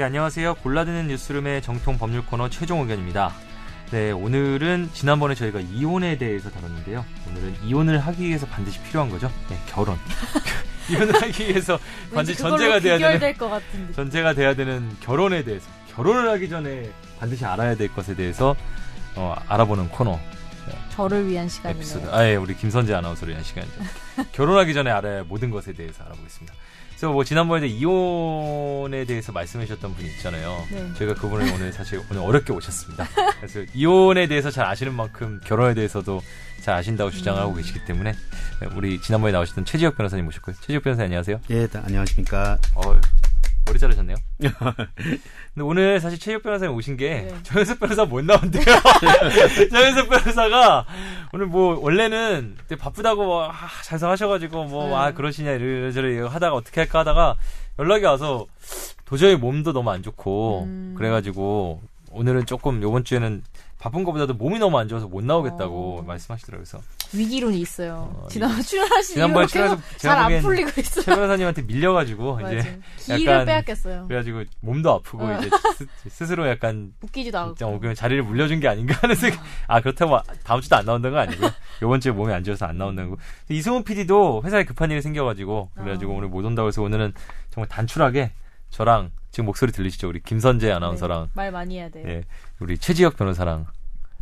예, 안녕하세요. 골라드는 뉴스룸의 정통 법률 코너 최종 의견입니다. 네, 오늘은 지난번에 저희가 이혼에 대해서 다뤘는데요. 오늘은 이혼을 하기 위해서 반드시 필요한 거죠. 네, 결혼. 이혼을 하기 위해서 반드시 전제가 돼야 되는 것 같은데. 전제가 돼야 되는 결혼에 대해서 결혼을 하기 전에 반드시 알아야 될 것에 대해서 어, 알아보는 코너. 저를 위한 시간이네요. 에피소드. 아예 우리 김선재 아나운서를 위한 시간이죠. 결혼하기 전에 알아야 할 모든 것에 대해서 알아보겠습니다. 그래서 뭐 지난번에 이혼에 대해서 말씀해 주셨던 분이 있잖아요. 네. 저희가 그분을 오늘 사실 오늘 어렵게 오셨습니다. 그래서 이혼에 대해서 잘 아시는 만큼 결혼에 대해서도 잘 아신다고 주장하고 음. 계시기 때문에 우리 지난번에 나오셨던 최지혁 변호사님 모셨고요. 최지혁 변호사님 안녕하세요. 예, 안녕하십니까. 어, 머리 자르셨네요. 근데 오늘 사실 최혁 변호사님 오신 게 네. 정현석 변호사 못 나온대요. 정현석 변호사가 오늘 뭐 원래는 바쁘다고 뭐, 아, 잘성하셔가지고 뭐아 네. 그러시냐 이러저러 하다가 어떻게 할까 하다가 연락이 와서 도저히 몸도 너무 안 좋고 음. 그래가지고 오늘은 조금 요번 주에는 바쁜 것보다도 몸이 너무 안 좋아서 못 나오겠다고 어. 말씀하시더라고요. 그래서 위기론이 있어요. 어, 지난 출연하신 지난번에 출연해서 잘안 풀리고 있어요. 최 변호사님한테 밀려가지고 이제 기를 빼앗겼어요. 그래가지고 몸도 아프고 어. 이제 스, 스로 약간 웃기지도 않고 어, 자리를 물려준 게 아닌가 하는 생각. 아 그렇다고 다음 주도 안 나온다는 건 아니고요. 이번 주에 몸이 안 좋아서 안 나온다는 거. 이승훈 PD도 회사에 급한 일이 생겨가지고 그래가지고 어. 오늘 못 온다고 해서 오늘은 정말 단출하게 저랑 지금 목소리 들리시죠? 우리 김선재 아나운서랑 네, 말 많이 해야 돼요. 예, 우리 최지혁 변호사랑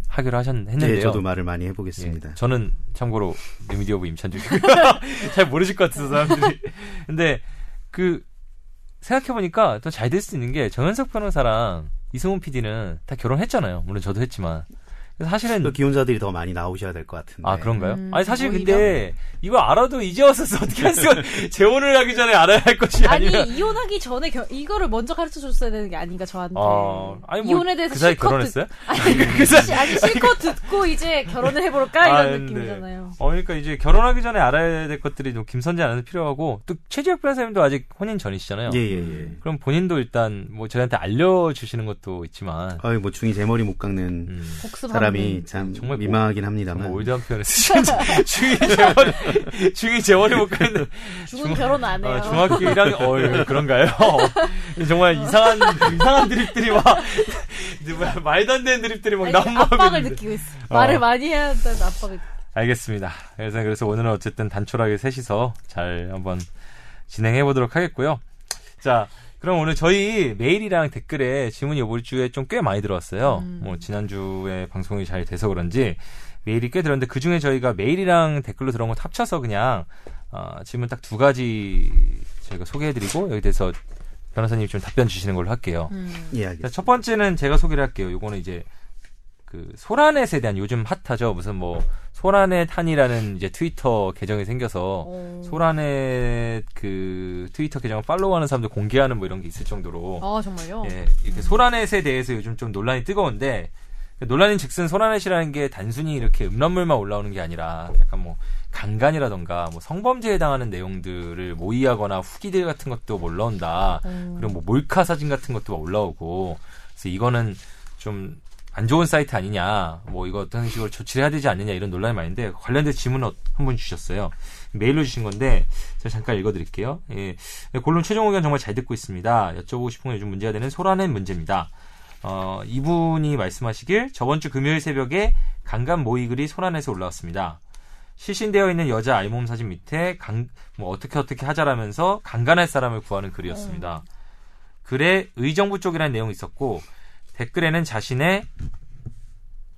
하기로 하셨는데요. 네, 저도 말을 많이 해보겠습니다. 예, 저는 참고로 리미디어부 임찬주잘 모르실 것 같아서 사람들이. 근데 그 생각해 보니까 또 잘 될 수 있는 게 정현석 변호사랑 이승훈 PD는 다 결혼했잖아요. 물론 저도 했지만 사실은 또 기혼자들이 더 많이 나오셔야 될 것 같은데. 아 그런가요? 음, 아니 사실 근데 이거 알아도 이제 와서 어떻게 할 수가 재혼을 하기 전에 알아야 할 것이 아니라 아니 이혼하기 전에 겨, 이거를 먼저 가르쳐 줬어야 되는 게 아닌가 저한테. 아, 아니 뭐 이혼에 대해서 그 사이 결혼했어요? 듣, 아니 그 사이 아니 실컷 듣고 이제 결혼을 해볼까 이런 아, 느낌이잖아요. 어 그러니까 이제 결혼하기 전에 알아야 될 것들이 좀 김선재 아는 필요하고 또 최지혁 변호사님도 아직 혼인 전이시잖아요. 예예예. 예, 예. 그럼 본인도 일단 뭐 저희한테 알려주시는 것도 있지만. 아유 뭐 중이 제 머리 못 깎는 음. 사람 이 참. 정말 민망하긴 합니다만. 정말 올드한 표현을 쓰시는지 중이 재원이 중이 재원이 못 가는 중은 결혼 안 해요. 어, 중학교 1학년 어 그런가요? 정말 이상한 이상한 드립들이 막 말도 안 되는 드립들이 막 나오고 압박을 느끼고 있어. 어. 말을 많이 해야 한다는 압박을. 알겠습니다. 그래서 그래서 오늘은 어쨌든 단촐하게 셋이서 잘 한번 진행해 보도록 하겠고요. 자. 그럼 오늘 저희 메일이랑 댓글에 질문이 이번 주에 좀 꽤 많이 들어왔어요. 음. 뭐 지난주에 방송이 잘 돼서 그런지 메일이 꽤 들었는데 그 중에 저희가 메일이랑 댓글로 들어온 거 합쳐서 그냥 어, 질문 딱 두 가지 저희가 소개해드리고 여기 대해서 변호사님 좀 답변 주시는 걸로 할게요. 음. 예, 첫 번째는 제가 소개를 할게요. 요거는 이제 그 소라넷에 대한 요즘 핫하죠. 무슨 뭐 소라넷 한이라는 이제 트위터 계정이 생겨서 오. 소라넷 그 트위터 계정을 팔로우하는 사람들 공개하는 뭐 이런 게 있을 정도로 아 정말요? 예, 이렇게 음. 소라넷에 대해서 요즘 좀 논란이 뜨거운데 논란인 즉슨 소라넷이라는 게 단순히 이렇게 음란물만 올라오는 게 아니라 약간 뭐 강간이라던가 뭐 성범죄에 해당하는 내용들을 모의하거나 후기들 같은 것도 올라온다. 음. 그리고 뭐 몰카 사진 같은 것도 올라오고 그래서 이거는 좀 안 좋은 사이트 아니냐, 뭐 이거 어떤 식으로 조치를 해야 되지 않느냐 이런 논란이 많은데 관련된 질문을 한분 주셨어요. 메일로 주신 건데 제가 잠깐 읽어드릴게요. 예, 골룸 최종 의견 정말 잘 듣고 있습니다. 여쭤보고 싶은 건 요즘 문제가 되는 소라는 문제입니다. 어, 이분이 말씀하시길 저번 주 금요일 새벽에 강간 모의 글이 소란에서 올라왔습니다. 실신되어 있는 여자 알몸 사진 밑에 강, 뭐 어떻게 어떻게 하자라면서 강간할 사람을 구하는 글이었습니다. 글에 의정부 쪽이라는 내용이 있었고 댓글에는 자신의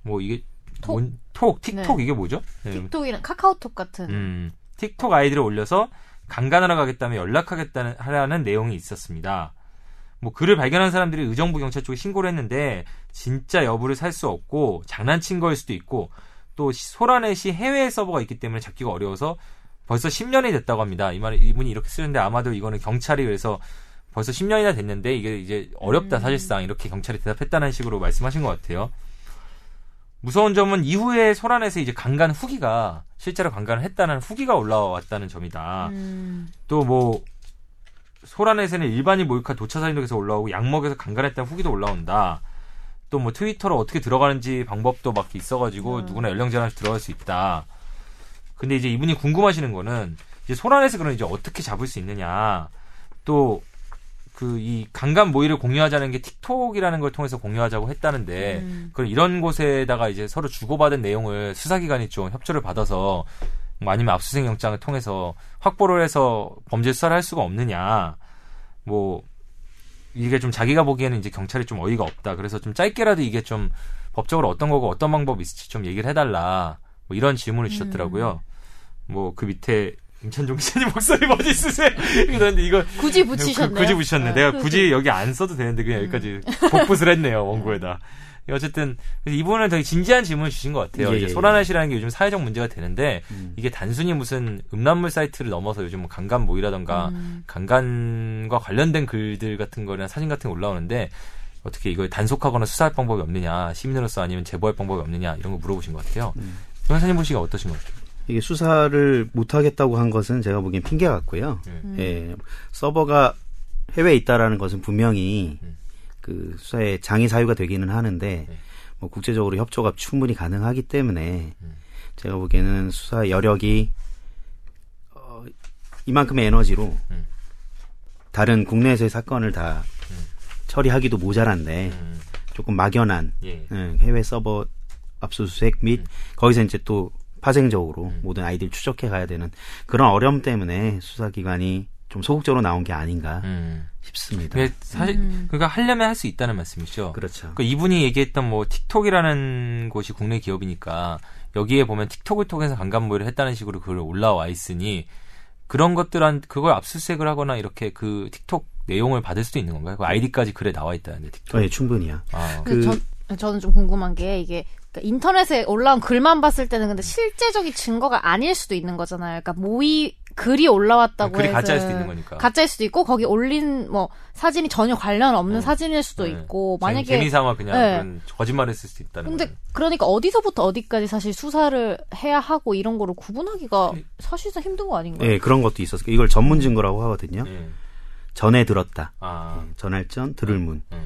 뭐 이게 톡, 뭔, 톡 틱톡 네. 이게 뭐죠? 네. 틱톡이랑 카카오톡 같은. 음, 틱톡 아이디를 올려서 강간하러 가겠다며 연락하겠다는 하라는 내용이 있었습니다. 뭐 글을 발견한 사람들이 의정부 경찰 쪽에 신고를 했는데 진짜 여부를 살 수 없고 장난친 거일 수도 있고 또 소라넷이 해외 서버가 있기 때문에 잡기가 어려워서 벌써 10년이 됐다고 합니다. 이 말을 이분이 이렇게 쓰는데 아마도 이거는 경찰이 그래서 벌써 10년이나 됐는데 이게 이제 어렵다 음. 사실상 이렇게 경찰이 대답했다는 식으로 말씀하신 것 같아요. 무서운 점은 이후에 소란에서 이제 강간 후기가 실제로 강간을 했다는 후기가 올라왔다는 점이다. 음. 또뭐 소란에서는 일반인 몰카 도차 사진에서 올라오고 약먹에서 강간했다는 후기도 올라온다. 또 뭐 트위터로 어떻게 들어가는지 방법도 막 있어가지고 음. 누구나 연령 제한 없이 들어갈 수 있다. 근데 이제 이분이 궁금하시는 거는 이제 소란에서 그럼 이제 어떻게 잡을 수 있느냐. 또 그 이 강간 모의를 공유하자는 게 틱톡이라는 걸 통해서 공유하자고 했다는데 음. 그 이런 곳에다가 이제 서로 주고받은 내용을 수사기관이 좀 협조를 받아서 뭐 아니면 압수수색 영장을 통해서 확보를 해서 범죄 수사를 할 수가 없느냐 뭐 이게 좀 자기가 보기에는 이제 경찰이 좀 어이가 없다 그래서 좀 짧게라도 이게 좀 법적으로 어떤 거고 어떤 방법이 있을지 좀 얘기를 해달라 뭐 이런 질문을 주셨더라고요. 음. 뭐그 밑에 임찬종 기자님 목소리 멋있으세요. 그런데 이거 굳이 붙이셨네. 굳이 붙이셨네. 네. 내가 굳이 여기 안 써도 되는데 그냥 음. 여기까지 복붙을 했네요 원고에다. 어쨌든 이분은 되게 진지한 질문을 주신 것 같아요. 예, 이제 예, 소라나 씨라는 게 요즘 사회적 문제가 되는데 음. 이게 단순히 무슨 음란물 사이트를 넘어서 요즘 뭐 강간 모의라던가 음. 강간과 관련된 글들 같은 거나 사진 같은 게 올라오는데 어떻게 이걸 단속하거나 수사할 방법이 없느냐 시민으로서 아니면 제보할 방법이 없느냐 이런 거 물어보신 것 같아요. 음. 변호사님 보시기가 어떠신 것 같아요? 이게 수사를 못하겠다고 한 것은 제가 보기엔 핑계 같고요. 음. 예, 서버가 해외에 있다라는 것은 분명히 음. 그 수사의 장애 사유가 되기는 하는데 네. 뭐 국제적으로 협조가 충분히 가능하기 때문에 음. 제가 보기에는 수사 여력이 어, 이만큼의 에너지로 음. 다른 국내에서의 사건을 다 음. 처리하기도 모자란데 음. 조금 막연한 예. 응, 해외 서버 압수수색 및 음. 거기서 이제 또 파생적으로 음. 모든 아이들 추적해 가야 되는 그런 어려움 때문에 수사기관이 좀 소극적으로 나온 게 아닌가 음. 싶습니다. 사실 음. 그러니까 하려면 할 수 있다는 말씀이죠. 그렇죠. 그러니까 이분이 얘기했던 뭐 틱톡이라는 곳이 국내 기업이니까 여기에 보면 틱톡을 통해서 강간 모의를 했다는 식으로 그걸 올라와 있으니 그런 것들한 그걸 압수수색을 하거나 이렇게 그 틱톡 내용을 받을 수도 있는 건가요? 그 아이디까지 글에 나와 있다는데 틱톡. 네, 충분히야. 아. 그, 그 전, 저는 좀 궁금한 게 이게 그러니까 인터넷에 올라온 글만 봤을 때는 근데 실제적인 증거가 아닐 수도 있는 거잖아요. 그러니까 모의 글이 올라왔다고 글이 해서 가짜일 수도 있는 거니까. 가짜일 수도 있고 거기 올린 뭐 사진이 전혀 관련 없는 어. 사진일 수도 네. 있고 만약에 재미삼아 그냥 네. 그런 거짓말했을 수 있다는. 근데 거예요. 그러니까 어디서부터 어디까지 사실 수사를 해야 하고 이런 거를 구분하기가 사실상 힘든 거 아닌가요? 네 그런 것도 있었어요. 이걸 전문 증거라고 하거든요. 네. 전에 들었다. 아. 네, 전할전 들을문. 네.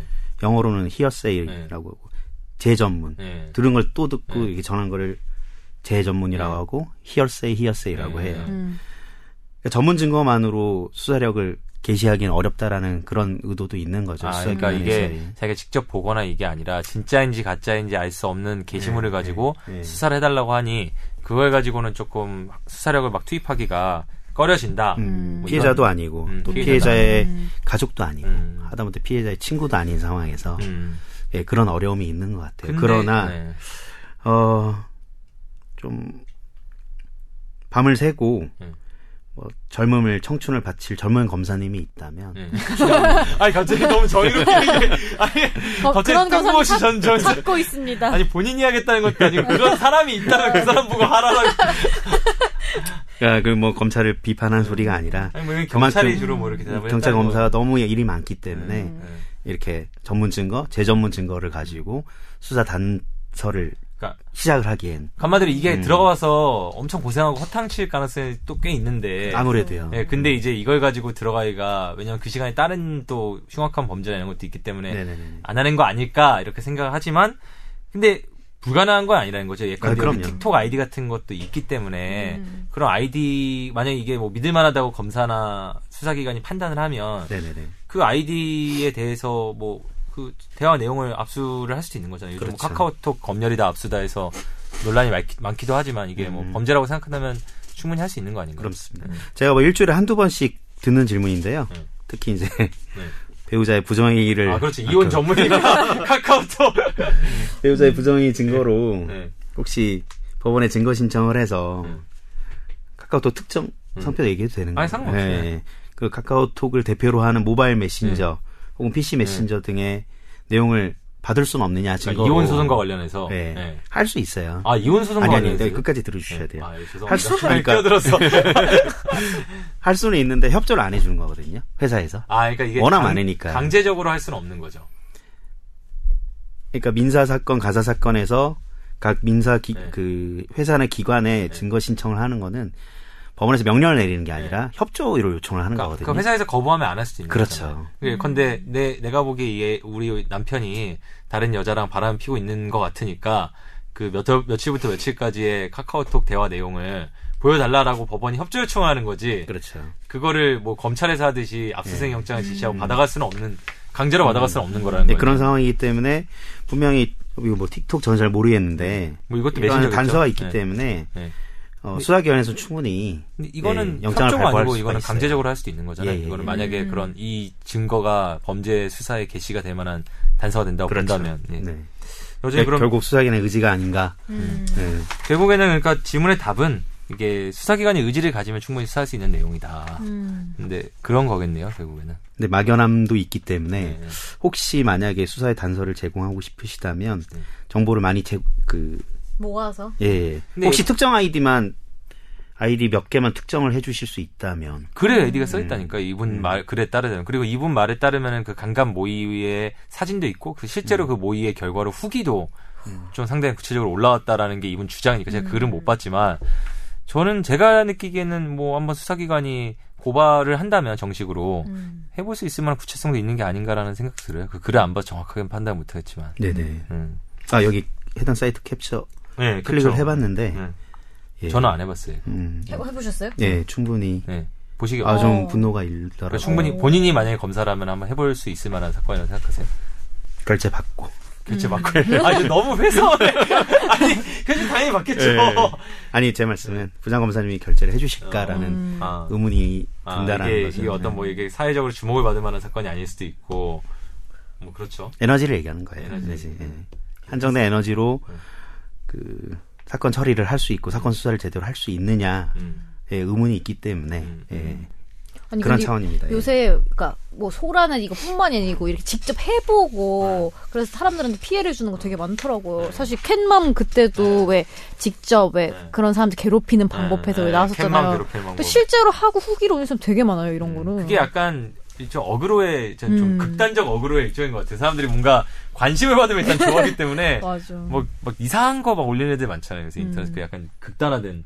영어로는 히어세이라고 하고 재전문. 들은 걸 또 듣고 이게 전한 거를 재전문이라고 하고 히어세이 히어세이라고 해요. 음. 그러니까 전문 증거만으로 수사력을 개시하기는 어렵다라는 그런 의도도 있는 거죠. 아, 그러니까 이게 자기가 직접 보거나 이게 아니라 진짜인지 가짜인지 알 수 없는 게시물을 네, 가지고 네, 네. 수사를 해달라고 하니 그걸 가지고는 조금 수사력을 막 투입하기가 꺼려진다. 음, 뭐 피해자도 이런, 아니고 음, 또 피해자의 음. 가족도 아니고 음. 하다못해 피해자의 친구도 아닌 상황에서 음. 예, 그런 어려움이 있는 것 같아요. 근데, 그러나 네. 어좀 밤을 새고 음. 뭐 젊음을 청춘을 바칠 젊은 검사님이 있다면 네. 아니 갑자기 너무 저희로 아니 어, 갑자기 뜬금없이 전, 전 찾고 있습니다. 아니 본인이 하겠다는 것도 아니고 그런 사람이 있다면 그 사람 보고 하라고. 그러니까 그 뭐 검찰을 비판한 소리가 아니라 아니, 뭐 경찰이 주로 뭐 이렇게 경찰 검사가 거. 너무 일이 많기 때문에 음, 음. 이렇게 전문 증거, 재전문 증거를 가지고 수사 단서를 그러니까 시작을 하기엔 간마디로 이게 음. 들어가서 엄청 고생하고 허탕칠 가능성이 또 꽤 있는데 아무래도요. 예, 근데 이제 이걸 가지고 들어가기가 왜냐면 그 시간에 다른 또 흉악한 범죄나 이런 것도 있기 때문에 네네네. 안 하는 거 아닐까 이렇게 생각을 하지만 근데 불가능한 건 아니라는 거죠. 약간 아, 틱톡 아이디 같은 것도 있기 때문에 음. 그런 아이디 만약 이게 뭐 믿을만하다고 검사나 수사기관이 판단을 하면 네네네. 그 아이디에 대해서 뭐 그 대화 내용을 압수를 할 수도 있는 거잖아요. 요즘 뭐 그렇죠. 카카오톡 검열이다 압수다 해서 논란이 많기, 도 하지만 이게 뭐 음. 뭐 범죄라고 생각한다면 충분히 할 수 있는 거 아닌가요? 그렇습니다. 음. 제가 뭐 일주일에 한두 번씩 듣는 질문인데요. 음. 특히 이제 네. 배우자의 부정행위를 아 그렇죠 이혼 전문이니까 카카오톡 배우자의 부정행위 증거로 네. 혹시 법원에 증거 신청을 해서 음. 카카오톡 특정 음. 성표 얘기해도 되는 거예요? 아니 상관없어요. 네. 그 카카오톡을 대표로 하는 모바일 메신저 네. 혹은 PC 메신저 네. 등의 내용을 받을 수는 없느냐 증거 그러니까 이혼 소송과 관련해서 네. 네. 할 수 있어요. 아 이혼 소송과 아니, 아니, 네, 끝까지 들어주셔야 돼요. 아, 예, 할 수는 그러니까 들었어. 할 수는 있는데 협조를 안 해주는 거거든요. 회사에서. 아 그러니까 이게 워낙 강, 많으니까 강제적으로 할 수는 없는 거죠. 그러니까 민사 사건, 가사 사건에서 각 민사 기, 네. 그 회사나 기관에 네. 증거 신청을 하는 거는 법원에서 명령을 내리는 게 아니라 네. 협조를 요청을 하는 그러니까, 거거든요. 그 회사에서 거부하면 안 할 수도 있는 그렇죠. 예, 근데 내 내가 보기에 우리 남편이 다른 여자랑 바람 피고 있는 것 같으니까 그 몇, 며칠부터 며칠까지의 카카오톡 대화 내용을 보여달라라고 법원이 협조 요청하는 거지. 그렇죠. 그거를 뭐 검찰에서 하듯이 압수수색 예. 영장을 지시하고 음. 받아갈 수는 없는 강제로 받아갈 수는 없는 거라는 네, 거예요. 그런 상황이기 때문에 분명히 이거 뭐 틱톡 저는 잘 모르겠는데 뭐 이것도 메신저겠죠. 단서가 있기 네. 때문에 네. 어, 수사기관에서 충분히 이거는 예, 영장을 협조가 아니고 이거는 있어요. 강제적으로 할 수도 있는 거잖아요. 예, 예, 이거는 예. 만약에 음. 그런 이 증거가 범죄 수사의 개시가 될 만한 단서가 된다고 본다면 예. 네. 여전히 네, 그럼 결국 수사기관의 의지가 아닌가. 음. 네. 결국에는 그러니까 지문의 답은 이게 수사기관이 의지를 가지면 충분히 수사할 수 있는 내용이다. 음. 근데 그런 거겠네요, 결국에는. 근데 막연함도 있기 때문에 네. 혹시 만약에 수사의 단서를 제공하고 싶으시다면 네. 정보를 많이 제, 그, 모아서. 예, 예. 혹시 특정 아이디만 아이디 몇 개만 특정을 해주실 수 있다면 글에 아이디가 써 있다니까 이분 음. 말 글에 따르면 그리고 이분 말에 따르면은 그 강간 모의의 사진도 있고 그 음. 실제로 그 모의의 결과로 후기도 좀 상당히 구체적으로 올라왔다라는 게 이분 주장이니까 제가 글은 못 봤지만 저는 제가 느끼기에는 뭐 한번 수사기관이 고발을 한다면 정식으로 음. 해볼 수 있을 만한 구체성도 있는 게 아닌가라는 생각 들어요. 그 글을 안 봐서 정확하게 판단 못하겠지만. 네네. 음. 아 여기 해당 사이트 캡처 네, 클릭을 그쵸. 해봤는데 네. 예. 저는 안 해봤어요. 음, 해, 해보셨어요? 예 충분히 네. 보시기 아좀 어. 분노가 그러니까 일더라고요. 충분히 본인이 만약에 검사라면 한번 해볼 수 있을 만한 사건이라고 생각하세요. 결제 받고. 결제 받고 아 이제 너무 회사원에 아니 결제 당연히 받겠죠. 예. 아니 제 말씀은 부장검사님이 결제를 해주실까라는 음. 아, 의문이 아, 든다라는 이게, 거죠. 이게 어떤 뭐 이게 사회적으로 주목을 받을 만한 사건이 아닐 수도 있고 뭐 그렇죠. 에너지를 얘기하는 거예요. 에너지. 에너지. 예. 한정된 에너지로 음. 그 사건 처리를 할 수 있고 사건 수사를 제대로 할 수 있느냐에 음. 의문이 있기 때문에 음, 예. 음. 아니, 그런 근데 차원입니다. 예. 요새 그러니까 뭐 소라는 이거뿐만이 아니고 이렇게 직접 해보고 그래서 사람들한테 피해를 주는 거 되게 많더라고요. 사실 캔맘 그때도 왜 직접 왜 네. 그런 사람들 괴롭히는 방법에서 왜 캔맘 나왔었잖아요. 괴롭히는 방법. 또 실제로 하고 후기로 오는 사람 되게 많아요. 이런 거는. 음, 그게 약간 좀 어그로의 좀, 좀 음. 극단적 어그로의 일종인 것 같아요. 사람들이 뭔가 관심을 받으면 일단 좋아하기 때문에. 뭐, 막 이상한 거 막 올리는 애들 많잖아요. 그래서 음. 인터넷 그 약간 극단화된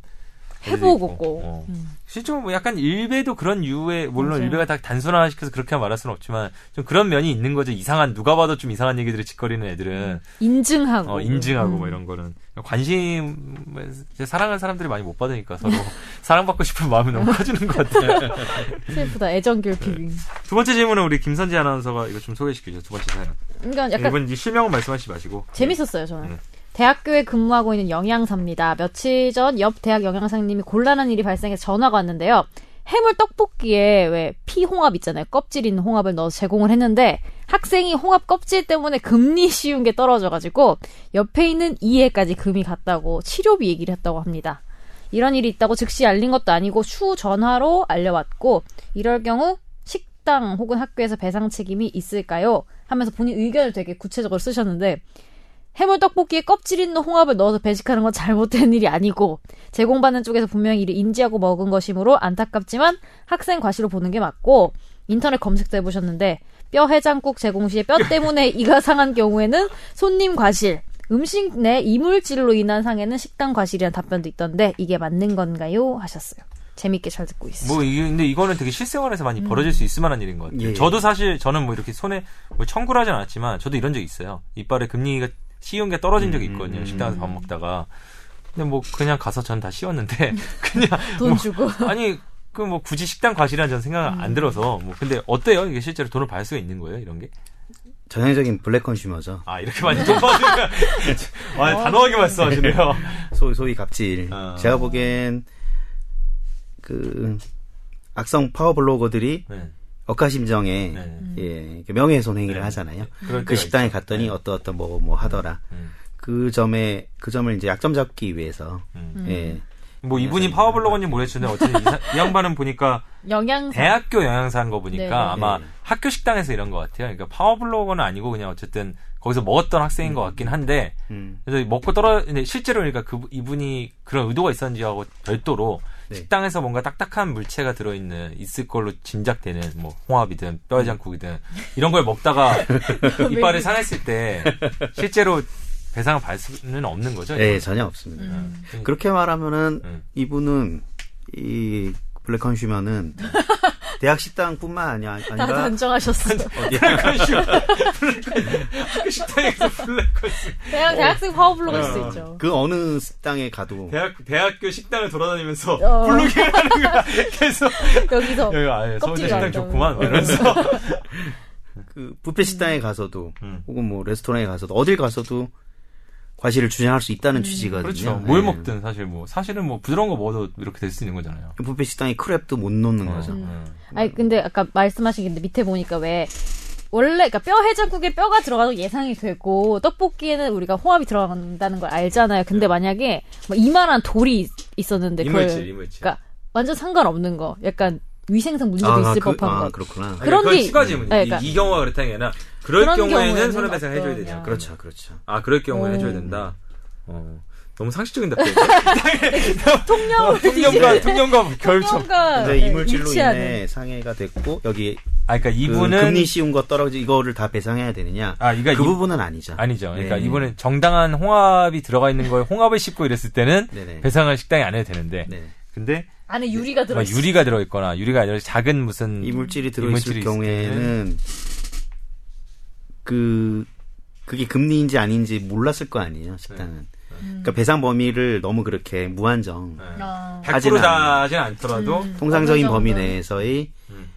해보고 어. 음. 실제로 뭐 약간 일베도 그런 이유에 물론 맞아요. 일베가 다 단순화시켜서 그렇게 말할 수는 없지만 좀 그런 면이 있는 거죠. 이상한 누가 봐도 좀 이상한 얘기들을 짓거리는 애들은 인증하고. 어, 인증하고 음. 뭐 이런 거는 관심 사랑하는 사람들이 많이 못 받으니까 서로 사랑받고 싶은 마음이 너무 커지는 것 같아요. 슬프다. 애정 결핍이. 두 번째 질문은 우리 김선지 아나운서가 이거 좀 소개시키죠. 두 번째 사연. 그러니까 약간 이분 이제 실명은 말씀하시지 마시고 재밌었어요, 저는. 네. 대학교에 근무하고 있는 영양사입니다. 며칠 전 옆 대학 영양사님이 곤란한 일이 발생해서 전화가 왔는데요. 해물 떡볶이에 왜 피홍합 있잖아요. 껍질 있는 홍합을 넣어서 제공을 했는데 학생이 홍합 껍질 때문에 금리 씌운 게 떨어져가지고 옆에 있는 이해까지 금이 갔다고 치료비 얘기를 했다고 합니다. 이런 일이 있다고 즉시 알린 것도 아니고 추 전화로 알려왔고 이럴 경우 식당 혹은 학교에서 배상 책임이 있을까요? 하면서 본인 의견을 되게 구체적으로 쓰셨는데 해물 떡볶이에 껍질 있는 홍합을 넣어서 배식하는 건 잘못된 일이 아니고 제공받는 쪽에서 분명히 이를 인지하고 먹은 것이므로 안타깝지만 학생 과시로 보는 게 맞고 인터넷 검색도 해보셨는데 뼈 해장국 제공 시에 뼈 때문에 이가 상한 경우에는 손님 과실 음식 내 이물질로 인한 상해는 식당 과실이라는 답변도 있던데 이게 맞는 건가요? 하셨어요. 재밌게 잘 듣고 있어요. 뭐 이게 근데 이거는 되게 실생활에서 많이 벌어질 수 있을 만한 일인 것 같아요. 예. 저도 사실 저는 뭐 이렇게 손에 뭐 청구를 하진 않았지만 저도 이런 적이 있어요. 이빨에 금리가 씌운 게 떨어진 적이 있거든요. 음, 식당에서 밥 먹다가. 근데 뭐 그냥 가서 전 다 씌웠는데 그냥 돈 뭐 주고 아니 그 뭐 굳이 식당 과실이라는 전 생각 안 들어서 뭐 근데 어때요? 이게 실제로 돈을 받을 수가 있는 거예요? 이런 게? 전형적인 블랙 컨슈머죠. 아 이렇게 많이 돈 받으니까 와 단호하게 말씀하시네요. 소, 소위 갑질. 어. 제가 보기엔 그 악성 파워 블로거들이 네. 억하심정에 네. 예, 그 명예훼손 행위를 네. 하잖아요. 그 식당에 있죠. 갔더니 네. 어떠 어떤 뭐뭐 하더라. 음, 그 점에 그 점을 이제 약점 잡기 위해서 음. 예. 뭐 이분이 파워블로거인지 모르겠는데 어쨌든 이, 양반은 보니까 영양사 대학교 영양사인 거 보니까 네, 네. 아마 네. 학교 식당에서 이런 것 같아요. 그러니까 파워블로거는 아니고 그냥 어쨌든 거기서 먹었던 학생인 것 같긴 한데 음. 그래서 먹고 떨어 실제로 그러니까 그 이분이 그런 의도가 있었는지 하고 별도로 네. 식당에서 뭔가 딱딱한 물체가 들어있는 있을 걸로 짐작되는 뭐 홍합이든 뼈해장국이든 이런 걸 먹다가 이빨을 상했을 때 실제로 배상을 받을 수는 없는 거죠. 예, 이건? 전혀 없습니다. 음. 그렇게 말하면은 음. 이분은 이 블랙 컨슈머는 대학 식당뿐만 아니야 다 아니라 단정하셨어. 학교 식당에서 블랙걸스. 대학 대학생 파워블로그일 수 있죠. 그 어느 식당에 가도 대학 대학교 식당을 돌아다니면서 어. 블로깅을 하는 거야. 계속 여기서 여기 아예 서울대 껍질 식당. 좋구만 이러면서. 그 뷔페 식당에 가서도 음. 혹은 뭐 레스토랑에 가서도 어딜 가서도 과실을 주장할 수 있다는 취지거든요. 그렇죠. 뭘 예. 먹든 사실 뭐 사실은 뭐 부드러운 거 먹어도 이렇게 될 수 있는 거잖아요. 뷔페 식당에 크랩도 못 넣는 거죠. 음. 아니 근데 아까 말씀하신 게 밑에 보니까 왜 원래 그러니까 뼈 해장국에 뼈가 들어가도 예상이 되고 떡볶이에는 우리가 홍합이 들어간다는 걸 알잖아요. 근데 만약에 뭐 이만한 돌이 있- 있었는데 그걸 이물질, 이물질. 그러니까 완전 상관없는 거. 약간 위생상 문제도 아, 있을 그, 법한 아, 거. 그렇구나. 아니, 그런 그건 게- 추가 질문. 네, 이, 그러니까- 이 경우가 그렇다는 게 아니라 그럴 그런 경우에는 경우에는 손해배상 해줘야. 되냐. 그렇죠, 그렇죠. 아 그럴 경우에 오. 해줘야 된다. 어. 너무 상식적인 답변인데. 통념을 통념과 통념과 결정. 통념과 근데 네, 이물질로. 인해 상해가 됐고 여기 아 그러니까 그 이분은 금리 씌운 거 떨어지 이거를 다 배상해야 되느냐? 아 이가 그 이- 부분은 아니죠. 아니죠. 그러니까 네. 이분은 정당한 홍합이 들어가 있는 걸 홍합을 씹고 이랬을 때는 네네. 배상을 식당에 안 해도 되는데 네. 근데 안에 유리가 들어 뭐 있어. 유리가 들어 있거나 유리가 아니라 작은 무슨 이물질이 들어 있을 이물질이 있을 경우에는 그 그게 금리인지 아닌지 몰랐을 거 아니에요 식당은. 그러니까 배상 범위를 너무 그렇게 무한정 네. 아. 100% 하지는 다진 않더라도 음. 통상적인 범위. 내에서의 음.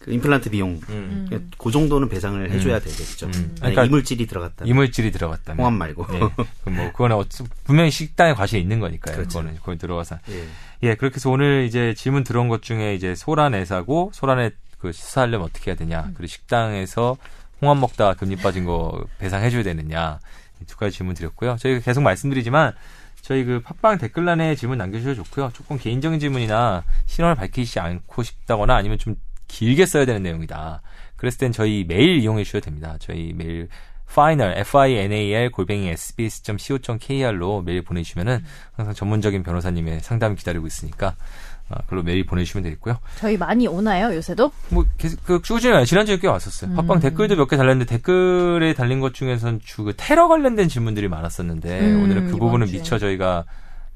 그 임플란트 비용 음. 그그 정도는 배상을 해줘야 되겠죠. 음. 그러니까 이물질이 들어갔다. 이물질이 들어갔다면 홍합 말고. 네. 그럼 뭐 그거는 어찌- 분명히 식당에 과실이 있는 거니까요. 그렇죠. 그거는 거기 들어가서 예. 예 그렇게 해서 오늘 이제 질문 들어온 것 중에 이제 소란 회사고 소란에 그 수사하려면 어떻게 해야 되냐 그리고 식당에서 홍합 먹다 금리 빠진 거 배상해줘야 되느냐 이두 가지 질문 드렸고요. 저희가 계속 말씀드리지만 저희 그 팟빵 댓글란에 질문 남겨주셔도 좋고요. 조금 개인적인 질문이나 신원을 밝히지 않고 싶다거나 아니면 좀 길게 써야 되는 내용이다. 그랬을 땐 저희 메일 이용해 주셔도 됩니다. 저희 메일 final final 골뱅이 sbs.co.kr로 메일 보내주시면은 항상 전문적인 변호사님의 상담 기다리고 있으니까 아, 그걸로 메일 보내주시면 되겠고요. 저희 많이 오나요 요새도? 뭐 계속 그 꾸준히 지난주에 꽤 왔었어요. 팟빵 댓글도 몇 개 달렸는데 댓글에 달린 것 중에서는 주그 테러 관련된 질문들이 많았었는데 음, 오늘은 그 부분은 주에. 미처 저희가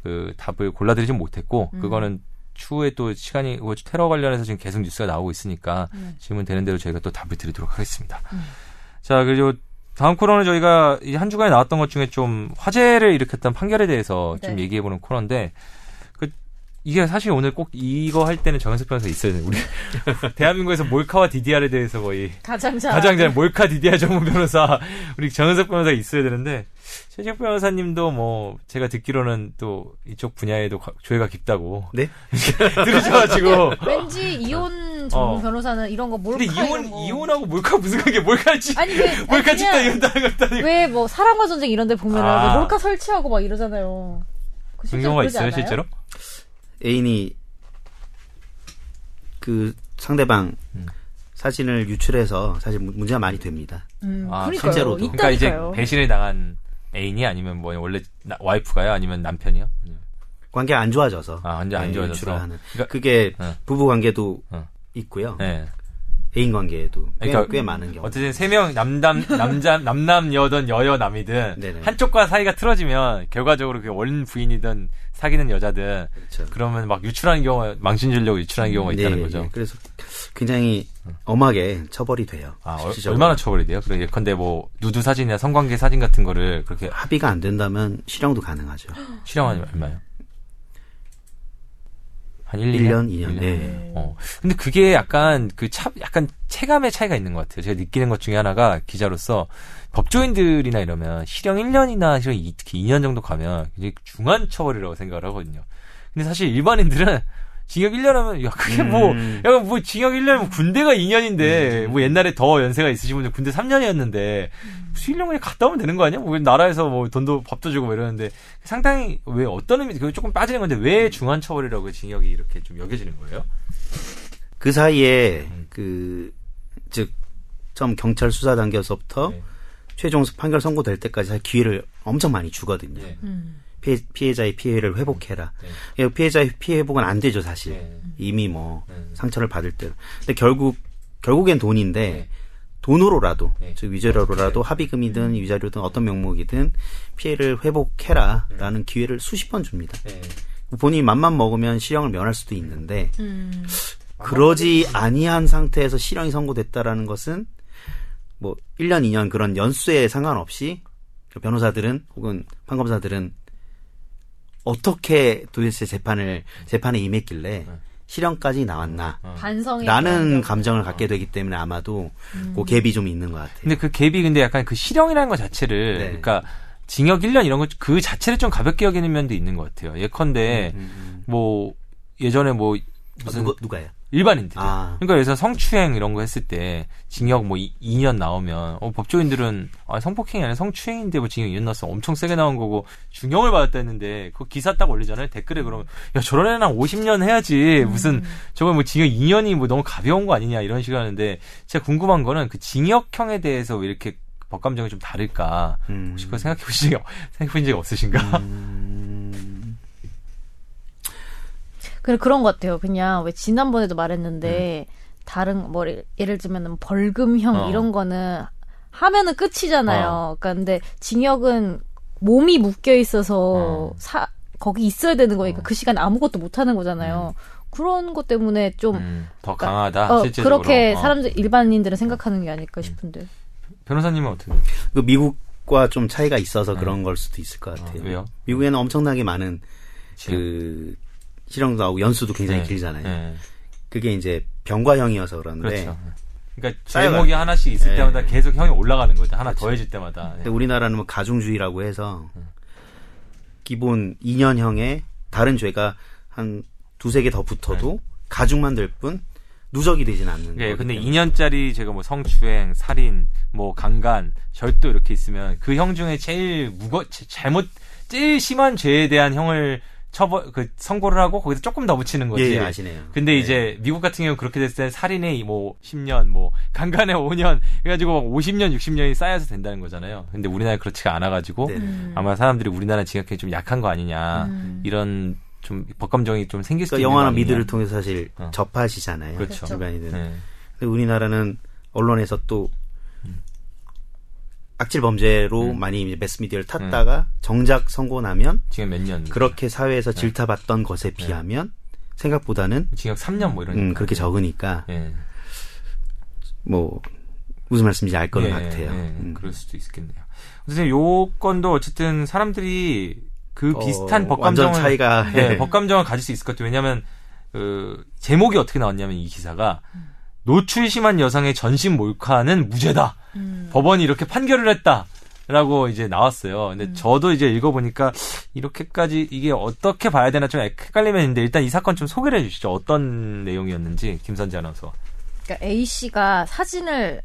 그 답을 골라드리지 못했고 음. 그거는 추후에 또 시간이 뭐 테러 관련해서 지금 계속 뉴스가 나오고 있으니까 음. 질문 되는 대로 저희가 또 답을 드리도록 하겠습니다. 자 그리고 다음 코너는 저희가 이한 주간에 나왔던 것 중에 좀 화제를 일으켰던 판결에 대해서 좀 네. 얘기해보는 코너인데 그 이게 사실 오늘 꼭 이거 할 때는 정현석 변호사 있어야 돼요. 우리 대한민국에서 몰카와 DDR에 대해서 거의 가장 잘 가장 잘 몰카 DDR 전문 변호사 우리 정현석 변호사 있어야 되는데 최재욱 변호사님도 뭐 제가 듣기로는 또 이쪽 분야에도 가- 조예가 깊다고 네? 들으셔가지고 왠지 이혼 전문 어. 변호사는 이런 거 몰카 근데 이혼 거. 이혼하고 몰카 무슨 관계 몰카 집 아니 왜 몰카 집다 이런다는 것도 아니고 왜뭐 사랑과 전쟁 이런 데 보면 아. 은 몰카 설치하고 막 이러잖아요. 그 그런 경우가 있어요 않아요? 실제로? 애인이 그 상대방 음. 사진을 유출해서 사실 문- 문제가 많이 됩니다. 음, 아, 그러니까요. 실제로도. 그러니까 이제 있다니까요. 배신을 당한 애인이 아니면 뭐 원래 나- 와이프가요 아니면 남편이요? 관계가 안 좋아져서. 아, 완전 안 네, 좋아져서. 유출을 하는. 그러니까- 그게 어. 부부 관계도 어. 있고요. 네. 애인 관계에도 꽤, 그러니까 꽤 많은 경우. 어쨌든 세 명 남남 남자 남남 여든 여여 남이든 네네. 한쪽과 사이가 틀어지면 결과적으로 그 원 부인이든 사귀는 여자든 그렇죠. 그러면 막 유출하는 경우가 망신 주려고 유출하는 경우가 있다는 네, 거죠. 네. 그래서 굉장히 엄하게 처벌이 돼요. 아 실질적으로. 얼마나 처벌이 돼요? 그래 예컨대 뭐 누드 사진이나 성관계 사진 같은 거를 그렇게 합의가 안 된다면 실형도 가능하죠. 실형하면 얼마요? 한 1, 2년? 1년, 2년. 네. 어. 근데 그게 약간 그 차, 약간 체감의 차이가 있는 것 같아요. 제가 느끼는 것 중에 하나가 기자로서 법조인들이나 이러면 실형 1년이나 실형 2, 특히 2년 정도 가면 이제 중한 처벌이라고 생각을 하거든요. 근데 사실 일반인들은 징역 1년 하면 야 그게 뭐 음. 약간 뭐 징역 1년 뭐 군대가 2년인데 뭐 옛날에 더 연세가 있으신 분들 군대 3년이었는데 무슨 1년 그냥 갔다 오면 되는 거 아니야? 뭐 나라에서 뭐 돈도 밥도 주고 뭐 이러는데 상당히 왜 어떤 의미 그 조금 빠지는 건데 왜 중한 처벌이라고 징역이 이렇게 좀 여겨지는 거예요? 그 사이에 음. 그즉 처음 경찰 수사 단계에서부터 네. 최종 판결 선고될 때까지 사실 기회를 엄청 많이 주거든요. 예. 음. 피해, 피해 자의 피해를 회복해라. 네. 예, 피해자의 피해 회복은 안 되죠 사실. 네. 이미 뭐 네. 상처를 받을 때. 근데 결국 결국엔 돈인데 네. 돈으로라도 네. 즉 위자료로라도 합의금이든 위자료든 어떤 명목이든 피해를 회복해라라는 기회를 수십 번 줍니다. 네. 본인이 맘만 먹으면 실형을 면할 수도 있는데 음. 그러지 아니한 상태에서 실형이 선고됐다라는 것은 뭐 1년, 2년 그런 연수에 상관없이 변호사들은 혹은 판검사들은 어떻게 도대체 재판을 재판에 임했길래 실형까지 나왔나 반성이 라는 감정을 갖게 되기 때문에 아마도 그 갭이 좀 있는 것 같아요. 근데 그 갭이 근데 약간 그 실형이라는 것 자체를 네. 그러니까 징역 1년 이런 것그 자체를 좀 가볍게 여기는 면도 있는 것 같아요. 예컨대 음, 뭐 예전에 뭐 음. 무슨 누가, 누가요? 일반인들. 아. 그러니까 그래서 성추행 이런 거 했을 때 징역 뭐 2, 년 나오면 어, 법조인들은 아, 성폭행이 아니라 성추행인데 뭐 징역 2년 나왔어 엄청 세게 나온 거고 중형을 받았다 했는데 그 기사 딱 올리잖아요 댓글에 그러면 야 저런 애랑 50년 해야지 무슨 저거 뭐 징역 2년이 뭐 너무 가벼운 거 아니냐 이런 식으로 하는데 제가 궁금한 거는 그 징역형에 대해서 왜 이렇게 법 감정이 좀 다를까 음. 혹시 그거 생각해 보신 적 생각해 본 적이 없으신가? 음, 그래 그런 것 같아요. 그냥 왜 지난번에도 말했는데 다른 뭐 예를 들면 벌금형 어. 이런 거는 하면은 끝이잖아요. 어. 그러니까 근데 징역은 몸이 묶여 있어서 어. 사 거기 있어야 되는 거니까 그 시간 에 아무것도 못 하는 거잖아요. 그런 것 때문에 좀 음, 더 강하다 어, 실제적으로 그렇게 어. 사람들 일반인들은 생각하는 게 아닐까 싶은데. 변호사님은 어떻게 그 미국과 좀 차이가 있어서 그런 걸 수도 있을 것 같아요. 네. 어, 왜요? 미국에는 엄청나게 많은 그 실형도 나오고 연수도 굉장히 네. 길잖아요. 네. 그게 이제 병과형이어서 그런데 그렇죠. 그러니까 쌓여가요. 제목이 하나씩 있을 네. 때마다 계속 형이 올라가는 거죠. 하나 더해질 때마다. 네. 근데 우리나라는 뭐 가중주의라고 해서 기본 2년형에 다른 죄가 한 두세 개 더 붙어도 가중만 될 뿐 누적이 되진 않는 네, 거기 근데 때문에. 2년짜리 제가 뭐 성추행, 살인, 뭐 강간, 절도 이렇게 있으면 그 형 중에 제일 무거 제- 잘못 제일 심한 죄에 대한 형을 처벌 그 선고를 하고 거기서 조금 더 붙이는 거지. 예, 예, 아시네요. 근데 네. 이제 미국 같은 경우 그렇게 됐을 때 살인에 뭐 10년, 뭐 강간에 5년 해가지고 막 50년, 60년이 쌓여서 된다는 거잖아요. 근데 우리나라 그렇지가 않아가지고 네. 아마 사람들이 우리나라 징역형이 좀 약한 거 아니냐 음. 이런 좀 법감정이 좀 생길 수도 그러니까 영화나. 미드를 통해서 사실 어. 접하시잖아요. 그렇죠. 일반인들은. 네. 근데 우리나라는 언론에서 또 악질 범죄로 음. 많이 매스미디어를 탔다가 정작 선고 나면 징역 몇 년? 그렇게 사회에서 네. 질타받던 것에 비하면 생각보다는 징역 3년 뭐 이런. 음, 그렇게 적으니까 예. 뭐 무슨 말씀인지 알 거는 예, 같아요. 예, 음. 그럴 수도 있겠네요. 어쨌든 요 건도 어쨌든 사람들이 그 어, 비슷한 법 완전 감정을 차이가 네, 예. 법 감정을 가질 수 있을 것 같아요. 왜냐하면 그 제목이 어떻게 나왔냐면 이 기사가 노출 심한 여성의 전신 몰카는 무죄다. 음. 법원이 이렇게 판결을 했다 라고 이제 나왔어요. 근데 저도 이제 읽어보니까 이렇게까지 이게 어떻게 봐야 되나 좀 헷갈리면 있는데 일단 이 사건 좀 소개를 해주시죠. 어떤 내용이었는지 김선재 아나운서. 그러니까 A 씨가 사진을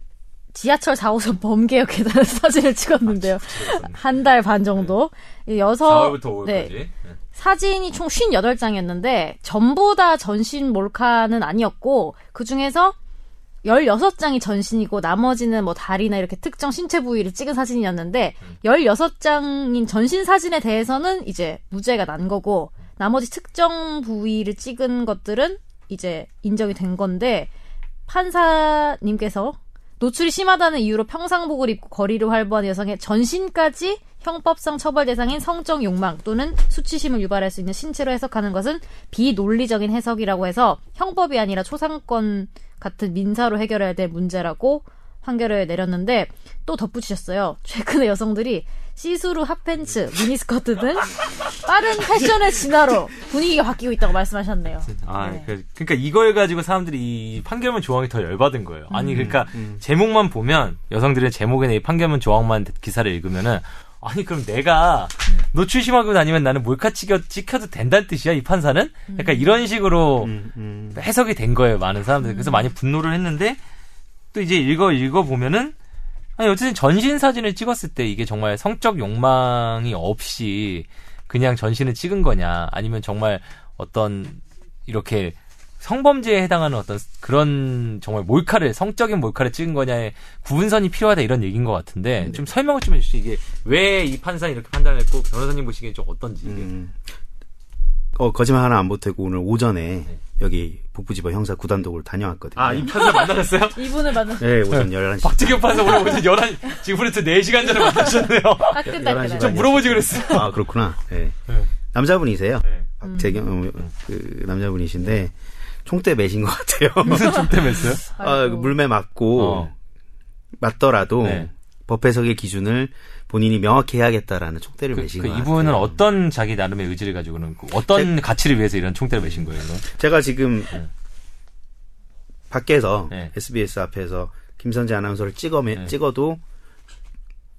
지하철 4호선 범계역 계단에서 사진을 찍었는데요. 한달 반 정도. 이 여섯 4월부터 5월까지. 네. 사진이 총 58장이었는데 전부 다 전신 몰카는 아니었고 그 중에서 16장이 전신이고 나머지는 뭐 다리나 이렇게 특정 신체 부위를 찍은 사진이었는데 16장인 전신 사진에 대해서는 이제 무죄가 난 거고 나머지 특정 부위를 찍은 것들은 이제 인정이 된 건데 판사님께서 노출이 심하다는 이유로 평상복을 입고 거리를 활보한 여성의 전신까지 형법상 처벌 대상인 성적 욕망 또는 수치심을 유발할 수 있는 신체로 해석하는 것은 비논리적인 해석이라고 해서 형법이 아니라 초상권 같은 민사로 해결해야 될 문제라고 판결을 내렸는데 또 덧붙이셨어요. 최근에 여성들이 시스루 핫팬츠, 미니스커트 등 빠른 패션의 진화로 분위기가 바뀌고 있다고 말씀하셨네요. 아, 네. 그, 러니까 이걸 가지고 사람들이 이 판결문 조항이 더 열받은 거예요. 음. 아니, 그러니까 제목만 보면 여성들의 제목에 이 판결문 조항만 기사를 읽으면은 아니 그럼 내가 음. 노출 심하고 다니면 나는 몰카 찍혀, 찍혀도 된다는 뜻이야 이 판사는? 음. 약간 이런 식으로 음, 음. 해석이 된 거예요 많은 사람들 이. 그래서 많이 분노를 했는데 또 이제 읽어 읽어 보면은 아니 어쨌든 전신 사진을 찍었을 때 이게 정말 성적 욕망이 없이 그냥 전신을 찍은 거냐 아니면 정말 어떤 이렇게 성범죄에 해당하는 어떤 그런 정말 몰카를 성적인 몰카를 찍은 거냐에 구분선이 필요하다 이런 얘기인 것 같은데 좀 설명을 좀 해주시죠 이게 왜 이 판사는 이렇게 판단했고 변호사님 보시기엔 좀 어떤지 이게. 음. 어, 거짓말 하나 안 보태고 오늘 오전에 네. 여기 북부지법 형사 구단독을 다녀왔거든요. 아 이 판사 만나셨어요? 이분을 만나 네, 오전 11시. 박재경 판사 오늘 오전 11 지금부터 4시간 전에 만나셨네요 따끈따끈하게. 11시 좀 물어보지 그랬어요 아, 그렇구나. 네. 네. 남자분이세요. 네. 박재경, 어, 그, 남자분이신데, 총대 매신 것 같아요. 무슨 총대 맸어요? 아, 물매 맞고 어. 맞더라도 네. 법 해석의 기준을 본인이 명확히 해야겠다라는 총대를 그, 매신 그것 이분은. 어떤 자기 나름의 의지를 가지고는 그 어떤 가치를 위해서 이런 총대를 매신 거예요? 이건? 제가 지금 네. 밖에서 네. SBS 앞에서 김선재 아나운서를 찍어 네. 찍어도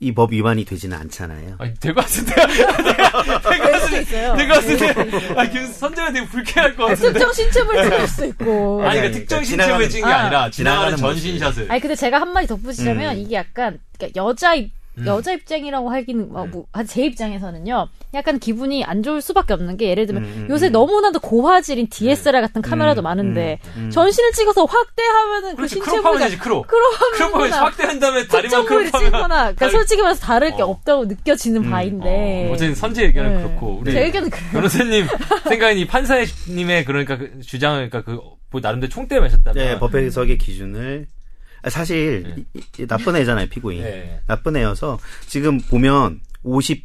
이 법 위반이 되지는 않잖아요. 아니, 될것 같은데. 내가 될 수도 있어요. 내가 봤을 때, 아, 김 선재가 되게 불쾌할 것 같은데. 특정 신체를 찍을 수 있고. 아니, 그러니까 특정 그러니까 신체를 지나가는- 찍은 게 아. 아니라 지나가는. 전신샷을. 아니 근데 제가 한마디 덧붙이자면 음. 이게 약간 그러니까 여자 입 음. 여자 입장이라고 하기는 뭐, 뭐, 아, 제 입장에서는요 약간 기분이 안 좋을 수밖에 없는 게 예를 들면 음, 음, 요새 음. 너무나도 고화질인 DSLR 같은 카메라도 음, 많은데 음, 음. 전신을 찍어서 확대하면은 그 그렇지, 신체 crop하면 부위가 crop. 크롭하면 확대한 다음에 다리만 크롭하면. 찍거나 그러니까 다리- 솔직히 말해서 다를 게 어. 없다고 느껴지는 음. 바인데 어, 어쨌든 선재 의견은 네. 그렇고 우리 제 의견은 그래요. 변호사님 생각엔 이 판사님의 그러니까 그 주장을 그러니까 그뭐 나름대로 총대를 매셨다면 네, 법 해석의 기준을 아, 사실 네. 나쁜 애잖아요 피고인. 네. 나쁜 애여서 지금 보면 50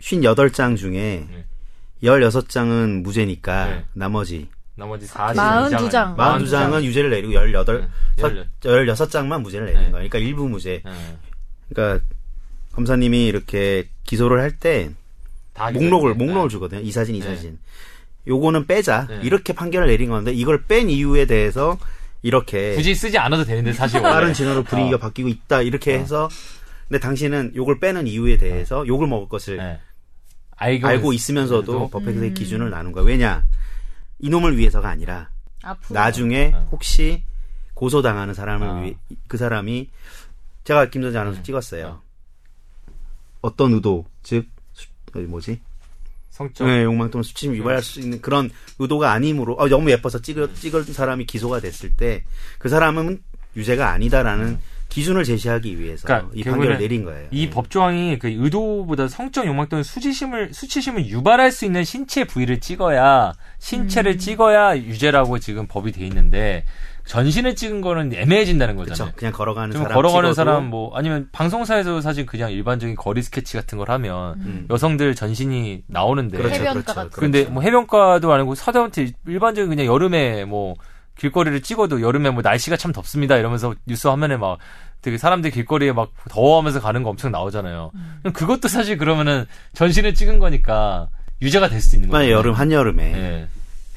58장 중에 네. 16장은 무죄니까 네. 나머지 나머지 40 42 장. 42장은 유죄를 내리고 18 네. 16장만 무죄를 내린 네. 거예요. 그러니까 일부 무죄. 네. 그러니까 검사님이 이렇게 기소를 할때다 목록을. 목록을 주거든요. 이 사진 이 네. 사진. 요거는 빼자. 네. 이렇게 판결을 내린 건데 이걸 뺀 이유에 대해서 이렇게 굳이 쓰지 않아도 되는데 사실. 다른 진으로 분위기가 어. 바뀌고 있다 이렇게 어. 해서 근데 당신은 요걸 빼는 이유에 대해서 욕을 먹을 것을 네. 알고, 알고 있- 있으면서도? 법회의 음. 기준을 나눈 거야. 왜냐? 이놈을 위해서가 아니라 앞으로 나중에 어. 혹시 고소당하는 사람을 아. 위해 그 사람이 제가 김선재 아나운서 네. 찍었어요. 어. 어떤 의도 즉 뭐지? 성적 네, 욕망 또는 수치심 유발할 수 있는 그런 의도가 아니므로 어, 너무 예뻐서 찍을 찍은 사람이 기소가 됐을 때 그 사람은 유죄가 아니다라는 기준을 제시하기 위해서 그러니까 이 판결을 내린 거예요. 이 네. 법조항이 그 의도보다 성적 욕망 또는 수치심을 수치심을 유발할 수 있는 신체 부위를 찍어야 신체를 찍어야 유죄라고 지금 법이 돼 있는데 전신을 찍은 거는 애매해진다는 거잖아요. 그렇죠. 그냥 걸어가는 좀 사람 걸어가는 찍어도 사람 뭐 아니면 방송사에서 사실 그냥 일반적인 거리 스케치 같은 걸 하면 음. 여성들 전신이 나오는데 그렇죠, 해변가 그렇죠, 같은 근데 그렇죠. 뭐 해변가도 아니고 사대한테 일반적인 그냥 여름에 뭐 길거리를 찍어도 여름에 뭐 날씨가 참 덥습니다 이러면서 뉴스 화면에 막 되게 사람들 길거리에 막 더워하면서 가는 거 엄청 나오잖아요. 그럼 그것도 사실 그러면은 전신을 찍은 거니까 유죄가 될 수도 있는 거예요. 만약 여름 한 여름에 예.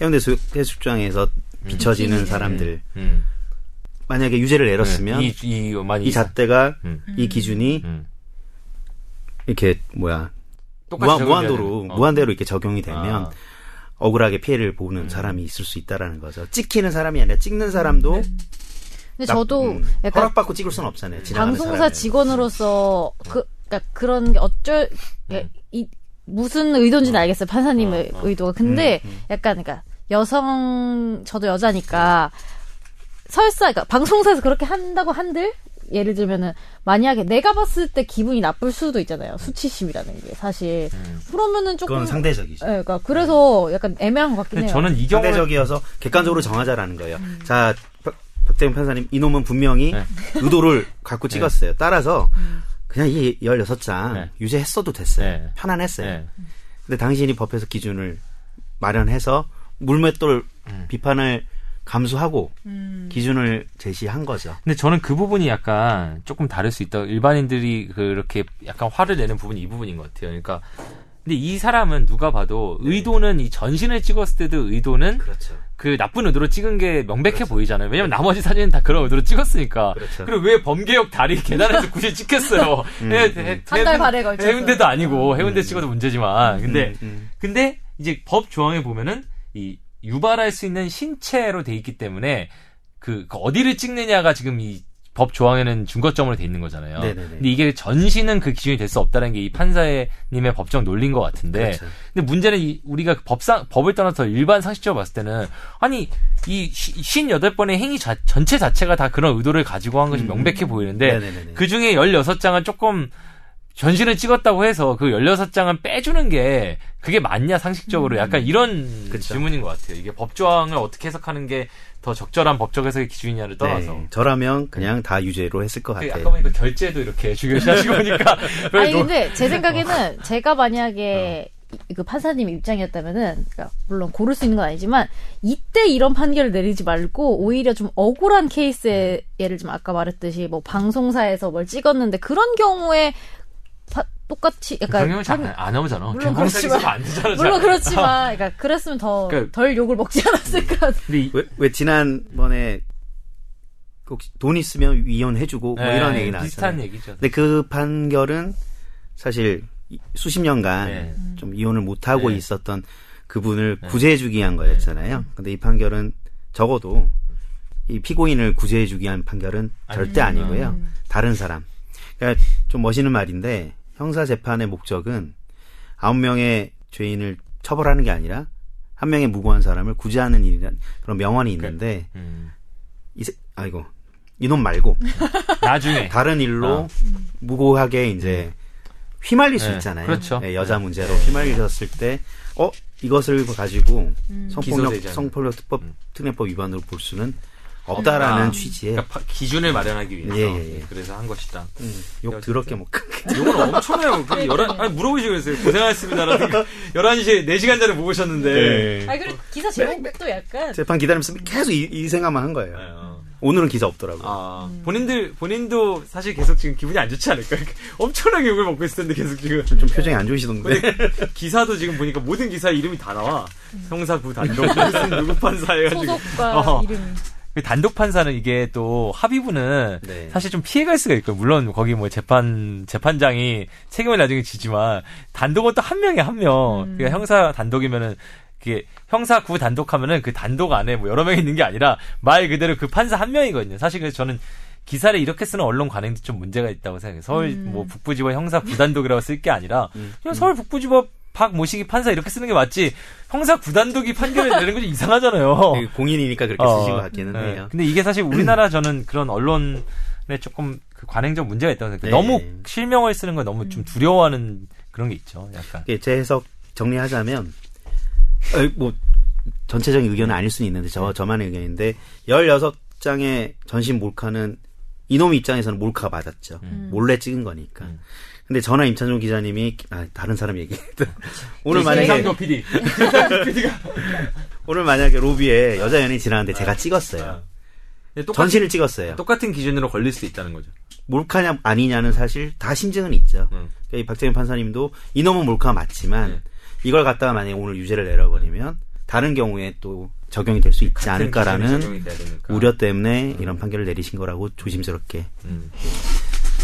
해운대 수- 해수욕장에서 비춰지는 비키니. 사람들 음. 만약에 유죄를 내렸으면 네. 이, 이, 이 많이 잣대가 음. 이 기준이 음. 이렇게 뭐야 무한, 무한도로 어. 무한대로 이렇게 적용이 되면 아. 억울하게 피해를 보는 사람이 있을 수 있다라는 거죠. 찍히는 사람이 아니라 찍는 사람도 근데 나- 저도 음, 약간 허락받고 찍을 수는 없잖아요. 방송사 사람을. 직원으로서 그 그러니까 그런 게 어쩔 음. 이 무슨 의도인지는 알겠어요 판사님의 어, 어. 의도가 근데 음, 음. 약간 그러니까 여성 저도 여자니까 설사 그러니까 방송사에서 그렇게 한다고 한들 예를 들면은 만약에 내가 봤을 때 기분이 나쁠 수도 있잖아요 수치심이라는 게 사실 음. 그러면은 조금 그건 상대적이죠. 예, 그러니까 그래서 약간 애매한 것 같긴 해요. 저는 이 경우에 상대적이어서 객관적으로 정하자라는 거예요. 자, 박- 박재민 판사님, 이놈은 분명히 네. 의도를 갖고 찍었어요. 따라서 그냥 이 16장 네. 유죄했어도 됐어요. 네. 편안했어요. 네. 근데 당신이 법에서 기준을 마련해서 물맷돌 음. 비판을 감수하고 음. 기준을 제시한 거죠. 근데 저는 그 부분이 약간 조금 다를 수 있다. 일반인들이 그렇게 약간 화를 내는 부분이 이 부분인 것 같아요. 그러니까 근데 이 사람은 누가 봐도 의도는 이 전신을 찍었을 때도 의도는 그렇죠. 그 나쁜 의도로 찍은 게 명백해 그렇죠. 보이잖아요. 왜냐면 나머지 사진은 다 그런 의도로 찍었으니까. 그렇죠. 리고왜 범계역 다리 계단에서 굳이 찍혔어요? 음, 해- 음. 해- 한달 해운- 반에 걸쳐서. 해운대도 아니고 해운대 찍어도 문제지만. 근데 음, 음. 근데 이제 법 조항에 보면은 이 유발할 수 있는 신체로 돼 있기 때문에 그, 그 어디를 찍느냐가 지금 이 법 조항에는 중거점으로 돼 있는 거잖아요. 네네네. 근데 이게 전신은 그 기준이 될 수 없다는 게 이 판사님의 법정 논리인 것 같은데. 그렇죠. 근데 문제는 이 우리가 법상 법을 떠나서 일반 상식적으로 봤을 때는 아니 이 58번의 행위 자, 전체 자체가 다 그런 의도를 가지고 한 것이 음. 명백해 보이는데 네네네네. 그 중에 16장은 조금 전신을 찍었다고 해서 그 16장은 빼주는 게 그게 맞냐 상식적으로 약간 이런 그쵸. 질문인 것 같아요. 이게 법조항을 어떻게 해석하는 게 더 적절한 법적 해석의 기준이냐를 떠나서. 네, 저라면 그냥 다 유죄로 했을 것그 같아요. 아까 보니까 결제도 이렇게 중요시하시고 보니까 아니 그래도- 근데 제 생각에는 제가 만약에 그 판사님 입장이었다면은 그러니까 물론 고를 수 있는 건 아니지만 이때 이런 판결을 내리지 말고 오히려 좀 억울한 케이스에 예를 좀 아까 말했듯이 뭐 방송사에서 뭘 찍었는데 그런 경우에 파, 똑같이 약간 경우 잘안 안 나오잖아. 물론 그렇지만- 안 되잖아. 물론 잘. 그렇지만 그러니까 그랬으면 더덜 그러니까- 욕을 먹지 않았을까. 근데 이- 왜, 왜 지난번에 혹시 돈 있으면 이혼해주고 뭐 네, 이런 얘기 비슷한 나왔잖아요. 얘기죠. 근데 그 판결은 사실 이- 수십 년간 네. 좀 이혼을 못 하고 네. 있었던 그분을 네. 구제해주기 위한 거였잖아요. 근데 이 판결은 적어도 이 피고인을 구제해주기 위한 판결은 절대. 아니고요. 다른 사람. 그러니까 좀 멋있는 말인데 형사 재판의 목적은 아홉 명의 죄인을 처벌하는 게 아니라 한 명의 무고한 사람을 구제하는 일이란 그런 명언이 있는데 음. 이 세- 아이고 이놈 말고 나중에 다른 일로 어. 무고하게 이제 휘말릴 수 네, 있잖아요. 그렇죠. 예, 여자 문제로 휘말리셨을 때, 어 이것을 가지고 성폭력 기소되지 않는. 성폭력 특법 음. 특례법 위반으로 볼 수는 없다라는 아, 취지의 그러니까 파- 기준을 마련하기 위해서 예, 예, 예. 그래서 한 것이다. 음, 욕 더럽게 먹. 이건 엄청나요. 그 열한 아니 물어보시고 그랬어요. 고생하셨습니다라는 거. 11시에 4시간 전에 못 오셨는데. 아 그리고 기사 제목도 약간 재판 기다리면서 계속 이, 이 생각만 한 거예요. 네, 어. 오늘은 기사 없더라고요. 아, 본인들 본인도 사실 계속 지금 기분이 안 좋지 않을까? 엄청나게 욕을 먹고 있을 텐데 계속 지금 좀 표정이 안 좋으시던데. 기사도 지금 보니까 모든 기사 이름이 다 나와. 형사 구 단독 무슨 누구 판사 해가지고 소속과 어. 이름이 그 단독 판사는 이게 또 합의부는 네. 사실 좀 피해갈 수가 있고 물론 거기 뭐 재판 재판장이 책임을 나중에 지지만 단독은 또 한 명이 한 명. 음. 그러니까 형사 단독이면은 그게 형사 구 단독하면은 그 단독 안에 뭐 여러 명이 있는 게 아니라 말 그대로 그 판사 한 명이거든요. 사실 그래서 저는 기사를 이렇게 쓰는 언론 관행도 좀 문제가 있다고 생각해요. 서울 음. 뭐 북부지법 형사 구단독이라고 쓸 게 아니라 음. 그냥 서울 북부지법 박 모시기 판사 이렇게 쓰는 게 맞지. 형사 구단독이 판결을 내는 건좀 이상하잖아요. 되게 공인이니까 그렇게 어, 쓰신 것 같기는 네. 해요. 근데 이게 사실 우리나라 저는 그런 언론에 조금 그 관행적 문제가 있다고 생각해요. 네. 너무 실명을 쓰는 걸 너무 좀 두려워하는 그런 게 있죠. 약간. 예, 제 해석 정리하자면 어, 뭐 전체적인 의견은 아닐 수는 있는데 저 저만의 의견인데 16장의 전신 몰카는 이놈 입장에서는 몰카가 맞았죠. 음. 몰래 찍은 거니까. 음. 근데 저나 임찬종 기자님이 아, 다른 사람 얘기. 오늘 네, 만약에 PD. 오늘 만약에 로비에 여자 연예인 지나는데 제가 찍었어요. 근데 똑같은, 전신을 찍었어요. 똑같은 기준으로 걸릴 수 있다는 거죠. 몰카냐 아니냐는 사실 다 심증은 있죠. 음. 그러니까 이 박재민 판사님도 이놈은 몰카가 맞지만 네. 이걸 갖다가 만약에 오늘 유죄를 내려버리면 다른 경우에 또 적용이 될 수 있지 않을까라는. 우려 때문에 이런 판결을 내리신 거라고 조심스럽게. 음.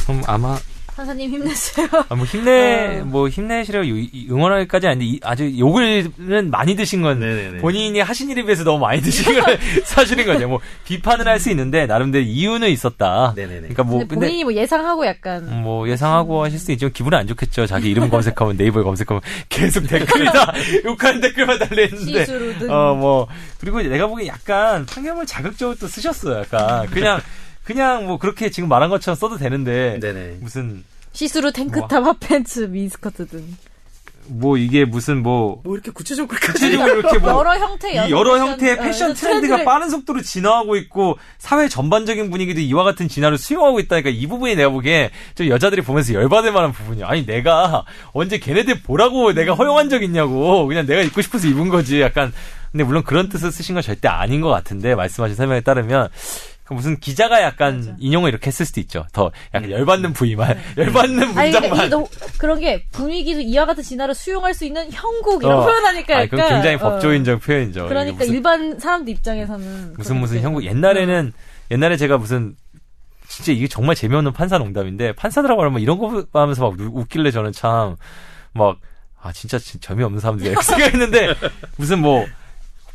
그럼 아마 판사님 힘내세요. 아, 뭐 힘내 어. 뭐 힘내시라고 응원할까지 아닌데 이- 아주 욕을는 많이 드신 건 네네네. 본인이 하신 일에 비해서 너무 많이 드신 건 사실인 거죠. 뭐 비판을 할 수 있는데 나름대로 이유는 있었다. 네네네. 그러니까 뭐 근데 본인이 뭐 예상하고 약간 뭐 예상하고 하실 수 있지만 기분은 안 좋겠죠. 자기 이름 검색하면 네이버에 검색하면 계속 댓글이 다 욕하는 댓글만 달려 있는데 시스루든 어뭐 그리고 내가 보기엔 약간 판결문 자극적으로 또 쓰셨어요. 약간 그냥 그냥 뭐 그렇게 지금 말한 것처럼 써도 되는데 네네. 무슨 시스루 탱크탑 핫팬츠 미니스커트 등 뭐 이게 무슨 뭐뭐 이렇게 구체적으로까지. 구체적으로 이렇게 뭐 여러 형태 여러 패션, 형태의 어, 패션 트렌드가 트렌드를 빠른 속도로 진화하고 있고 사회 전반적인 분위기도 이와 같은 진화를 수용하고 있다니까 이 부분이 내가 보기에 좀 여자들이 보면서 열받을 만한 부분이야. 아니 내가 언제 걔네들 보라고 내가 허용한 적 있냐고 그냥 내가 입고 싶어서 입은 거지. 약간 근데 물론 그런 뜻을 쓰신 건 절대 아닌 것 같은데 말씀하신 설명에 따르면 그 무슨 기자가 약간 맞아. 인용을 이렇게 했을 수도 있죠. 더 약간 열받는 부위만 열받는 아니 그러니까 문장만. 이 너, 그런 게 분위기도 이와 같은 진화를 수용할 수 있는 형국 이런 어. 표현하니까 아, 약간 그건 굉장히 어. 법조인적 표현이죠. 그러니까 무슨- 일반 사람들 입장에서는 무슨 무슨 게. 형국 옛날에는 옛날에 제가 무슨 진짜 이게 정말 재미없는 판사 농담인데 판사들하고 하면 이런 거 하면서 막 우- 웃길래 저는 참 막 아 진짜 진- 재미없는 사람들이야 이렇게 생각했는데 무슨 뭐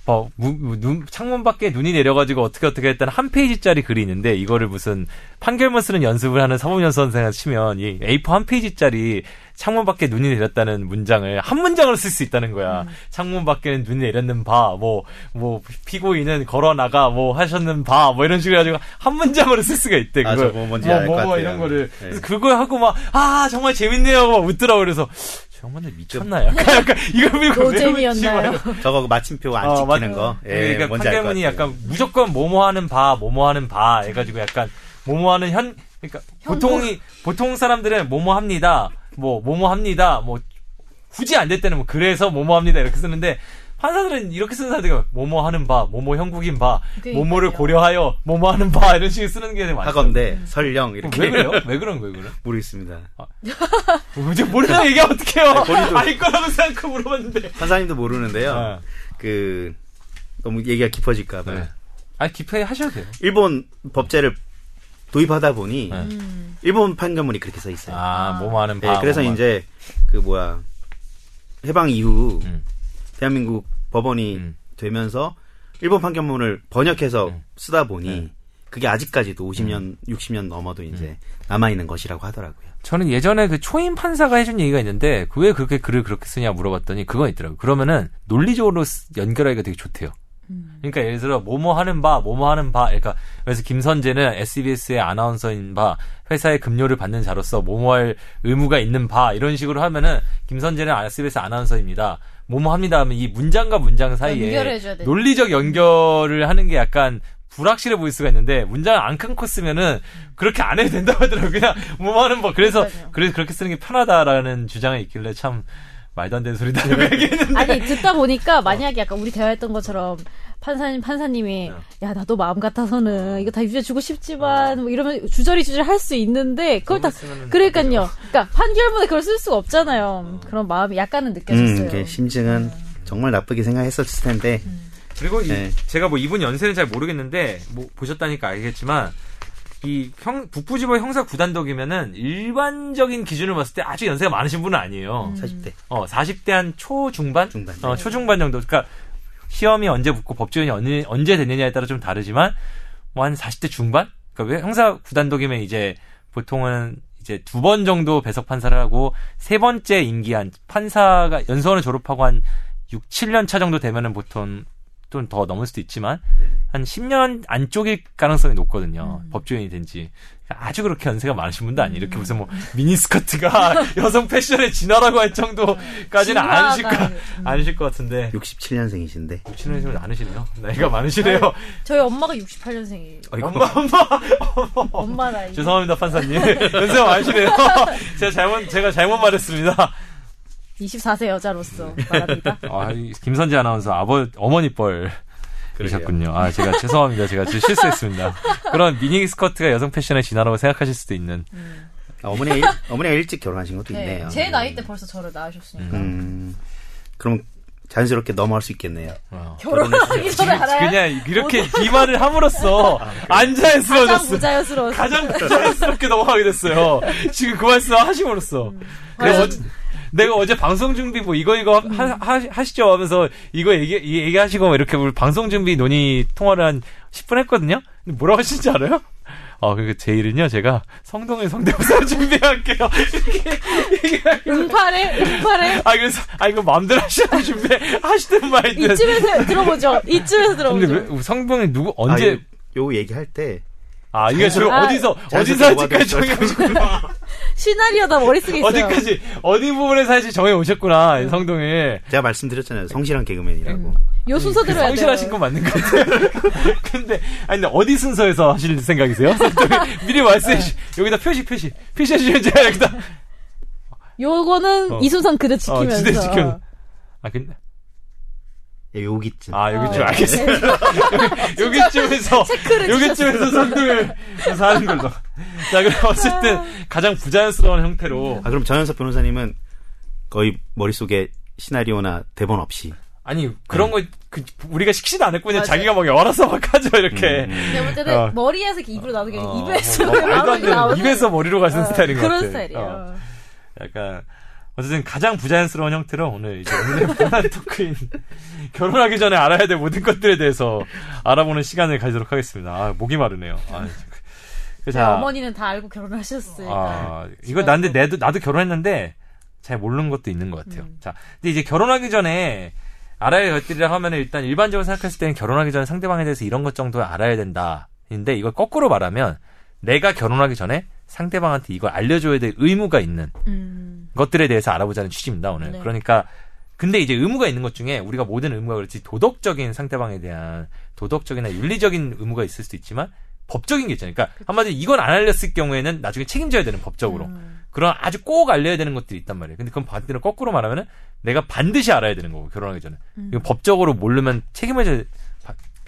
어, 무- 무- 눈, 창문 밖에 눈이 내려가지고 어떻게 어떻게 했다는 한 페이지짜리 글이 있는데 이거를 무슨 판결문 쓰는 연습을 하는 사법연수생한테 시키면 이 A4 한 페이지짜리 창문 밖에 눈이 내렸다는 문장을 한 문장으로 쓸 수 있다는 거야. 창문 밖에는 눈이 내렸는 바, 뭐, 뭐, 피고인은 걸어 나가, 뭐, 하셨는 바, 뭐, 이런 식으로 해가지고 한 문장으로 쓸 수가 있대, 아, 그걸. 저 뭐 뭔지 뭐, 알 것 뭐, 뭐, 같아요. 이런 거를. 네. 그래서 그걸 하고 막, 아, 정말 재밌네요. 막 웃더라고. 그래서, 저 양반들 미쳤나? 약간, 약간, 이걸 보고 노잼이었나요? 저거 그 마침표 안 어, 찍히는 맞- 거. 예, 그러니까 뭔지 알것 판결문이 같아요. 약간 무조건 뭐뭐 하는 바, 뭐뭐 하는 바 해가지고 약간 뭐뭐 하는 현, 그러니까 보통이 보통 사람들은 뭐뭐 합니다, 뭐 뭐뭐 합니다, 뭐 굳이 안 될 때는 뭐 그래서 뭐뭐 합니다 이렇게 쓰는데 판사들은 이렇게 쓰는 사람들이 뭐뭐 하는 바, 뭐뭐 형국인 바, 그러니까요. 뭐뭐를 고려하여 뭐뭐 하는 바 이런 식으로 쓰는 게 많아요. 하건대 설령 이렇게 왜 그래요? 왜 그런 거예요, 그래? 모르겠습니다. 이제 모르는 얘기 어떡해요? 네, 본인도- 알 거라고 생각하고 물어봤는데. 판사님도 모르는데요. 아, 그 너무 얘기가 깊어질까 봐 네. 아 깊게 하셔도 돼요. 일본 법제를 도입하다 보니 네. 음. 일본 판결문이 그렇게 써 있어요. 아, 뭐뭐 하는 네, 바. 그래서 뭐뭐 이제 그 뭐야 해방 이후 음. 대한민국 법원이 음. 되면서 일본 판결문을 번역해서 음. 쓰다 보니 네. 그게 아직까지도 50년, 60년 넘어도 이제 음. 남아 있는 것이라고 하더라고요. 저는 예전에 그 초임 판사가 해준 얘기가 있는데 그 왜 그렇게 글을 그렇게 쓰냐 물어봤더니 그건 있더라고요. 그러면은 논리적으로 쓰- 연결하기가 되게 좋대요. 그러니까 예를 들어 뭐뭐 하는 바, 뭐뭐 하는 바, 그러니까 그래서 김선재는 SBS의 아나운서인 바, 회사의 급료를 받는 자로서 뭐뭐 할 의무가 있는 바 이런 식으로 하면은 김선재는 SBS 아나운서입니다. 뭐뭐 합니다 하면 이 문장과 문장 사이에. 논리적 연결을 하는 게 약간 불확실해 보일 수가 있는데 문장을 안 끊고 쓰면은 그렇게 안 해도 된다고 하더라고요. 그냥 뭐뭐 하는 바. 그래서. 그래서 그렇게 쓰는 게 편하다라는 주장이 있길래 참 말도 안 되는 소리다 아니 듣다 보니까 만약에 약간 우리 대화했던 것처럼 판사님 판사님이 네. 야 나도 마음 같아서는 이거 다 유죄 주고 싶지만 뭐 이러면 주저리 주저리 할 수 있는데 그걸 다 그러니까요. 그러니까 판결문에 그걸 쓸 수가 없잖아요. 그런 마음이 약간은 음, 느껴졌어요. 그 심증은 정말 나쁘게 생각했었을 텐데 그리고 이- 네. 제가 뭐 이분 연세는 잘 모르겠는데 뭐 보셨다니까 알겠지만 이 형 북부지법 형사 구단독이면은 일반적인 기준을 봤을 때 아주 연세가 많으신 분은 아니에요. 40대 어 40대 한 초중반, 중반. 어 초중반 정도. 그러니까 시험이 언제 붙고 법조인이 언제, 언제 되느냐에 따라 좀 다르지만 뭐 한 40대 중반? 그러니까 왜 형사 구단독이면 이제 보통은 이제 두 번 정도 배석 판사를 하고 세 번째 임기한 판사가 연수원을 졸업하고 한 6, 7년 차 정도 되면은 보통 좀더 넘을 수도 있지만 한 10년 안쪽일 가능성이 높거든요. 법조인이 된지. 아주 그렇게 연세가 많으신 분도 아니에요. 이렇게 무슨 뭐 미니스커트가 여성 패션의 진화라고 할 정도까지는 아니실 것, 진화가- 아니실 것 같은데. 67년생이신데 67년이면 많으시네요. 나이가 많으시네요. 저희 엄마가 68년생이에요. 아이고. 엄마, 엄마. 엄마 나이. 죄송합니다, 판사님. 연세가 많으시네요. 제가 잘못, 제가 잘못 말했습니다. 24세 여자로서 말합니다. 아, 이 김선재 아나운서 아버, 어머니 뻘. 이셨군요. 아, 제가 죄송합니다. 제가 좀 실수했습니다. 그런 미니 스커트가 여성 패션의 진화라고 생각하실 수도 있는. 아, 어머니가, 일, 어머니가 일찍 결혼하신 것도 네, 있네요. 제 나이 때 벌써 저를 낳으셨으니까. 음, 그럼 자연스럽게 넘어갈 수 있겠네요. 어. 결혼하기 전에 알아요? 그냥 이렇게 이 말을 함으로써 가장 안자연스러워졌어. 부자연스러웠어. 가장 부자연스럽게 넘어가게 됐어요. 지금 그 말씀 하심으로써. 내가 어제, 내가 어제 방송 준비 뭐 이거 이거 하, 하, 하시죠 하면서 이거 얘기 이- 얘기하시고 뭐 이렇게 우리 방송 준비 논의 통화를 한 10분 했거든요. 근데 뭐라고 하시는지 알아요? 어, 그 제 일은요, 제가 성동일 성대모사 준비할게요. 이렇게 얘기하고. 응팔에 응팔에 아, 그래서, 아, 이거 마음대로 하시라고 준비 하시던 말인데. 이쯤에서 들어보죠. 이쯤에서 근데 들어보죠. 왜, 성동일 누구, 언제, 아, 요, 요 얘기할 때 아, 이게 지금 아, 어디서, 자연스럽게 어디서 할지까지 녹아들었어요. 정해 오셨구나. 시나리오다 머릿속에 있어요. 어디까지, 어디 부분에서 할지 정해 오셨구나, 이 성동일. 제가 말씀드렸잖아요. 성실한 개그맨이라고. 요 순서 그 들어야 돼요. 성실하신 건 맞는 것 같아요. 근데, 아니, 근데 어디 순서에서 하실 생각이세요? 미리 말씀해 주시, 여기다 표시, 표시. 표시해 주시면 제가 여기다. 요거는 어. 이 순선 그대로 어, 지키면서. 지대 지켜. 아, 근데, 예, 여기쯤. 아, 여기쯤 네. 알겠어요. 여기쯤에서, 체크를 여기쯤에서 성동일, 에서 하는 걸로. 자, 그럼 어쨌든, 가장 부자연스러운 형태로. 아, 그럼 전현석 변호사님은 거의 머릿속에 시나리오나 대본 없이. 아니 그런 거 그, 우리가 식시도 안 했고 그냥 맞아요. 자기가 막 열어서 막 하죠 이렇게. 내가 볼 때는 어. 머리에서 이렇게 입으로 나오는 게 아니라 어, 입에서 뭐, 뭐 말도 안 되는 입에서 머리로 가시는 어, 스타일인 것 그런 같아. 스타일이에요. 어, 약간 어쨌든 가장 부자연스러운 형태로 오늘 이제 오늘의 본안 토크인 결혼하기 전에 알아야 될 모든 것들에 대해서 알아보는 시간을 가지도록 하겠습니다. 아, 목이 마르네요. 아, 그, 제 어머니는 다 알고 결혼하셨으니까. 아, 이거 나도 나도 나도 결혼했는데 잘 모르는 것도 있는 것 같아요. 음. 자, 근데 이제 결혼하기 전에 알아야 할 것들이라 하면은 일단 일반적으로 생각했을 때는 결혼하기 전에 상대방에 대해서 이런 것 정도 알아야 된다. 인데 이걸 거꾸로 말하면 내가 결혼하기 전에 상대방한테 이걸 알려줘야 될 의무가 있는 음. 것들에 대해서 알아보자는 취지입니다 오늘. 네. 그러니까 근데 이제 의무가 있는 것 중에 우리가 모든 의무가 그렇지 도덕적인 상대방에 대한 도덕적이나 윤리적인 의무가 있을 수도 있지만 법적인 게 있잖아요. 그러니까 한마디로 이건 안 알렸을 경우에는 나중에 책임져야 되는 법적으로. 음. 그런 아주 꼭 알려야 되는 것들이 있단 말이에요. 근데 그건 반대로 거꾸로 말하면은 내가 반드시 알아야 되는 거고 결혼하기 전에. 음. 이거 법적으로 모르면 책임을 져- 바-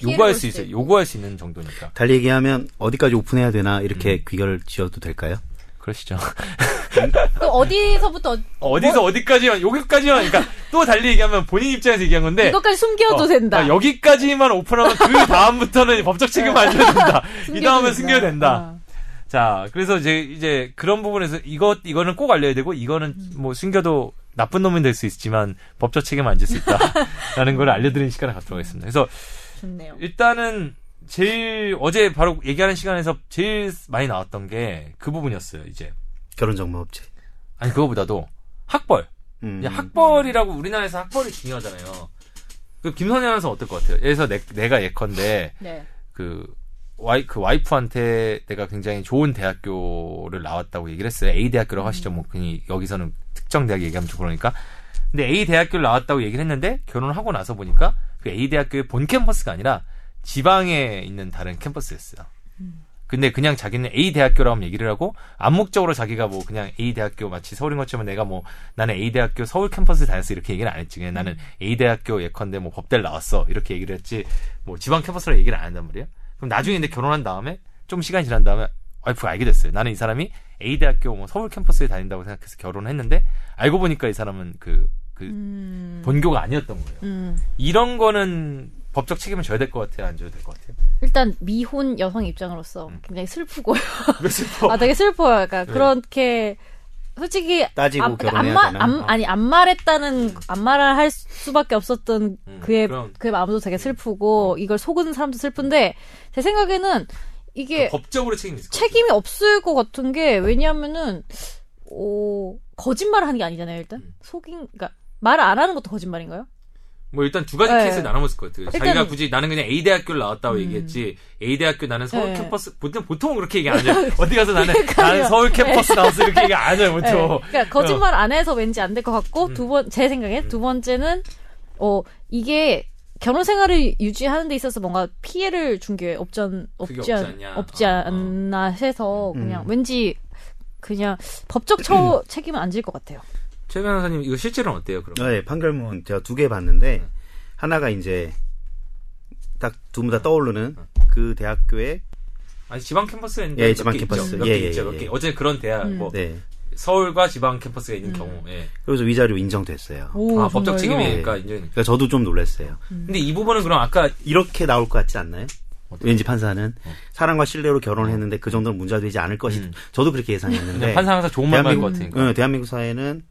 요구할 볼수수 있어요. 있고. 요구할 수 있는 정도니까. 달리 얘기하면 어디까지 오픈해야 되나 이렇게 음. 귀결 지어도 될까요? 그러시죠. 그 어디서부터 어디서 어디까지만 여기까지만 그러니까 또 달리 얘기하면 본인 입장에서 얘기한 건데 이것까지 숨겨도 어, 된다. 아, 여기까지만 오픈하면 그 다음부터는 법적 책임을 안 져야 된다. 이 다음은 숨겨야 된다. 어. 자, 그래서 이제 이제 그런 부분에서 이것 이거는 꼭 알려야 되고 이거는 뭐 숨겨도 나쁜 놈이 될 수 있지만 법적 책임 안 질 수 있다라는 걸 알려드리는 시간을 갖도록 하겠습니다. 그래서 좋네요. 일단은 제일 어제 바로 얘기하는 시간에서 제일 많이 나왔던 게 그 부분이었어요. 이제 결혼 정보 업체. 아니 그거보다도 학벌. 음. 이제 학벌이라고 우리나라에서 학벌이 중요하잖아요. 그 김선영 아나운서 어떨 것 같아요? 그래서 내, 내가 예컨대 네. 그 와이 그 와이프한테 내가 굉장히 좋은 대학교를 나왔다고 얘기를 했어요. A 대학교라고 하시죠. 뭐 괜히 여기서는 특정 대학 얘기하면 좀 그러니까. 근데 A 대학교를 나왔다고 얘기를 했는데 결혼하고 나서 보니까 그 A 대학교의 본 캠퍼스가 아니라 지방에 있는 다른 캠퍼스였어요. 근데 그냥 자기는 A 대학교라고 얘기를 하고 암묵적으로 자기가 뭐 그냥 A 대학교 마치 서울인 것처럼 내가 뭐 나는 A 대학교 서울 캠퍼스 다녔어 이렇게 얘기를 안 했지. 그냥 나는 A 대학교 예컨대 뭐 법대를 나왔어 이렇게 얘기를 했지. 뭐 지방 캠퍼스라고 얘기를 안 한단 말이에요. 그럼 나중에 이제 결혼한 다음에 좀 시간이 지난 다음에 와이프가 알게 됐어요. 나는 이 사람이 A 대학교 뭐 서울 캠퍼스에 다닌다고 생각해서 결혼을 했는데 알고 보니까 이 사람은 그, 그 음. 본교가 아니었던 거예요. 음. 이런 거는 법적 책임을 져야 될 것 같아요? 안 져야 될 것 같아요? 일단 미혼 여성 입장으로서 음. 굉장히 슬프고요. 왜 슬퍼? 아 되게 슬퍼요. 그러니까 네. 그렇게 솔직히 따지고 안, 그러니까 결혼해야 안, 말- 되나? 안, 아니 안 말했다는 안 말을 할 수밖에 없었던 음, 그의 그럼. 그의 마음도 되게 슬프고 이걸 속은 사람도 슬픈데 제 생각에는 이게 법적으로 책임이 있을 것 책임이 없을 것 같은 게 왜냐하면은 어, 거짓말을 하는 게 아니잖아요. 일단 음. 속인 그러니까 말을 안 하는 것도 거짓말인가요? 뭐 일단 두 가지 네. 케이스를 나눠봤을 것 같아요. 일단- 자기가 굳이 나는 그냥 A 대학교를 나왔다고 음. 얘기했지 A 대학교 나는 서울 네. 캠퍼스 보통 보통은 그렇게 얘기 안 하죠. 어디 가서 나는. 나는 서울 캠퍼스 나왔어 이렇게 얘기 안 해요 네. 보통. 그러니까 거짓말 안 해서 왠지 안 될 것 같고 음. 두 번 제 생각에 음. 두 번째는 어 이게 결혼 생활을 유지하는 데 있어서 뭔가 피해를 준 게 없지 않, 없지, 없지 않, 않냐. 없지 어, 어. 않나 해서 그냥 음. 왠지 그냥 법적 처 책임은 안 질 것 같아요. 최 변호사님 이거 실제로는 어때요? 그럼? 네, 판결문 제가 두 개 봤는데 하나가 이제 딱 두 분 다 떠오르는 그 대학교의 아니 지방 캠퍼스에 있는 예, 몇 지방 개 캠퍼스. 있죠. 몇 예, 개 예, 있죠. 예, 몇 예. 개. 어제 그런 대학 음. 뭐 네. 서울과 지방 캠퍼스가 있는 음. 경우. 예. 그래서 위자료 인정됐어요. 오, 아 법적 정말요? 책임이니까 인정. 그러니까 저도 좀 놀랐어요. 근데 이 부분은 그럼 아까 이렇게 나올 것 같지 않나요? 어떻게? 왠지 판사는 사랑과 신뢰로 결혼을 했는데 그 정도는 문제가 되지 않을 것이. 음. 저도 그렇게 예상했는데 판사 항상 좋은 말만 할것 같으니까. 어, 대한민국 사회는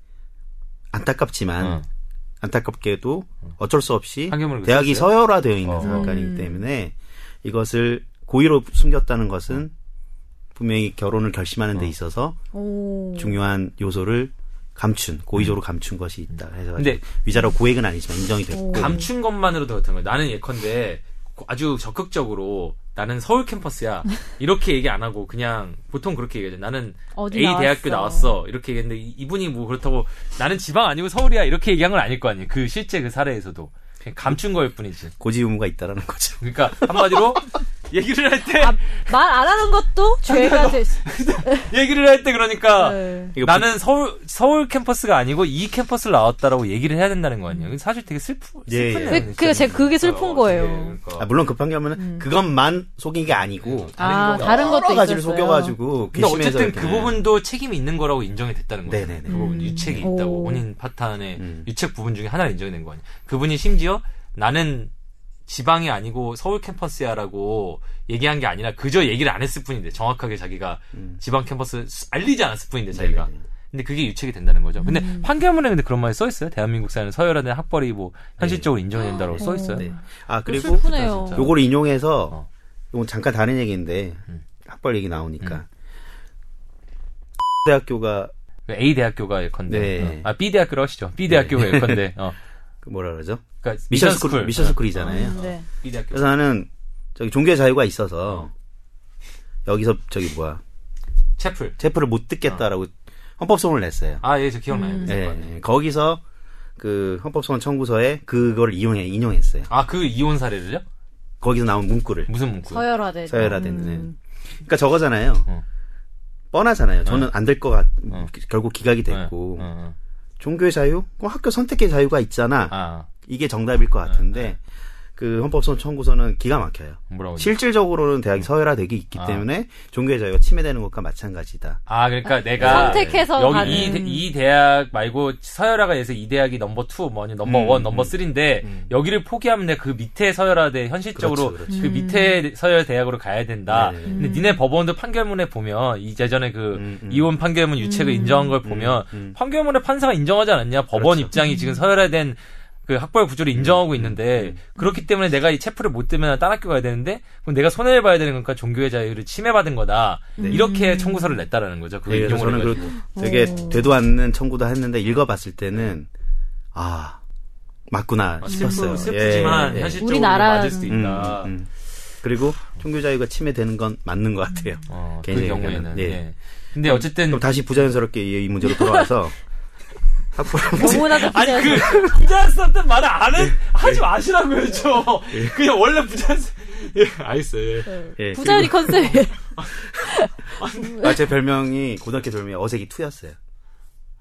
안타깝지만 어. 안타깝게도 어쩔 수 없이 대학이 썼어요? 서열화되어 있는 어. 사건이기 음. 때문에 이것을 고의로 숨겼다는 것은 분명히 결혼을 결심하는 데 어. 있어서 오. 중요한 요소를 감춘 고의적으로 감춘 것이 있다 해서 음. 근데 위자료 고액은 아니지만 인정이 됐고 오. 감춘 것만으로도 그렇다는 거예요. 나는 예컨대 아주 적극적으로 나는 서울 캠퍼스야 이렇게 얘기 안 하고 그냥 보통 그렇게 얘기하죠. 나는 A 나왔어. 대학교 나왔어 이렇게 얘기했는데 이- 이분이 뭐 그렇다고 나는 지방 아니고 서울이야 이렇게 얘기한 건 아닐 거 아니에요. 그 실제 그 사례에서도 그냥 감춘 거일 뿐이지. 고지 의무가 있다라는 거죠. 그러니까 한마디로 얘기를 할때 아, 말안 하는 것도 죄가 될 수. 얘기를 할 때 그러니까 네. 나는 서울 서울 캠퍼스가 아니고 이 캠퍼스를 나왔다라고 얘기를 해야 된다는 거 아니에요. 사실 되게 슬프 예, 슬픈 예. 내용이죠. 그- 그게 슬픈 어, 거예요. 되게 그러니까. 아, 물론 그 판결문은 음. 그것만 속인 게 아니고 아, 경우가 다른 것도 여러 가지를 있었어요. 속여가지고 근데 어쨌든 그 이렇게. 부분도 책임이 있는 거라고 인정이 됐다는 거예요. 네네네. 그 부분 음. 유책이 오. 있다고 혼인 파탄의 음. 유책 부분 중에 하나를 인정이 된 거 아니에요. 그분이 심지어 나는 지방이 아니고 서울 캠퍼스야라고 얘기한 게 아니라 그저 얘기를 안 했을 뿐인데 정확하게 자기가 음. 지방 캠퍼스 수- 알리지 않았을 뿐인데 자기가. 네네네. 근데 그게 유책이 된다는 거죠. 근데 음. 판결문에 근데 그런 말이 써 있어요. 대한민국 사회는 서열화된 학벌이 뭐 현실적으로 인정이 된다고 써 있어요. 네. 아또 그리고. 요거를 인용해서 어. 이건 잠깐 다른 얘기인데 음. 학벌 얘기 나오니까 대학교가 A 대학교가 예컨대. 네. 어. 아 B 대학교로 하시죠. B 대학교가 예컨대. 어. 그 뭐라 그러죠? 그러니까 미션 스쿨 미션 스쿨이잖아요. 음, 네. 그래서 나는 저기 종교의 자유가 있어서 여기서 저기 뭐야 채플. 체프를 못 듣겠다라고 헌법소원을 냈어요. 아, 예, 저 기억나요. 음. 그 예, 사건. 예. 거기서 그 헌법소원 청구서에 그걸 이용해 인용했어요. 아, 그 이혼 사례를요? 거기서 나온 문구를 무슨 문구? 서열화된. 서열화된. 음. 네. 그러니까 저거잖아요. 어. 뻔하잖아요. 저는 안 될 것 같, 어. 결국 기각이 됐고. 어, 어, 어. 종교의 자유? 그럼 학교 선택의 자유가 있잖아. 아, 이게 정답일 것 같은데, 네. 그 헌법소원 청구서는 기가 막혀요. 뭐라고? 실질적으로는 대학이 서열화되기 있기 아. 때문에 종교의 자유가 침해되는 것과 마찬가지다. 아, 그러니까 내가 선택해서 여기 가는. 이, 대- 이 대학 말고 서열화가 돼서 이 대학이 넘버 2, 뭐 아니면 넘버 음, 1, 넘버 음. 3인데 음. 여기를 포기하면 내가 그 밑에 서열화돼 현실적으로 그렇죠, 그 그렇죠. 밑에 서열 대학으로 가야 된다. 네. 근데 니네 법원도 판결문에 보면 이 예전에 그 음, 음. 이혼 판결문 유책을 음. 인정한 걸 보면 음, 음. 판결문에 판사가 인정하지 않았냐? 법원 그렇죠. 입장이 지금 서열화된 그 학벌 구조를 인정하고 음, 있는데 음. 그렇기 때문에 내가 이 체프를 못 뜨면 딴 학교 가야 되는데 그럼 내가 손해를 봐야 되는 거니까 종교의 자유를 침해받은 거다 네. 이렇게 청구서를 냈다라는 거죠. 그걸 네, 저는. 그 되게 오. 되도 않는 청구도 했는데 읽어봤을 때는 아 맞구나 아, 싶었어요. 슬프, 슬프지만 예, 예. 현실적으로 우리나라- 맞을 수도 음, 있다. 음, 음. 그리고 종교 자유가 침해되는 건 맞는 것 같아요. 어, 그 개인의 경우에는. 예. 예. 근데 어쨌든 그럼 다시 부자연스럽게 이, 이 문제로 돌아와서. 너무나도 아니 부자- 그 부자였었던 말을 안 해, 하지 마시라고요, 좀. 그냥 원래 부자였. 예, 알겠어요. 예. 예, 부자연이 컨셉이에요. 아, 제 별명이 고등학교 별명이 어색이 투였어요.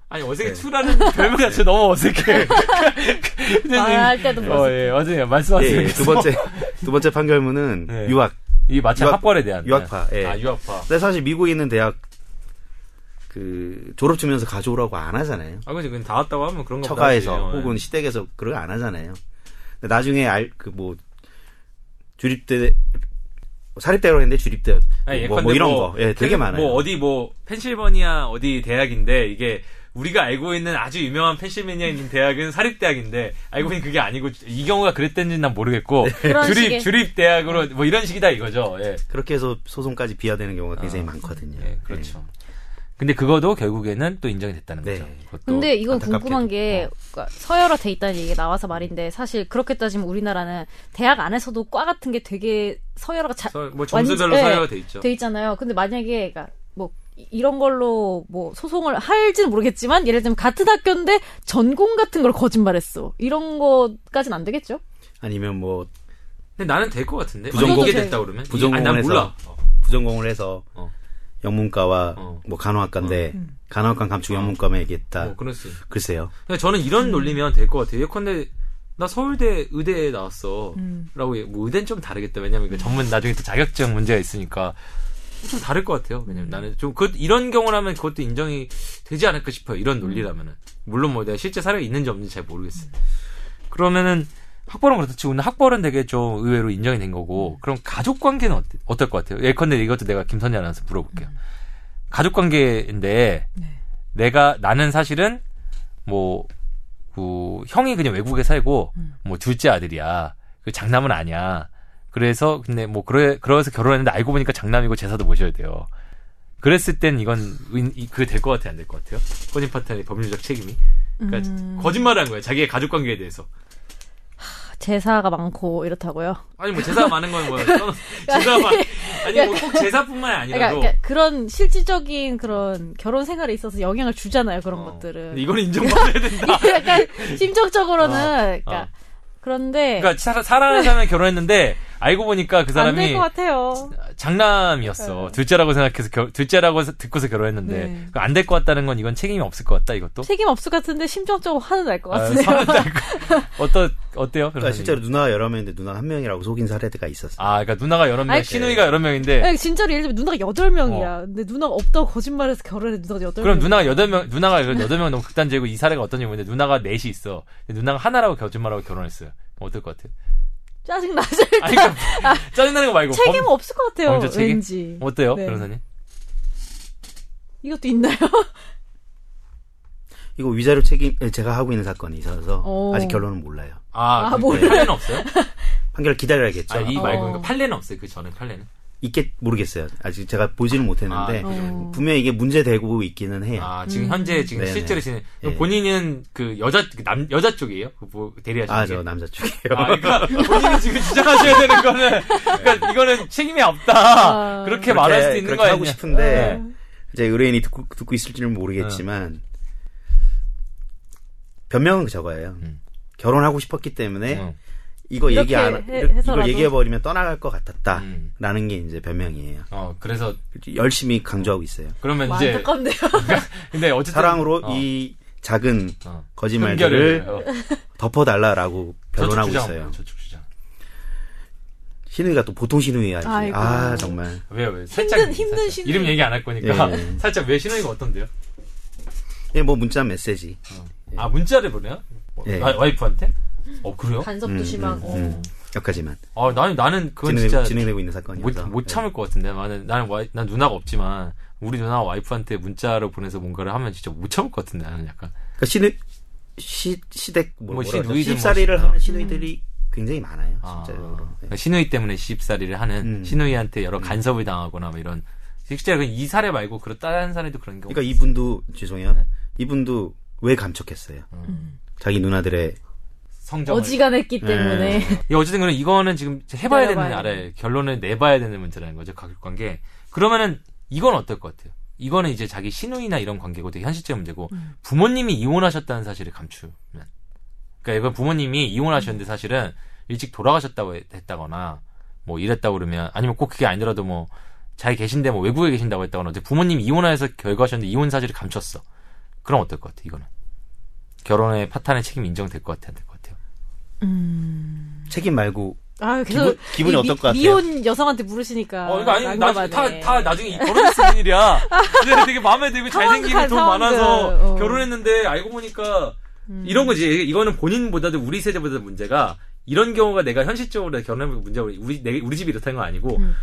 아니 어색해 네. 투라는 별명 자체 너무 어색해. 말할 때도 어, 예, 맞아요. 말씀하세요. 예, 예. 두 번째 두 번째 판결문은 네. 유학. 이 마찬 유학- 학벌에 대한 유학파, 예. 아 유학파. 근데 사실 미국에 있는 대학 그 졸업 주면서 가져오라고 안 하잖아요. 아 그지 그건 다 왔다고 하면 그런 거 처가에서. 어, 혹은 시댁에서 그런 거 안 하잖아요. 근데 나중에 알 그 뭐 주립대 사립대라고 했는데 주립대 아니, 뭐, 예컨대 뭐 이런 뭐, 거 예, 되게 그, 많아요. 뭐 어디 뭐 펜실버니아 어디 대학인데 이게 우리가 알고 있는 아주 유명한 펜실베니아에 있는 대학은 사립대학인데 알고 보니 그게 아니고 이 경우가 그랬던지는 난 모르겠고 그런 주립 주립 대학으로 뭐 이런 식이다 이거죠. 예. 그렇게 해서 소송까지 비화되는 경우가 굉장히 아, 많거든요. 예, 그렇죠. 근데 그거도 결국에는 또 인정이 됐다는 네. 거죠. 그것도 근데 이건 안타깝게도. 궁금한 게 어. 그러니까 서열화 돼 있다는 얘기가 나와서 말인데 사실 그렇게 따지면 우리나라는 대학 안에서도 과 같은 게 되게 서열화가 자, 서- 뭐 점수별로 완전- 서열화 예, 돼 있죠. 돼 있잖아요. 근데 만약에 그러니까 뭐 이- 이런 걸로 뭐 소송을 할지는 모르겠지만 예를 들면 같은 학교인데 전공 같은 걸 거짓말했어. 이런 거까지는 안 되겠죠? 아니면 뭐 근데 나는 될 것 같은데. 부전공- 이게 됐다 그러면. 부전공을 아니, 난 해서 몰라. 어. 부전공을 해서 어. 영문과와 어. 뭐 간호학과인데 간호학과 감축 영문과만 얘기했다. 뭐 수. 있어. 글쎄요. 근데 저는 이런 논리면 될 것 같아요. 예컨대 나 서울대 의대에 나왔어. 음. 라고 뭐 의대는 좀 다르겠다. 왜냐면 그 전문 나중에 또 자격증 문제가 있으니까 좀 다를 것 같아요. 왜냐면 나는 좀 그 이런 경우라면 그것도 인정이 되지 않을까 싶어요. 이런 논리라면은 물론 뭐 내가 실제 사례가 있는지 없는지 잘 모르겠어요. 그러면은 학벌은 그렇다 치고 근데 학벌은 되게 좀 의외로 인정이 된 거고 그럼 가족 관계는 어때, 어떨 것 같아요? 예컨대 이것도 내가 김선재 아나운서 물어볼게요. 가족 관계인데 네. 내가 나는 사실은 뭐 그, 형이 그냥 외국에 살고 음. 뭐 둘째 아들이야. 그 장남은 아니야. 그래서 근데 뭐 그래 그래서 결혼했는데 알고 보니까 장남이고 제사도 모셔야 돼요. 그랬을 땐 이건 그게 될 것 같아요, 안 될 것 같아요? 혼인 파트너의 법률적 책임이. 그러니까 음. 거짓말을 한 거예요. 자기의 가족 관계에 대해서. 제사가 많고 이렇다고요. 아니 뭐 제사 많은 건뭐 제사 많 아니 뭐 꼭 제사뿐만이 그러니까, 아니라도 그러니까 그런 실질적인 그런 결혼 생활에 있어서 영향을 주잖아요. 그런 어, 것들은. 이거는 인정받아야 된다. 약간 심적으로는 어, 그러니까 어. 그런데 그러니까 사, 사랑하는 사람이 결혼했는데 알고 보니까 그안 사람이 될것 같아요. 장남이었어. 네. 둘째라고 생각해서 결, 둘째라고 듣고서 결혼했는데 네. 안될 것 같다는 건 이건 책임이 없을 것 같다 이것도. 책임 없을 것 같은데 심정적으로 화는 날것 아, 거- 어떠 어때요? 그러니까 실제로 누나가 여러 명인데 누나 한 명이라고 속인 사례가 있었어요. 아, 그러니까 누나가 여러 명, 시누이가 여러 명인데 아니, 진짜로 예를 들면 누나가 여덟 명이야. 근데 누나가 없다고 거짓말해서 결혼해 누나가 여덟 명. 어. 그럼 누나가 여덟 명, 누나가 여덟 명 너무 극단적이고 이 사례가 어떤지 모르는데 누나가 넷이 있어. 근데 누나가 하나라고 거짓말하고 결혼했어요. 어떨 것 같아요? 짜증 나죠. 아니, 그러니까 짜증나는 거 말고 책임은 범- 없을 것 같아요. 범죄 책임? 왠지. 어때요, 네. 변호사님? 이것도 있나요? 이거 위자료 책임 제가 하고 있는 사건이 있어서 오. 아직 결론은 몰라요. 아, 아, 그 몰라요. 판례는 없어요? 판결 기다려야겠죠. 아, 이 어. 말고 그러니까 판례는 없어요. 그 전에 판례는. 있겠 모르겠어요. 아직 제가 보지는 못했는데 아, 어. 분명히 이게 문제되고 있기는 해요. 아, 지금 음. 현재 지금 네네. 실제로 지금 예. 본인은 그 여자 그남 여자 쪽이에요? 그 뭐, 대리하시는 아, 게? 저 남자 쪽이에요. 아, 그러니까 본인이 지금 주장하셔야 되는 거는 그러니까 이거는 책임이 없다. 아. 그렇게 말할 수도 있는 그렇게 거 아니야? 하고 싶은데 네. 이제 의뢰인이 듣고, 듣고 있을지는 모르겠지만 변명은 저거예요. 음. 결혼하고 싶었기 때문에 응. 이거 얘기 안 해- 이걸. 얘기해 버리면 떠나갈 것 같았다라는 음. 게 이제 변명이에요. 어, 그래서 열심히 강조하고 있어요. 그러면 와, 이제 안타깝네요. 근데 어쨌든 사랑으로 어, 이 작은 어. 거짓말들을 어, 덮어달라라고 변론하고 있어요. 저축 주장. 신우이가 또 보통 신우이 아니지. 아이고. 아 정말. 왜요? 왜? 살짝 힘든- 힘든. 신우이. 이름 얘기 안 할 거니까 예. 살짝 왜 신우이가 어떤데요? 예, 뭐 문자 메시지. 아 문자를 보내요? 예. 와, 와이프한테? 어 그래요? 간섭도 음, 심하고. 음, 음. 여기까지만 아 나는 나는 그건 진행되고, 진짜 진행되고 있는 못, 사건이어서. 못 참을 것 같은데 나는 나는 와이, 난 누나가 없지만 우리 누나 와이프한테 문자로 보내서 뭔가를 하면 진짜 못 참을 것 같은데 나는 약간 그러니까 신우 시 시댁 뭐, 뭐? 시누이든 시집살이를 뭐 하는 신우이들이 굉장히 많아요. 아, 진짜로. 예. 그러니까 시누이 때문에 시집살이를 하는 음. 시누이한테 여러 간섭을 당하거나 뭐 이런 실제 이 사례 말고 그런 다른 사례도 그런 경우 그러니까 이분도 죄송해요. 네. 이분도 왜 감췄겠어요? 음. 자기 누나들의 성정 어지간했기 때문에. 예, 어쨌든 그럼 이거는 지금 해봐야 되는 알아요. 결론을 내봐야 되는 문제라는 거죠. 가족 관계. 그러면은 이건 어떨 것 같아요? 이거는 이제 자기 신우이나 이런 관계고 되게 현실적 문제고 부모님이 이혼하셨다는 사실을 감추면. 그러니까 이건 부모님이 이혼하셨는데 사실은 일찍 돌아가셨다고 해- 했다거나 뭐 이랬다고 그러면 아니면 꼭 그게 아니더라도 뭐 잘 계신데 뭐 외국에 계신다고 했다거나 어쨌든 부모님이 이혼해서 결과하셨는데 이혼 사실을 감췄어. 그럼 어떨 것 같아? 이거는 결혼의 파탄의 책임 인정될 것 같아, 같아요? 책임 말고 아, 그래서 기분- 기분이 이 어떨 것 같아요? 미혼 여성한테 물으시니까. 어, 이거 아니, 나, 다. 다 나중에 있는 일이야. 근데 되게 마음에 들고 잘생기고 돈. 많아서 어. 결혼했는데 알고 보니까 이런 거지. 이거는 본인보다도 우리 세대보다 문제가 이런 경우가 내가 현실적으로 결혼해보고 문제가 우리, 내, 우리 집이 이렇다는 건 아니고 음.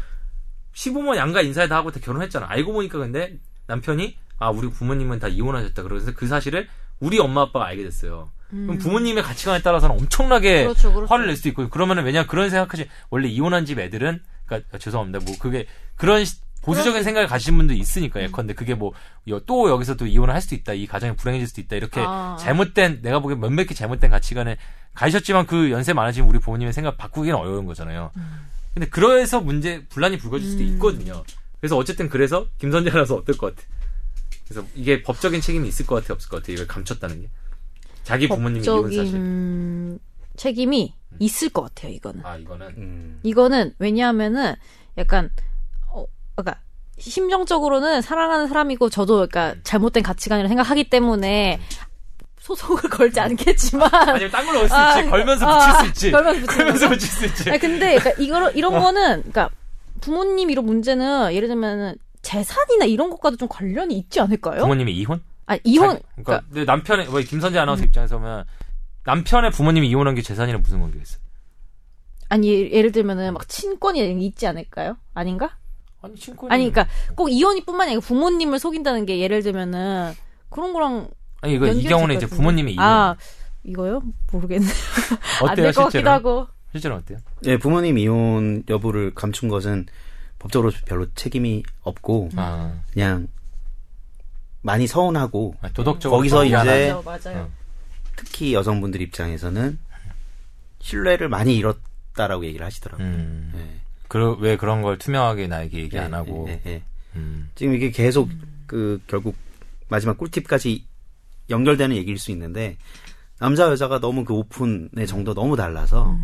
시부모 양가 인사에 다 하고 다 결혼했잖아. 알고 보니까 근데 남편이 아, 우리 부모님은 다 이혼하셨다. 그래서 그 사실을 우리 엄마 아빠가 알게 됐어요. 그럼 부모님의 가치관에 따라서는 엄청나게 음. 그렇죠, 그렇죠. 화를 낼 수도 있고 그러면은 왜냐 그런 생각하지 원래 이혼한 집 애들은 그러니까 죄송합니다 뭐 그게 그런 시- 보수적인 생각을 가지신 분도 있으니까 음. 예컨대 그게 뭐 또 여기서 또 이혼을 할 수도 있다 이 가정이 불행해질 수도 있다 이렇게 아. 잘못된 내가 보기엔 몇몇 개 잘못된 가치관에 가셨지만 그 연세 많으신 우리 부모님의 생각 바꾸기는 어려운 거잖아요. 음. 근데 그래서 문제 분란이 불거질 수도 있거든요. 그래서 어쨌든 그래서 김선재라서 어떨 것 같아. 그래서 이게 법적인 책임이 있을 것 같아 없을 것 같아 이걸 감췄다는 게 자기 부모님이 이혼 사실. 법적인 책임이 있을 것 같아요, 이거는. 아 이거는 음, 이거는 왜냐하면은 약간 어 그러니까 심정적으로는 사랑하는 사람이고 저도 그러니까 잘못된 가치관이라 생각하기 때문에 소송을 걸지 않겠지만 아니면 딴 걸로 올수 아, 있지. 걸면서 아, 붙일 수 있지. 걸면서 걸면서 거? 붙일 수 있지. 아니, 근데 그러니까 이거 이런 거는 그러니까 부모님 이런 문제는 예를 들면은 재산이나 이런 것과도 좀 관련이 있지 않을까요? 부모님이 이혼? 아니 이혼 자기- 그러니까 내 남편의 뭐 김선재 아나운서 입장에서 보면 남편의 부모님이 이혼한 게 재산이랑 무슨 관계가 있어? 아니 예- 예를 들면은 막 친권이 있지 않을까요? 아닌가? 아니 친권 아니 그러니까 꼭 이혼이뿐만이 아니라 부모님을 속인다는 게 예를 들면은 그런 거랑 아니 이거 이 경우는 것 이제 같은데. 부모님의 이혼 아 이거요? 모르겠네. 안 어때요 될것 같기도 실제로? 하고. 실제로 어때요? 예, 부모님 이혼 여부를 감춘 것은 법적으로 별로 책임이 없고 아 그냥 많이 서운하고 도덕적으로 거기서 좀 이제. 맞아요, 맞아요. 어. 특히 여성분들 입장에서는 신뢰를 많이 잃었다라고 얘기를 하시더라고요. 음. 예. 그, 왜 그런 걸 투명하게 나에게 얘기 안 예, 하고 예, 예. 음. 지금 이게 계속 그 결국 마지막 꿀팁까지 연결되는 얘기일 수 있는데 남자 여자가 너무 그 오픈의 정도 너무 달라서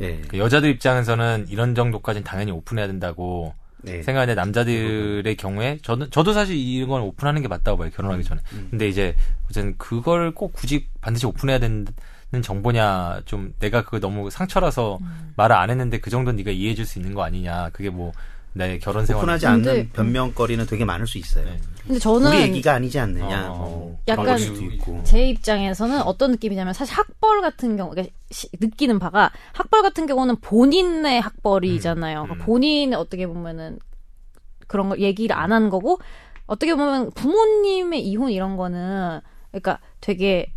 예. 그 여자들 입장에서는 이런 정도까지는 당연히 오픈해야 된다고 네. 생각하는데 남자들의 경우에 저는 저도 사실 이런 건 오픈하는 게 맞다고 봐요 결혼하기 전에. 근데 이제 어쨌든 그걸 꼭 굳이 반드시 오픈해야 되는 정보냐 좀 내가 그거 너무 상처라서 말을 안 했는데 그 정도 는 네가 이해해줄 수 있는 거 아니냐. 그게 뭐 내 결혼 생활 오픈하지 근데- 않는 변명거리는 되게 많을 수 있어요. 네. 근데 저는 우리 얘기가 아니지 않느냐. 어. 뭐 약간. 제 입장에서는 어떤 느낌이냐면 사실 학벌 같은 경우 그러니까 시- 느끼는 바가 학벌 같은 경우는 본인의 학벌이잖아요. 음. 그러니까 본인의 어떻게 보면은 그런 걸 얘기를 안 한 거고 어떻게 보면 부모님의 이혼 이런 거는 그러니까 되게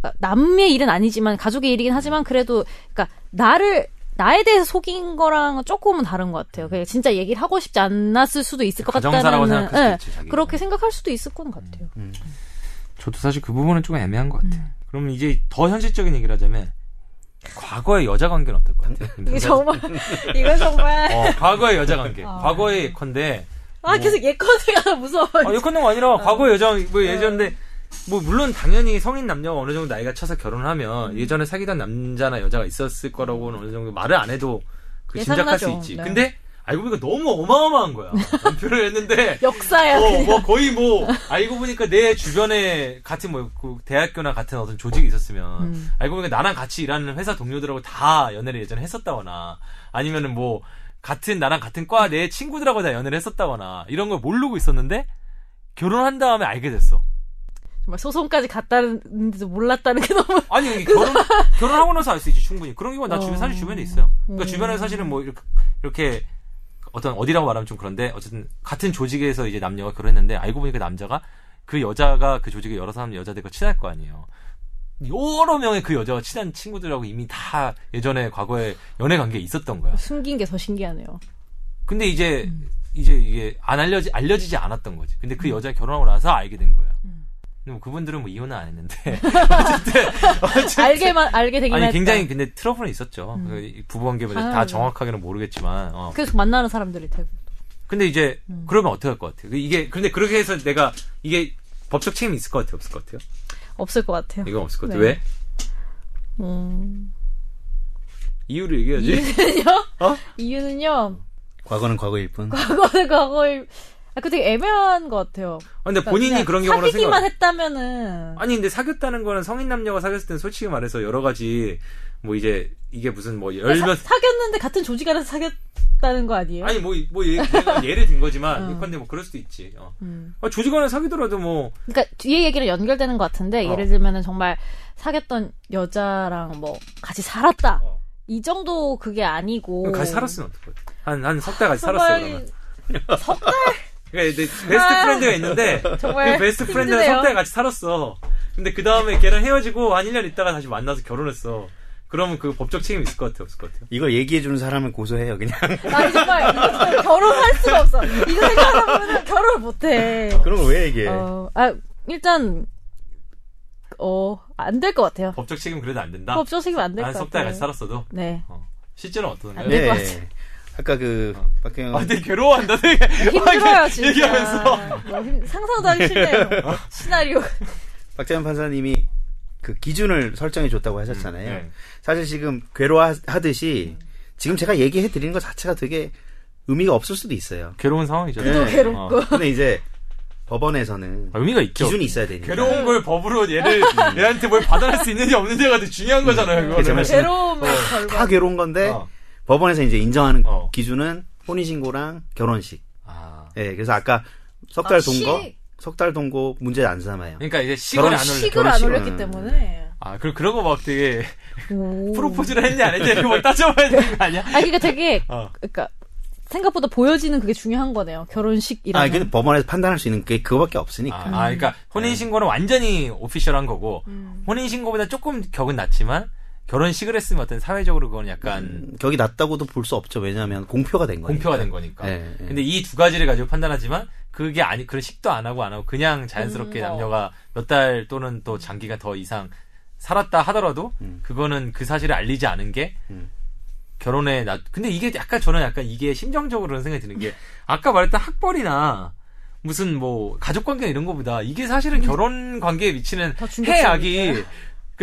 그러니까 남의 일은 아니지만 가족의 일이긴 하지만 그래도 그러니까 나를 나에 대해서 속인 거랑은 조금은 다른 것 같아요. 그냥 진짜 얘기를 하고 싶지 않았을 수도 있을 것 같다는 예, 수도 있지 자기. 그렇게 생각할 수도 있을 것 같아요. 저도 사실 그 부분은 좀 애매한 것 음. 같아요. 그러면 이제 더 현실적인 얘기를 하자면 과거의 여자 관계는 어떨 것 같아요? 이게 정말 이건 정말 어, 과거의 여자 관계. 아. 과거의 예컨대 아 계속 예컨대가 무서워. 아, 예컨대가 아니라 과거의 여자 뭐 예전인데 뭐 물론 당연히 성인 남녀가 어느 정도 나이가 차서 결혼하면 음. 예전에 사귀던 남자나 여자가 있었을 거라고는 어느 정도 말을 안 해도 그 짐작할 수. 있지. 네. 근데 알고 보니까 너무 어마어마한 거야. 연표를 했는데 역사야. 어, 그냥. 뭐 거의 뭐 알고 보니까 내 주변에 같은 뭐그 대학교나 같은 어떤 조직이 있었으면 음. 알고 보니까 나랑 같이 일하는 회사 동료들하고 다 연애를 예전에 했었다거나 아니면은 뭐 같은 나랑 같은 과 내 친구들하고 다 연애를 했었다거나 이런 걸 모르고 있었는데 결혼한 다음에 알게 됐어. 정말 소송까지 갔다는데도 몰랐다는 게 너무. 아니 결혼 결혼하고 나서 알 수 있지 충분히 그런 경우 나 주변 어. 사실 주변에 있어요. 그러니까 음. 주변에 사실은 뭐 이렇게, 이렇게 어떤 어디라고 말하면 좀 그런데 어쨌든 같은 조직에서 이제 남녀가 결혼했는데 알고 보니까 남자가 그 여자가 그 조직에 여러 사람 여자들과 친할 거 아니에요. 여러 명의 그 여자와 친한 친구들하고 이미 다 예전에 과거에 연애 관계에 있었던 거야. 숨긴 게 더 신기하네요. 근데 이제 음. 이제 이게 안 알려지 알려지지 않았던 거지. 근데 그 여자 결혼하고 나서 알게 된 거야. 음. 근데 뭐 그분들은 뭐 이혼은 안 했는데 어쨌든 어쨌든 알게만, 알게 되긴 아니 했다. 굉장히 근데 트러블은 있었죠. 음. 그 부부 관계 다 당연하죠. 정확하게는 모르겠지만. 어. 계속 만나는 사람들이 되고. 근데 이제 음. 그러면 어떻게 할 것 같아요? 그 이게 근데 그렇게 해서 내가 이게 법적 책임이 있을 것 같아요, 없을 것 같아요? 없을 것 같아요. 이건 없을 것 같아요. 네. 왜? 음. 이유를 얘기해야지. 이유는요? 어? 이유는요, 과거는 과거일 뿐. 과거는 과거일, 아, 그 되게 애매한 것 같아요. 아, 근데 본인이 그냥 그런 경우는 사귀기만 생각. 했다면은. 아니 근데 사귀었다는 거는 성인 남녀가 사귀었을 때는 솔직히 말해서 여러 가지 뭐 이제 이게 무슨 뭐 열몇 사, 사귀었는데 같은 조직 안에서 사귀었다는 거 아니에요? 아니 뭐뭐 예를 든 거지만 어. 예컨대 뭐 그럴 수도 있지. 어. 음. 아, 조직 안에 사귀더라도 뭐 그러니까 뒤에 얘기랑 연결되는 것 같은데 어. 예를 들면은 정말 사귀었던 여자랑 뭐 같이 살았다 어. 이 정도 그게 아니고 같이 살았으면 어떡해? 한한 석달 같이 정말 살았어 그러면. 그러니까 내 베스트 아, friend가 있는데 정말 그 best friend랑 힘드네요. 석달 같이 살았어. 근데 그 다음에 걔랑 헤어지고 한 1년 있다가 다시 만나서 결혼했어. 그러면 그 법적 책임 있을 것 같아요, 없을 것 같아요? 이걸 얘기해주는 사람을 고소해요, 그냥. 아니 정말 이거 결혼할 수가 없어 이거 생각하면 결혼을 못해 그런 걸 왜 얘기해? 어, 아 일단 어 안 될 것 같아요 법적 책임 그래도 안 된다? 법적 책임 안될것한 같아요 석달 같이 살았어도? 네 어. 실제로는 어떤가요? 안될것 네. 아까 그, 어. 박경영. 아, 되게 괴로워한다, 되게. 힘들어요 진짜 얘기하면서. 뭐 힘- 상상도 하기 싫네요 시나리오 박재현 판사님이 그 기준을 설정해 줬다고 하셨잖아요. 네. 사실 지금 괴로워하듯이 지금 제가 얘기해 드리는 것 자체가 되게 의미가 없을 수도 있어요. 괴로운 상황이죠. 그도 네. 괴롭고. 어. 근데 이제 법원에서는 아, 의미가 있죠. 기준이 있어야 되니까. 괴로운 걸 법으로 얘를, 얘한테 뭘 받아낼 수 있는지 없는지가 되게 중요한 거잖아요, 제 그거는. 말씀. 괴로움의 다 결과 괴로운 건데 어. 법원에서 이제 인정하는 어. 기준은 혼인신고랑 결혼식. 아. 예, 그래서 아까 석달 아, 동거, 식. 석달 동거 문제 안 삼아요. 그러니까 이제 식을 안 올려. 식을 안 올렸기 때문에 아, 그, 그런 거막 되게 오. 프로포즈를 했냐 안 했냐 이거 막 따져봐야 되는 거 아니야? 아 그러니까 되게 어. 그러니까 생각보다 보여지는 그게 중요한 거네요. 결혼식이라는. 아, 근데 법원에서 판단할 수 있는 게 그거밖에 아, 없으니까. 아, 그러니까 혼인신고는 완전히 오피셜한 거고 음. 혼인신고보다 조금 격은 낮지만 결혼식을 했으면 어떤 사회적으로 그건 약간 음, 격이 낮다고도 볼 수 없죠. 왜냐하면 공표가 된 거니까. 공표가 된 거니까. 예, 예. 근데 이 두 가지를 가지고 판단하지만 그게 아니 그런 식도 안 하고 안 하고 그냥 자연스럽게 음, 어. 남녀가 몇 달 또는 또 장기간 더 이상 살았다 하더라도 음. 그거는 그 사실을 알리지 않은 게 음. 결혼에 나 근데 이게 약간 저는 약간 이게 심정적으로는 생각이 드는 게 아까 말했던 학벌이나 무슨 뭐 가족 관계 이런 거보다 이게 사실은 결혼 관계에 미치는 음. 해악이 그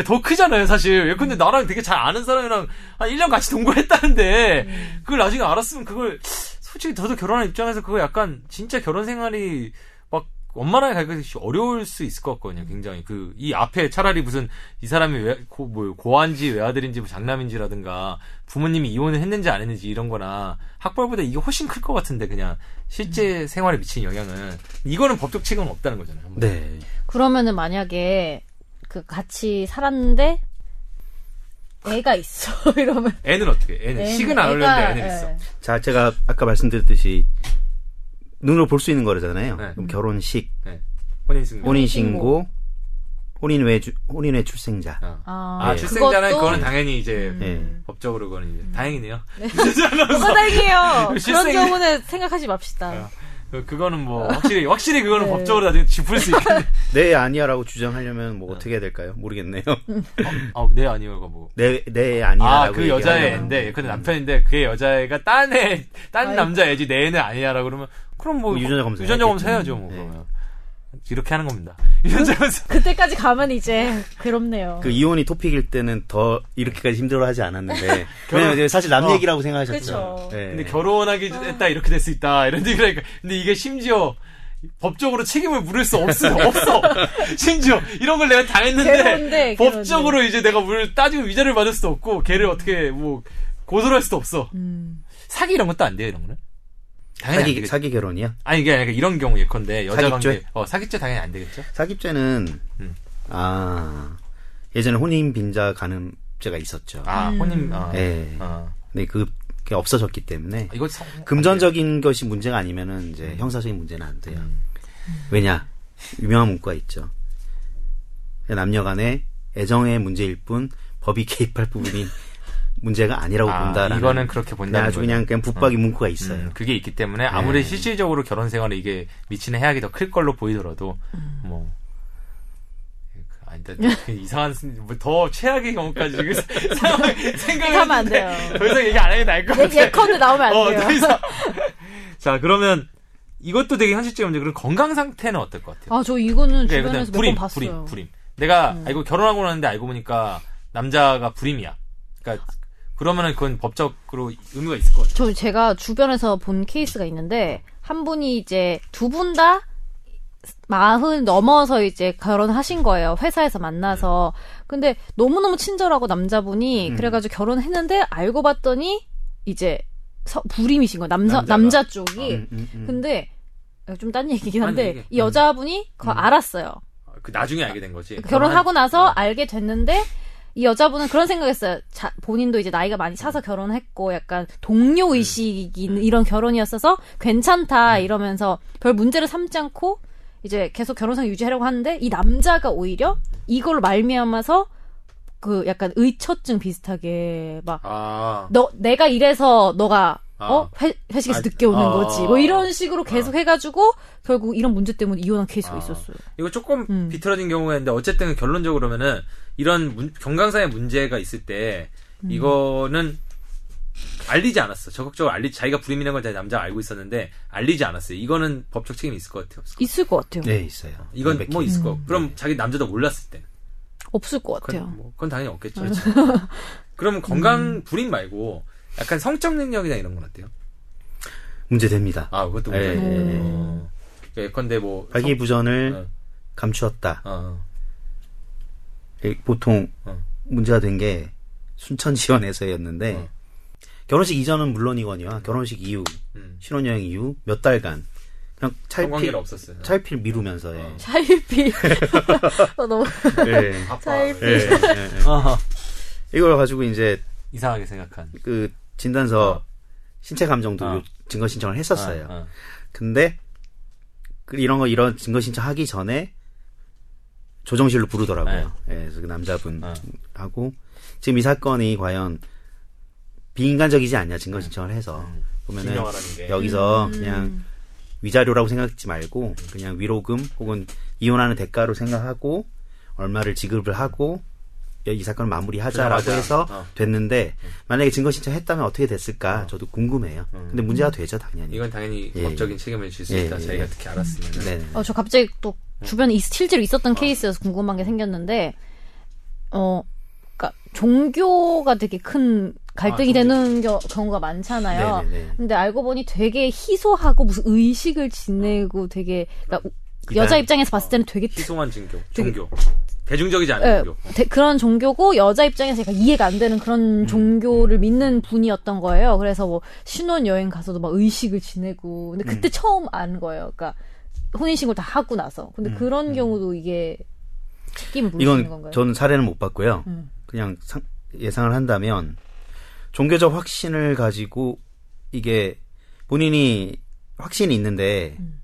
더 크잖아요, 사실. 예컨대 나랑 되게 잘 아는 사람이랑 한 1년 같이 동거했다는데, 음. 그걸 나중에 알았으면 그걸, 솔직히 저도 결혼한 입장에서 그거 약간, 진짜 결혼 생활이, 막, 원만하게 가기 어려울 수 있을 것 같거든요, 굉장히. 그, 이 앞에 차라리 무슨, 이 사람이 외, 고, 뭐, 고아인지 외아들인지 뭐 장남인지라든가, 부모님이 이혼을 했는지 안 했는지 이런 거나, 학벌보다 이게 훨씬 클 것 같은데, 그냥, 실제 생활에 미치는 영향은. 이거는 법적 책임은 없다는 거잖아요. 네. 그러면은 만약에 그 같이 살았는데 애가 있어 이러면 애는 어떻게? 해? 애는 애는- 식은 안 애가- 올렸는데 애는 예. 있어. 자, 제가 아까 말씀드렸듯이 눈으로 볼 수 있는 거잖아요. 네. 그럼 결혼식, 네. 혼인신고. 혼인신고, 혼인 외 혼인 외 출생자. 어. 아, 아, 출생자는 그것도- 그거는 당연히 이제 예. 법적으로 그거는 이제 다행이네요. 뭐가 다행이에요. 그런 경우는 생각하지 맙시다. 어. 그- 그거는 뭐 확실히 확실히 그거는 네. 법적으로 나중에 짚을 수 있겠네. 네 아니야라고 주장하려면 뭐 어떻게 해야 될까요? 모르겠네요. 어, 네 아니요 이거 뭐. 네, 네 아니야라고. 아, 그 여자의 얘기하려면. 애인데, 근데 남편인데, 그의 여자애가 딴 애, 딴 아이. 남자 애지, 내 애는 아니야라고 그러면, 그럼 뭐, 유전자 검사 유전자 검사. 해야죠, 뭐, 네. 그러면. 이렇게 하는 겁니다. 이러면서 그때까지 가면 이제 괴롭네요. 그 이혼이 토픽일 때는 더 이렇게까지 힘들어하지 않았는데 왜냐면 이제 사실 남 어. 얘기라고 생각하셨죠. 네. 근데 결혼하기 했다 이렇게 될 수 있다 이런 얘기라니까 근데 이게 심지어 법적으로 책임을 물을 수 없어 없어 심지어 이런 걸 내가 당했는데 괴로운데, 법적으로 이제 내가 물 따지고 위자를 받을 수도 없고 걔를 어떻게 뭐 고소를 할 수도 없어 음. 사기 이런 것도 안 돼요 이런 거는 사기. 사기 결혼이요? 아니 이게 아니라 이런 경우 예컨대 여자 사기죄? 관계 어 사기죄 당연히 안 되겠죠 사기죄는 음. 아 예전에 혼인 빈자 가늠죄가 있었죠. 아 혼인 어, 네. 어. 근데 그게 없어졌기 때문에 이거 성, 금전적인 것이 문제가 아니면은 이제 형사적인 문제는 안 돼요. 음. 왜냐 유명한 문구가 있죠. 남녀간의 애정의 문제일 뿐 법이 개입할 부분이 문제가 아니라고 아, 본다라는 이거는 그렇게 본다는 아주 거죠. 그냥 그냥 붙박이 문구가 있어요. 음, 그게 있기 때문에 아무리 네. 실질적으로 결혼 생활에 이게 미치는 해악이 더 클 걸로 보이더라도 뭐 아니, 나- 그 이상한 뭐더 최악의 경우까지 지금 상황 하면 안 생각하면 돼요. 더 이상 얘기 안 하게 나을 것 같아. 예, 예컨대 나오면 안 어, 돼요. 더 이상. 자 그러면 이것도 되게 현실적인 문제. 그럼 건강 상태는 어떨 것 같아요? 아, 저 이거는 그래, 주변에서 몇 불임, 번 봤어요. 불임, 불임. 내가 음. 알고 결혼하고 나는데 알고 보니까 남자가 불임이야. 그러니까 그러면은 그건 법적으로 의무가 있을 것 같아. 저 제가 주변에서 본 케이스가 있는데 한 분이 이제 두 분 다 마흔 넘어서 이제 결혼하신 거예요. 회사에서 만나서. 근데 너무너무 친절하고 남자분이 음. 그래가지고 결혼했는데 알고 봤더니 이제 서- 불임이신 거예요. 남자, 남자가. 남자 쪽이. 음, 음, 음. 근데 좀 딴 얘기긴 한데 이게- 이 여자분이 그거 음. 알았어요. 그 나중에 알게 된 거지. 결혼하고 나서 어. 알게 됐는데 이 여자분은 그런 생각했어요. 자, 본인도 이제 나이가 많이 차서 결혼했고 약간 동료 의식인 이런 결혼이었어서 괜찮다 이러면서 별 문제를 삼지 않고 이제 계속 결혼상 유지하려고 하는데 이 남자가 오히려 이걸로 말미암아서 그 약간 의처증 비슷하게 막 아. 너 내가 이래서 너가 아. 어 회, 회식에서 아, 늦게 오는 아. 거지 뭐 이런 식으로 계속 해가지고 결국 이런 문제 때문에 이혼한 케이스가 아. 있었어요. 이거 조금 음. 비틀어진 경우가 있는데 어쨌든 결론적으로 그러면은 이런 문- 건강상의 문제가 있을 때 음. 이거는 알리지 않았어. 적극적으로 알리 자기가 불임이라는 걸 남자가 알고 있었는데 알리지 않았어요. 이거는 법적 책임이 있을 것 같아요. 없을 것 같아요? 있을 것 같아요. 네 있어요. 이건. 뭐 있을 음. 거. 그럼 자기 남자도 몰랐을 때. 없을 것 같아요. 그건, 뭐, 그건 당연히 없겠죠. 그럼 건강 불임 말고 약간 성적 능력이나 이런 건 어때요? 문제됩니다. 아, 그것도 예, 문제고. 예, 예. 어. 예컨대 뭐 발기부전을 어. 감추었다. 어. 예, 보통 어. 문제가 된 게 순천 지원에서였는데 어. 결혼식 이전은 물론이거니와 결혼식 이후 음. 신혼여행 이후 몇 달간 그냥 찰필 없었어요. 찰필 미루면서 예. 어. 차일피. 어, 너무 예. 차일피. 예, 예, 예. 어. 이걸 가지고 이제 이상하게 생각한. 그 진단서 어. 신체 감정도 어. 요- 증거 신청을 했었어요. 어, 어. 근데 그 이런 거 이런 증거 신청하기 전에 조정실로 부르더라고요. 예, 그래서 그 남자분 어. 하고 지금 이 사건이 과연 비인간적이지 않냐 증거 신청을 해서 보면은 증명하라는 게. 여기서 음. 그냥 위자료라고 생각하지 말고 그냥 위로금 혹은 이혼하는 대가로 생각하고 얼마를 지급을 하고 이 사건을 마무리하자라고 그래. 해서 어. 됐는데 만약에 증거 신청했다면 어떻게 됐을까 저도 궁금해요. 근데 문제가 되죠 당연히. 이건 당연히 예, 법적인 책임을 질수 예, 있다. 예, 자기가 예. 특히 알았으면. 네. 어, 저 갑자기 또 주변에 있- 실제로 있었던 케이스여서 궁금한 게 생겼는데, 어, 그니까 종교가 되게 큰 갈등이 아. 되는 겨- 경우가 많잖아요. 네네네. 근데 알고 보니 되게 희소하고 무슨 의식을 지내고 되게 그러니까 여자 이단. 입장에서 봤을 때는 되게 희소한 되게- 종교. 대중적이지 않은 예, 종교. 대- 그런 종교고 여자 입장에서 약간 이해가 안 되는 그런 종교를 믿는 분이었던 거예요. 그래서 뭐 신혼 여행 가서도 막 의식을 지내고 근데 그때 처음 안 거예요. 그러니까 혼인 신고 다 하고 나서. 근데 그런 경우도 이게 책임을 이건 건가요? 저는 사례는 못 봤고요. 음. 그냥 상- 예상을 한다면 종교적 확신을 가지고 이게 본인이 확신이 있는데 음.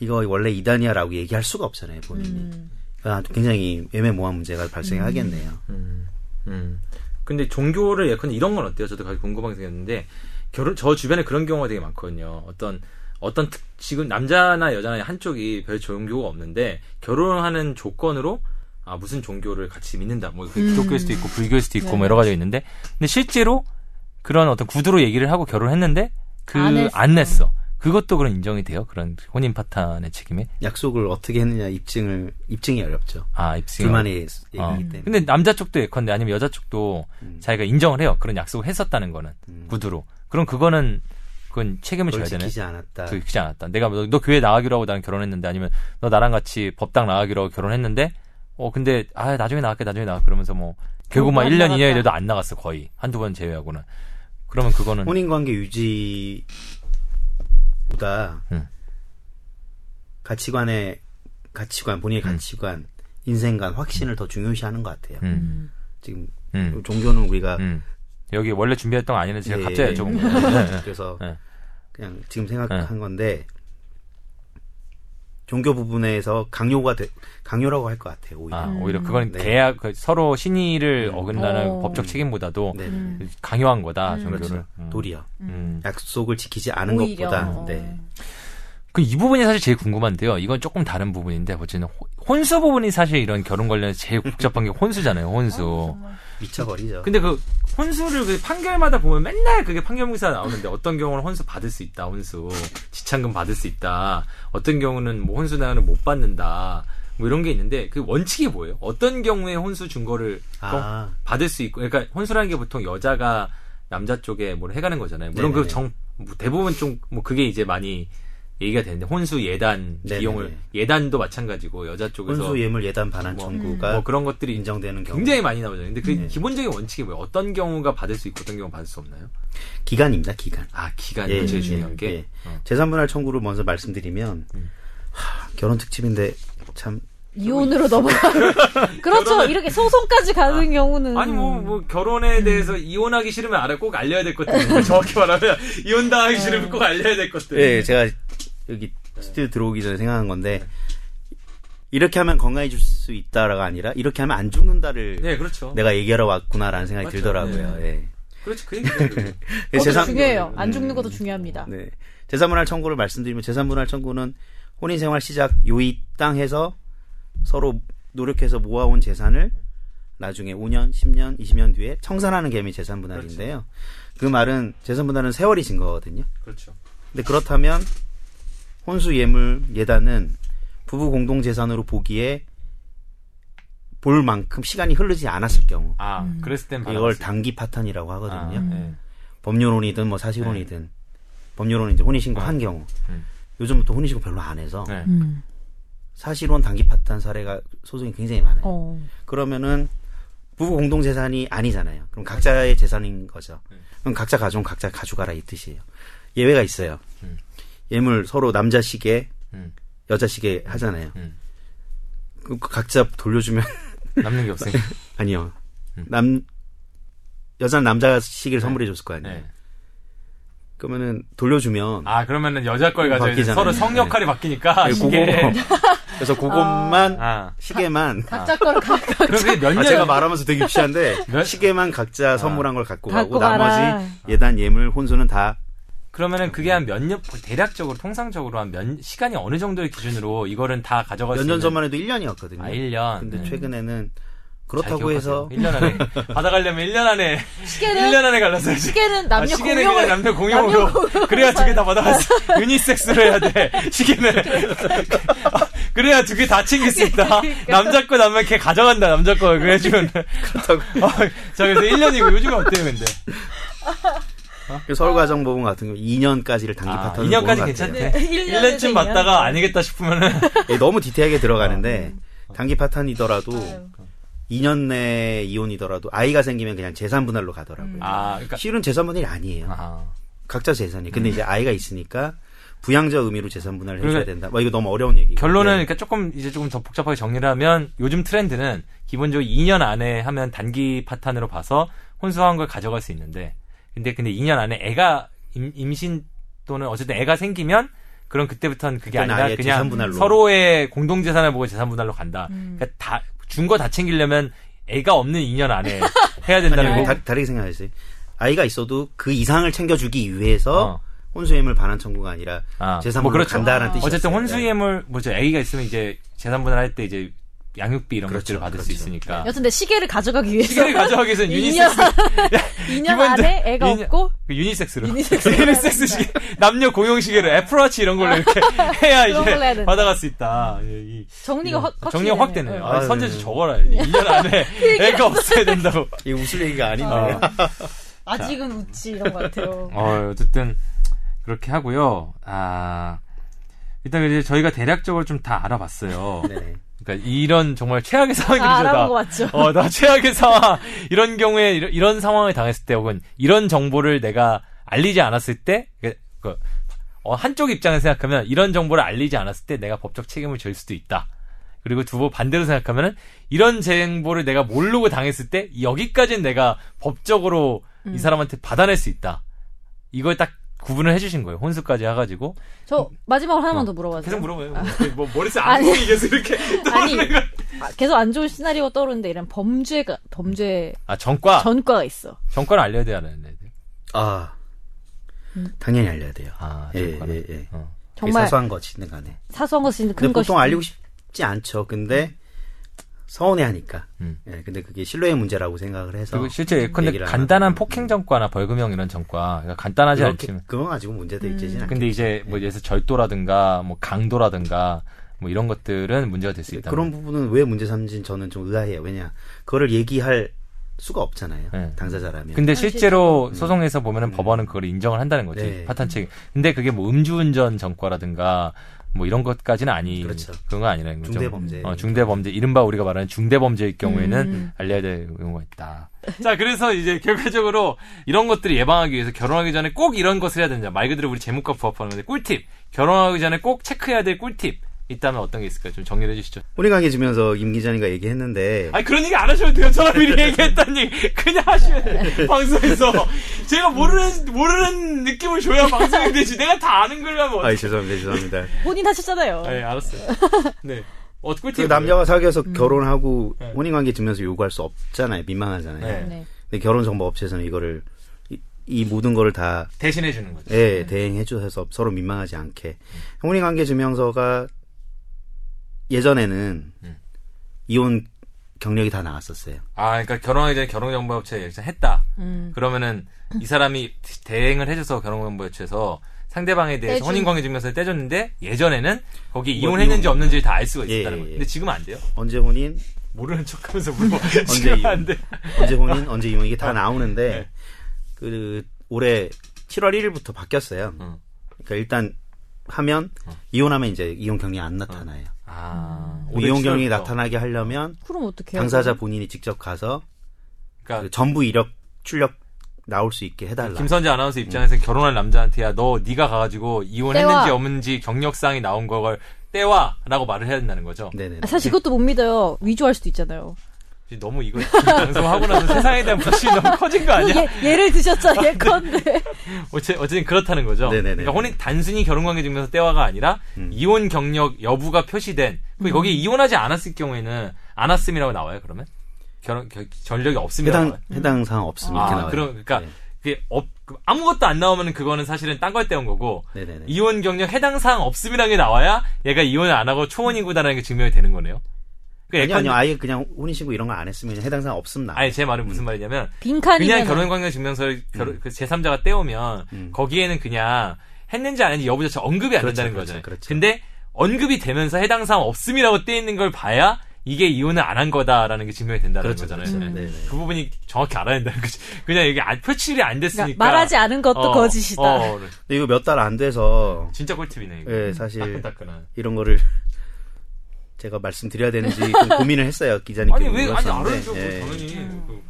이거 원래 이단이야라고 얘기할 수가 없잖아요 본인이. 음. 아, 굉장히 애매모호한 문제가 발생하겠네요. 음. 음. 근데 종교를 예컨대 이런 건 어때요? 저도 가장 궁금한 게 생겼는데 결혼 저 주변에 그런 경우가 되게 많거든요. 어떤 어떤 특, 지금 남자나 여자나 한쪽이 별 종교가 없는데 결혼하는 조건으로 아 무슨 종교를 같이 믿는다. 뭐 그게 기독교일 수도 있고 불교일 수도 있고 뭐 여러 가지가 있는데 근데 실제로 그런 어떤 구두로 얘기를 하고 결혼했는데 그안 냈어. 그것도 그런 인정이 돼요? 그런 혼인 파탄의 책임에? 약속을 어떻게 했느냐 입증을 입증이 어렵죠. 아, 입증. 둘만의 얘기이기 어. 때문에. 근데 남자 쪽도 예컨대 아니면 여자 쪽도 음. 자기가 인정을 해요. 그런 약속을 했었다는 거는 음. 구두로. 그럼 그거는 그건 책임을 져야 되네. 지키지 않았다. 지키지 않았다. 내가 너, 너 교회 나가기로 하고 나는 결혼했는데 아니면 너 나랑 같이 법당 나가기로 하고 결혼했는데 어 근데 아 나중에 나갈게 나중에 나가 그러면서 뭐 결국 막안 1년 나갔다. 2년이 돼도 안 나갔어 거의 한두 번 제외하고는 그러면 그거는 혼인 관계 유지보다 음. 가치관의 가치관 본인의 음. 가치관 인생관 확신을 더 중요시하는 것 같아요. 음, 지금 음, 종교는 우리가 음. 여기 원래 준비했던 거 아니는데 제가 예, 갑자기 예. 조금 네, 그래서 네. 그냥 지금 생각한 건데 종교 부분에서 강요가 돼, 강요라고 할 것 같아요. 오히려. 아, 오히려 그건 네. 계약 그 서로 신의를 음. 어긋나는 어. 법적 책임보다도 네. 음. 강요한 거다 음. 종교를. 그렇죠. 음. 도리어 음. 약속을 지키지 않은 오히려. 것보다 어. 네. 그 이 부분이 사실 제일 궁금한데요. 이건 조금 다른 부분인데 어쨌든 호- 혼수 부분이 사실 이런 결혼 관련해서 제일 복잡한 게 혼수잖아요. 혼수. 미쳐버리죠. 근데 그 혼수를 그 판결마다 보면 맨날 그게 판결 문서 나오는데 어떤 경우는 혼수 받을 수 있다. 혼수 지참금 받을 수 있다. 어떤 경우는 뭐 혼수 나는 못 받는다. 뭐 이런 게 있는데 그 원칙이 뭐예요? 어떤 경우에 혼수 준 거를 아, 받을 수 있고, 그러니까 혼수라는 게 보통 여자가 남자 쪽에 뭘 해가는 거잖아요. 물론 네네네. 그 정, 뭐 대부분 좀, 뭐 그게 이제 많이 얘기가 되는데, 혼수 예단 네네네. 비용을, 예단도 마찬가지고, 여자 쪽에서. 혼수 예물 예단 반환 뭐, 청구가 뭐 그런 것들이 인정되는 경우 굉장히 많이 나오잖아요. 근데 그 네. 기본적인 원칙이 뭐예요? 어떤 경우가 받을 수 있고, 어떤 경우가 받을 수 없나요? 기간입니다. 기간. 아, 기간이 예, 제일 예, 중요한 게. 예. 어. 재산분할 청구를 먼저 말씀드리면 음. 하, 결혼 특집인데 참 이혼으로 넘어가. 그렇죠. 결혼을- 이렇게 소송까지 가는 경우는 아니 뭐, 뭐 결혼에 대해서 이혼하기 싫으면 알아 꼭 알려야 될 것들 정확히 말하면 이혼 당하기 싫으면 꼭 알려야 될 것들 예, 제가 여기 스튜디오 들어오기 전에 생각한 건데 이렇게 하면 건강해질 수 있다라가 아니라 이렇게 하면 안 죽는다를 네 그렇죠 내가 얘기하러 왔구나라는 생각이 맞죠. 들더라고요. 예. 그렇죠 그 얘기죠 재산 중요해요. 안 죽는 것도 중요합니다. 네. 재산분할 청구를 말씀드리면 재산분할 청구는 혼인생활 시작 요이 땅 해서 서로 노력해서 모아온 재산을 나중에 5년, 10년, 20년 뒤에 청산하는 개념이 재산분할인데요. 그 말은 재산분할은 세월이 증거거든요. 그렇죠 근데 그렇다면 혼수 예물 예단은 부부 공동 재산으로 보기에 볼 만큼 시간이 흐르지 않았을 경우 아 그랬을 땐 이걸. 단기 파탄이라고 하거든요. 아, 네. 법률혼이든 뭐 사실혼이든 법률혼은 이제 혼인신고 아. 한 경우 음. 요즘부터 혼인신고 별로 안 해서 네. 음. 사실혼 단기 파탄 사례가 소송이 굉장히 많아요. 어. 그러면은 부부 공동 재산이 아니잖아요. 그럼 각자의 재산인 거죠. 네. 그럼 각자 가져온 각자 가져가라 이 뜻이에요. 예외가 있어요. 음. 예물 서로 남자 시계, 음. 여자 시계 하잖아요. 음. 그 각자 돌려주면 남는 게 없으니까 아니요. 음. 남 여자는 남자 시계를 선물해 줬을 거 아니에요. 네. 그러면은 돌려주면 아 그러면은 여자 걸 가져야 바뀌잖아요. 서로 성 역할이 바뀌니까 네, 그거 그래서 그것만 아 시계만 각자 거를 각 그럼 아, 년? 제가 말하면서 되게 유치한데 몇- 시계만 각자 선물한 걸 갖고 가고. 나머지 예단 예물 혼수는 다 그러면은 그게 한 몇 년, 대략적으로, 통상적으로 한 몇, 시간이 어느 정도의 기준으로 이거는 다 가져갈 수몇 있는. 년 전만 해도 1년이었거든요. 아, 1년. 근데 네. 최근에는 잘 그렇다고 해서 기억하세요. 1년 안에. 받아가려면 1년 안에. 시계는 1년 안에 갈라서야지. 시계는 남녀 아, 시계는 공용을 그냥 남녀 공용으로. 그래야 두 개 다 받아가서 유니섹스로 해야 돼. 시계는. 그래야 두 개 다 챙길 수 있다. 남자 거 남면 걔 가져간다, 남자 거. 그래주면. 그렇다고 어, 자, 그래서 1년이고 요즘은 어때요, 근데? 서울가정법원 같은 경우 2년까지를 단기 아, 파탄으로 2년까지 보는 것 괜찮대. 같아요. 1년쯤 받다가 아니겠다 싶으면은. 예, 너무 디테일하게 들어가는데 단기 파탄이더라도 아유. 2년 내 이혼이더라도 아이가 생기면 그냥 재산 분할로 가더라고요. 아, 그러니까. 실은 재산 분할이 아니에요. 아. 각자 재산이. 근데 이제 아이가 있으니까 부양자 의미로 재산 분할을 해줘야 그러니까 된다. 뭐 이거 너무 어려운 얘기. 결론은 그러니까 조금 이제 조금 더 복잡하게 정리를 하면 요즘 트렌드는 기본적으로 2년 안에 하면 단기 파탄으로 봐서 혼수한 걸 가져갈 수 있는데 근데 근데 2년 안에 애가 임, 임신 또는 어쨌든 애가 생기면 그럼 그때부터는 그게 아니라 그냥 재산분할로. 서로의 공동 재산을 보고 재산 분할로 간다. 음. 그러니까 다 준 거 다 챙기려면 애가 없는 2년 안에 해야 된다는 아니, 거. 다, 다르게 생각했어요. 아이가 있어도 그 이상을 챙겨주기 위해서 어. 혼수예물 반환 청구가 아니라 아, 재산 뭐 분할 그렇죠. 간다는 뜻이었어요. 어쨌든 네. 혼수예물 뭐죠? 애기가 있으면 이제 재산 분할할 때 이제 양육비 이런 그렇죠, 것들을 받을 수 그렇죠. 있으니까. 여튼 내 시계를 가져가기 위해서 시계를 가져가기 위해서는 2년, 유니섹스 2년 기본적- 안에 애가 유니- 없고 그 유니섹스로 유니섹스로 유니섹스 시계 남녀 공용 시계로 애플워치 이런 걸로 이렇게 해야 그런 걸로 해야 이제. 받아갈 수 있다. 예, 이- 정리가 확 확실히 정리가 확 되네요. 되네요. 아, 아유, 선제지 네. 적어라야지. 2년 안에 애가 없어야 된다고. 이게 웃을 얘기가 아닌데. 어. 아직은 웃지 이런 것 같아요. 어, 어쨌든 그렇게 하고요. 아 일단 이제 저희가 대략적으로 좀 다 알아봤어요. 네네. 그러니까 이런 정말 최악의 상황이죠. 거 맞죠? 어, 나 최악의 상황. 이런 경우에 이런, 이런 상황을 당했을 때 혹은 이런 정보를 내가 알리지 않았을 때 그, 그, 어, 한쪽 입장에서 생각하면 이런 정보를 알리지 않았을 때 내가 법적 책임을 질 수도 있다. 그리고 두 번 반대로 생각하면은 이런 정보를 내가 모르고 당했을 때 여기까지는 내가 법적으로 음. 이 사람한테 받아낼 수 있다. 이걸 딱 구분을 해주신 거예요. 혼수까지 해가지고 저 마지막으로 하나만 더 물어봐도 계속? 물어봐요. 뭐, 뭐 머릿속에 아니. 안 계속 이렇게 아니. 아, 계속 안 좋은 시나리오가 떠오르는데 이런 범죄가 범죄 아 전과 전과가 있어. 전과를 알려야 돼야 되는데. 아 음. 당연히 알려야 돼요. 아 예, 전과는. 예, 예. 어. 정말 사소한 것이든 간에. 사소한 것이든 큰 것이든 보통 알리고 싶지 않죠. 근데 서운해하니까. 음. 예, 근데 그게 신뢰의 문제라고 생각을 해서. 그리고 실제 예컨대 안 간단한 하는 폭행 전과나 벌금형 이런 전과 그러니까 간단하지 그렇게 않지만 그거 가지고 문제도 음. 있지는 근데 이제 뭐 예를 들어 절도라든가 뭐 강도라든가 뭐 이런 것들은 문제가 될 수 있다. 그런 부분은 왜 문제 삼는지 저는 좀 의아해요. 왜냐, 그거를 얘기할 수가 없잖아요. 네. 당사자라면. 근데 실제로 음. 소송에서 보면은 음. 법원은 그걸 인정을 한다는 거지 네. 파탄 책. 근데 그게 뭐 음주운전 전과라든가 뭐 이런 것까지는 아니 그렇죠. 그런 건 아니라는 거죠. 중대 범죄. 어, 중대 범죄. 이른바 우리가 말하는 중대 범죄일 경우에는 음. 알려야 될 경우가 있다. 자, 그래서 이제 결과적으로 이런 것들을 예방하기 위해서 결혼하기 전에 꼭 이런 것을 해야 된다. 말 그대로 우리 제목과 부합하는 건데 꿀팁. 결혼하기 전에 꼭 체크해야 될 꿀팁. 있다면 어떤 게 있을까요? 좀 정리를 해주시죠. 혼인관계 주면서 임 기자님과 얘기했는데. 아니 그런 얘기 안 하셔도 돼요. 저랑 미리 얘기했다는 얘기 그냥 하시면 돼요. 방송에서 제가 모르는 모르는 느낌을 줘야 방송이 되지. 내가 다 아는 걸 하면 아이, 죄송합니다. 죄송합니다. 본인 하셨잖아요. 네, 알았어요. 네. 어, 그 꿀팁. 남자가 사귀어서 결혼하고 네. 혼인 관계 주면서 요구할 수 없잖아요. 민망하잖아요. 네. 네. 근데 결혼 정보 업체에서는 이거를 이, 이 모든 거를 다 대신해 주는 거죠. 예, 대행해줘서 서로 민망하지 않게. 혼인 관계 증명서가 예전에는 음. 이혼 경력이 다 나왔었어요. 아, 그러니까 결혼하기 전에 결혼정보업체에 예전 했다. 음. 그러면은 이 사람이 대행을 해줘서 결혼정보업체에서 상대방에 대해서 떼준. 혼인관계 증명서를 떼줬는데 예전에는 거기 뭐 이혼했는지 이혼- 없는지를 다 알 수가 예, 있었다는 예, 거예요. 예. 근데 지금은 안 돼요. 언제 혼인, 모르는 척하면서 물어. 언제 지금 이혼. 안 돼. 언제 혼인, 언제 이혼 이게 다 나오는데 네. 그 올해 7월 1일부터 바뀌었어요. 어. 그러니까 일단 하면 어. 이혼하면 이제 이혼 경력이 안 나타나요. 아, 그 이혼 경력이 7월부터. 나타나게 하려면 그럼 어떻게? 당사자 본인이 직접 가서 그러니까 그 전부 이력 출력 나올 수 있게 해달라. 김선재 아나운서 입장에서 결혼할 남자한테 야 너 네가 가가지고 이혼했는지. 없는지 경력상이 나온 걸 떼와라고 말을 해야 된다는 거죠. 네네. 아, 사실 그것도 못 믿어요. 위조할 수도 있잖아요. 너무 이거 방송하고 나서 세상에 대한 불신이 너무 커진 거 아니야? 예, 예를 드셨죠, 예컨대. 어째, 어쨌든 그렇다는 거죠. 네네네. 그러니까 혼인 단순히 결혼관계 증명서 떼와가 아니라 음. 이혼 경력 여부가 표시된 그럼 거기 이혼하지 않았을 경우에는 않았음이라고 나와요. 그러면 결혼 겨- 전력이 없음이라고 해당 나와요. 해당 사항 없음 이렇게 아, 나와요. 그럼 그러니까 네. 그게 없, 그 아무것도 안 나오면 그거는 사실은 딴걸 떼온 거고 네네네. 이혼 경력 해당 사항 없음이라는 게 나와야 얘가 이혼을 안 하고 초혼이구다라는 게 증명이 되는 거네요. 아니 그러니까 아니 예컨대- 아예 그냥 혼인신고 이런 거 안 했으면 해당 사항 없음 나. 아니 제 말은 무슨 말이냐면 빈칸이면. 그냥 결혼관계 증명서를 결혼, 그 제3자가 떼오면 음. 거기에는 그냥 했는지 안 했는지 여부 자체 언급이 안 그렇죠, 된다는 그렇죠, 거잖아요. 그렇죠. 근데 언급이 되면서 해당 사항 없음이라고 떼 있는 걸 봐야 이게 이혼을 안 한 거다라는 게 증명이 된다는 그렇죠, 거잖아요. 그렇죠. 네. 그 부분이 정확히 알아야 된다는 거지. 그냥 이게 안- 표출이 안 됐으니까. 그러니까 말하지 않은 것도 어, 거짓이다. 어, 근데 이거 몇 달 안 돼서 진짜 꿀팁이네. 이거. 예, 사실 따끈따끈한. 이런 거를 제가 말씀드려야 되는지 좀 고민을 했어요 기자님께 아니 왜 아니 물어봤었는데. 알아야죠. 뭐 예. 당연히. 음. 그-.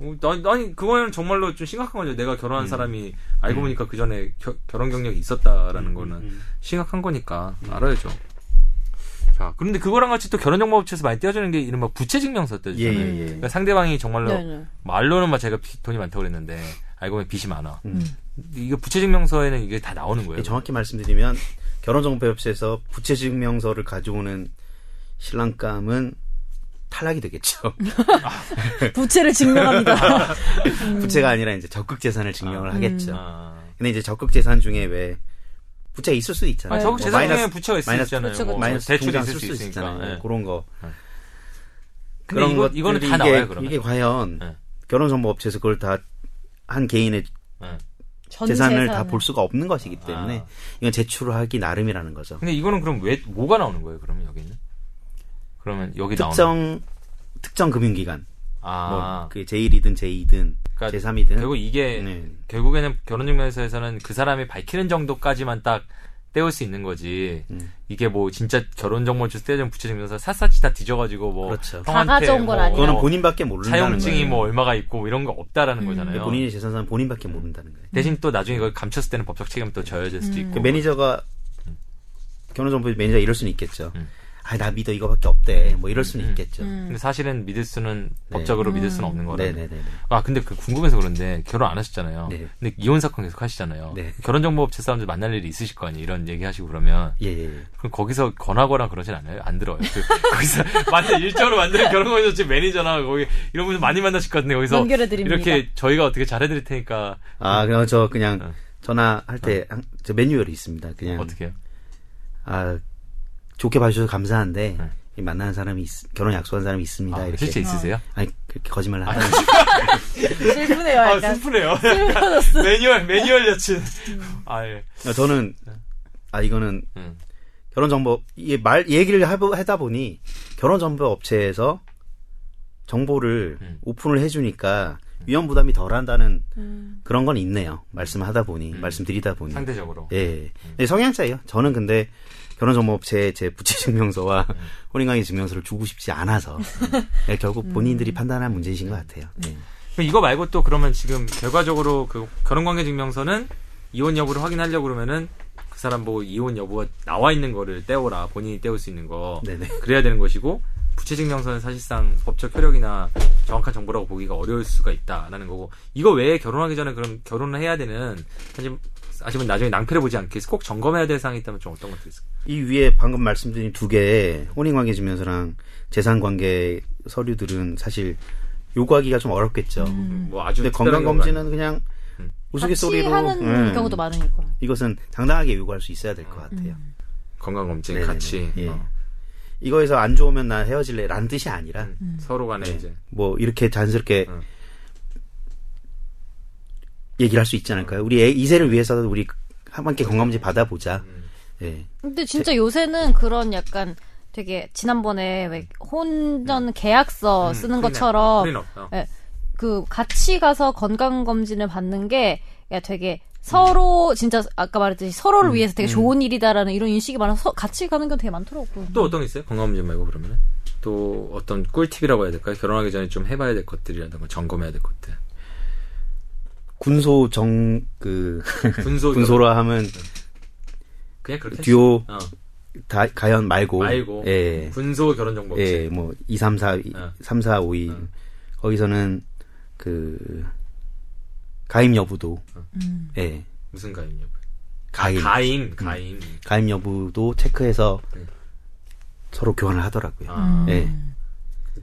어, 난, 아니 그거는 정말로 좀 심각한 거죠. 내가 결혼한 음. 사람이 알고 보니까 그 전에 결혼 경력이 있었다라는 거는 음. 심각한 거니까 알아야죠. 자, 그런데 그거랑 같이 또 결혼정보업체에서 많이 떼어주는 게 이른바 부채증명서 예, 떼주잖아요. 예, 예. 그러니까 상대방이 정말로 네, 네. 말로는 막 제가 비- 돈이 많다고 그랬는데 알고 보면 빚이 많아. 음. 이거 부채증명서에는 이게 다 나오는 거예요. 예, 정확히 말씀드리면 결혼정보협회에서 부채증명서를 가져오는 신랑감은 탈락이 되겠죠. 부채를 증명합니다. 부채가 아니라 이제 적극 재산을 증명을 아. 하겠죠. 아. 근데 이제 적극 재산 중에 왜 부채 있을 수 있잖아요. 아니, 적극 뭐 재산 중에 마이너스- 부채가 있을 수 마이너스- 있잖아요. 뭐. 마이너스 대출이 통장 있을 쓸수수 있으니까. 있잖아요. 예. 그런 거. 네. 그런 이거, 이거는 다 나와요, 그러면. 이게 과연 네. 결혼정보업체에서 그걸 다 한 개인의 네. 재산을 다 볼 수가 없는 것이기 때문에 아. 이건 제출하기 나름이라는 거죠. 근데 이거는 그럼 왜 뭐가 나오는 거예요? 그러면 여기는? 그러면 여기 특정 나오는... 특정 금융기관. 아. 뭐그 제1이든 제2든 그러니까 제3이든 결국 이게 네. 결국에는 결혼증명서에서는 그 사람이 밝히는 정도까지만 딱 떼올 수 있는 거지. 음. 이게 뭐 진짜 결혼 정보 주스 떼준 부채증명서 샅샅이 다 뒤져가지고 뭐 그렇죠. 다 가져온 건 뭐. 그거는 본인밖에 모른다는 사용증이 거예요. 뭐 얼마가 있고 뭐 이런 거 없다라는 음. 거잖아요. 본인의 재산은 본인밖에 모른다는 거예요. 대신 또 나중에 그걸 감췄을 때는 법적 책임 또 져야 될 수도 음. 있고. 그 매니저가 결혼 정보 매니저 이럴 수는 있겠죠. 음. 아, 나 믿어 이거밖에 없대. 뭐 이럴 수는 음. 있겠죠. 음. 근데 사실은 믿을 수는 네. 법적으로 믿을 수는 없는 거라. 네네네. 아, 근데 그 궁금해서 그런데 결혼 안 하셨잖아요. 네. 근데 이혼 사건 계속 하시잖아요. 네. 결혼 정보 업체 사람들 만날 일이 있으실 거 아니에요. 이런 얘기 하시고 그러면. 예, 예. 그럼 거기서 권하거나 그러진 않아요? 안 들어요. 그, 거기서 만든 일적으로 만드는 결혼공인업체 매니저나 거기 이런 분들 많이 만나실 것 같은데 거기서 이렇게 저희가 어떻게 잘해드릴 테니까. 아, 그럼 저 그냥 어. 전화할 때저 매뉴얼이 있습니다. 그냥 어떻게요? 아 좋게 봐주셔서 감사한데 네. 만나는 사람이 있, 결혼 약속한 사람이 있습니다. 아, 이렇게 실제 있으세요? 어. 아니 그렇게 거짓말 하는 슬프네요. 아, 슬프네요. 매뉴얼 매뉴얼 여친. 음. 아 예. 아, 저는 아 이거는 음. 결혼 정보 이말 얘기를 하다 보니 결혼 정보 업체에서 정보를 음. 오픈을 해주니까 위험 부담이 덜한다는 음. 그런 건 있네요. 말씀하다 보니 음. 말씀드리다 보니 상대적으로. 예. 네, 성향 차이요. 저는 근데 결혼정보업체에 제 부채증명서와 네. 혼인관계 증명서를 주고 싶지 않아서 네, 결국 음. 본인들이 음. 판단한 문제이신 것 같아요. 네. 이거 말고 또 그러면 지금 결과적으로 그 결혼관계 증명서는 이혼 여부를 확인하려고 그러면은 그 사람 보고 이혼 여부가 나와 있는 거를 떼오라 본인이 떼올 수 있는 거 네네. 그래야 되는 것이고 부채증명서는 사실상 법적 효력이나 정확한 정보라고 보기가 어려울 수가 있다라는 거고 이거 외에 결혼하기 전에 그럼 결혼을 해야 되는 사실 아니면 나중에 낭패를 보지 않게 꼭 점검해야 될 사항이 있다면 좀 어떤 것들이 있을까요? 이 위에 방금 말씀드린 두 개의 혼인관계 증명서랑 재산관계 서류들은 사실 요구하기가 좀 어렵겠죠. 음. 뭐 아주 근데 건강검진은 그냥 음. 우스갯소리로 하는 음. 경우도 많으니까. 이것은 당당하게 요구할 수 있어야 될 것 같아요. 음. 건강검진 같이. 예. 어. 이거에서 안 좋으면 나 헤어질래라는 뜻이 아니라 음. 음. 서로 간에 네. 이제 뭐 이렇게 자연스럽게 얘기를 할 수 있지 않을까요? 우리 애, 이세를 위해서도 우리 함께 건강검진 받아보자. 예. 근데 진짜 요새는 그런 약간 되게 지난번에 왜 혼전 계약서 음, 쓰는 것처럼 프리너, 어. 예, 그 같이 가서 건강 검진을 받는 게 되게 서로 진짜 아까 말했듯이 서로를 음, 위해서 되게 음. 좋은 일이다라는 이런 인식이 많아서 같이 가는 게 되게 많더라고요. 또 어떤 게 있어요? 건강검진 말고 그러면은 또 어떤 꿀팁이라고 해야 될까요? 결혼하기 전에 좀 해봐야 될 것들이라든가 점검해야 될 것들. 군소 정 그 군소 군소라 하면 그냥 그렇게 듀오 어. 다, 가연 말고 말고 예. 군소 결혼 정보 예, 뭐 2, 3, 4 어. 3, 4, 5, 2 어. 거기서는 그 가임 여부도 음. 예. 무슨 가임 여부? 가임 아, 가임 가임 음. 가임 여부도 체크해서 네. 서로 교환을 하더라고요. 아. 예.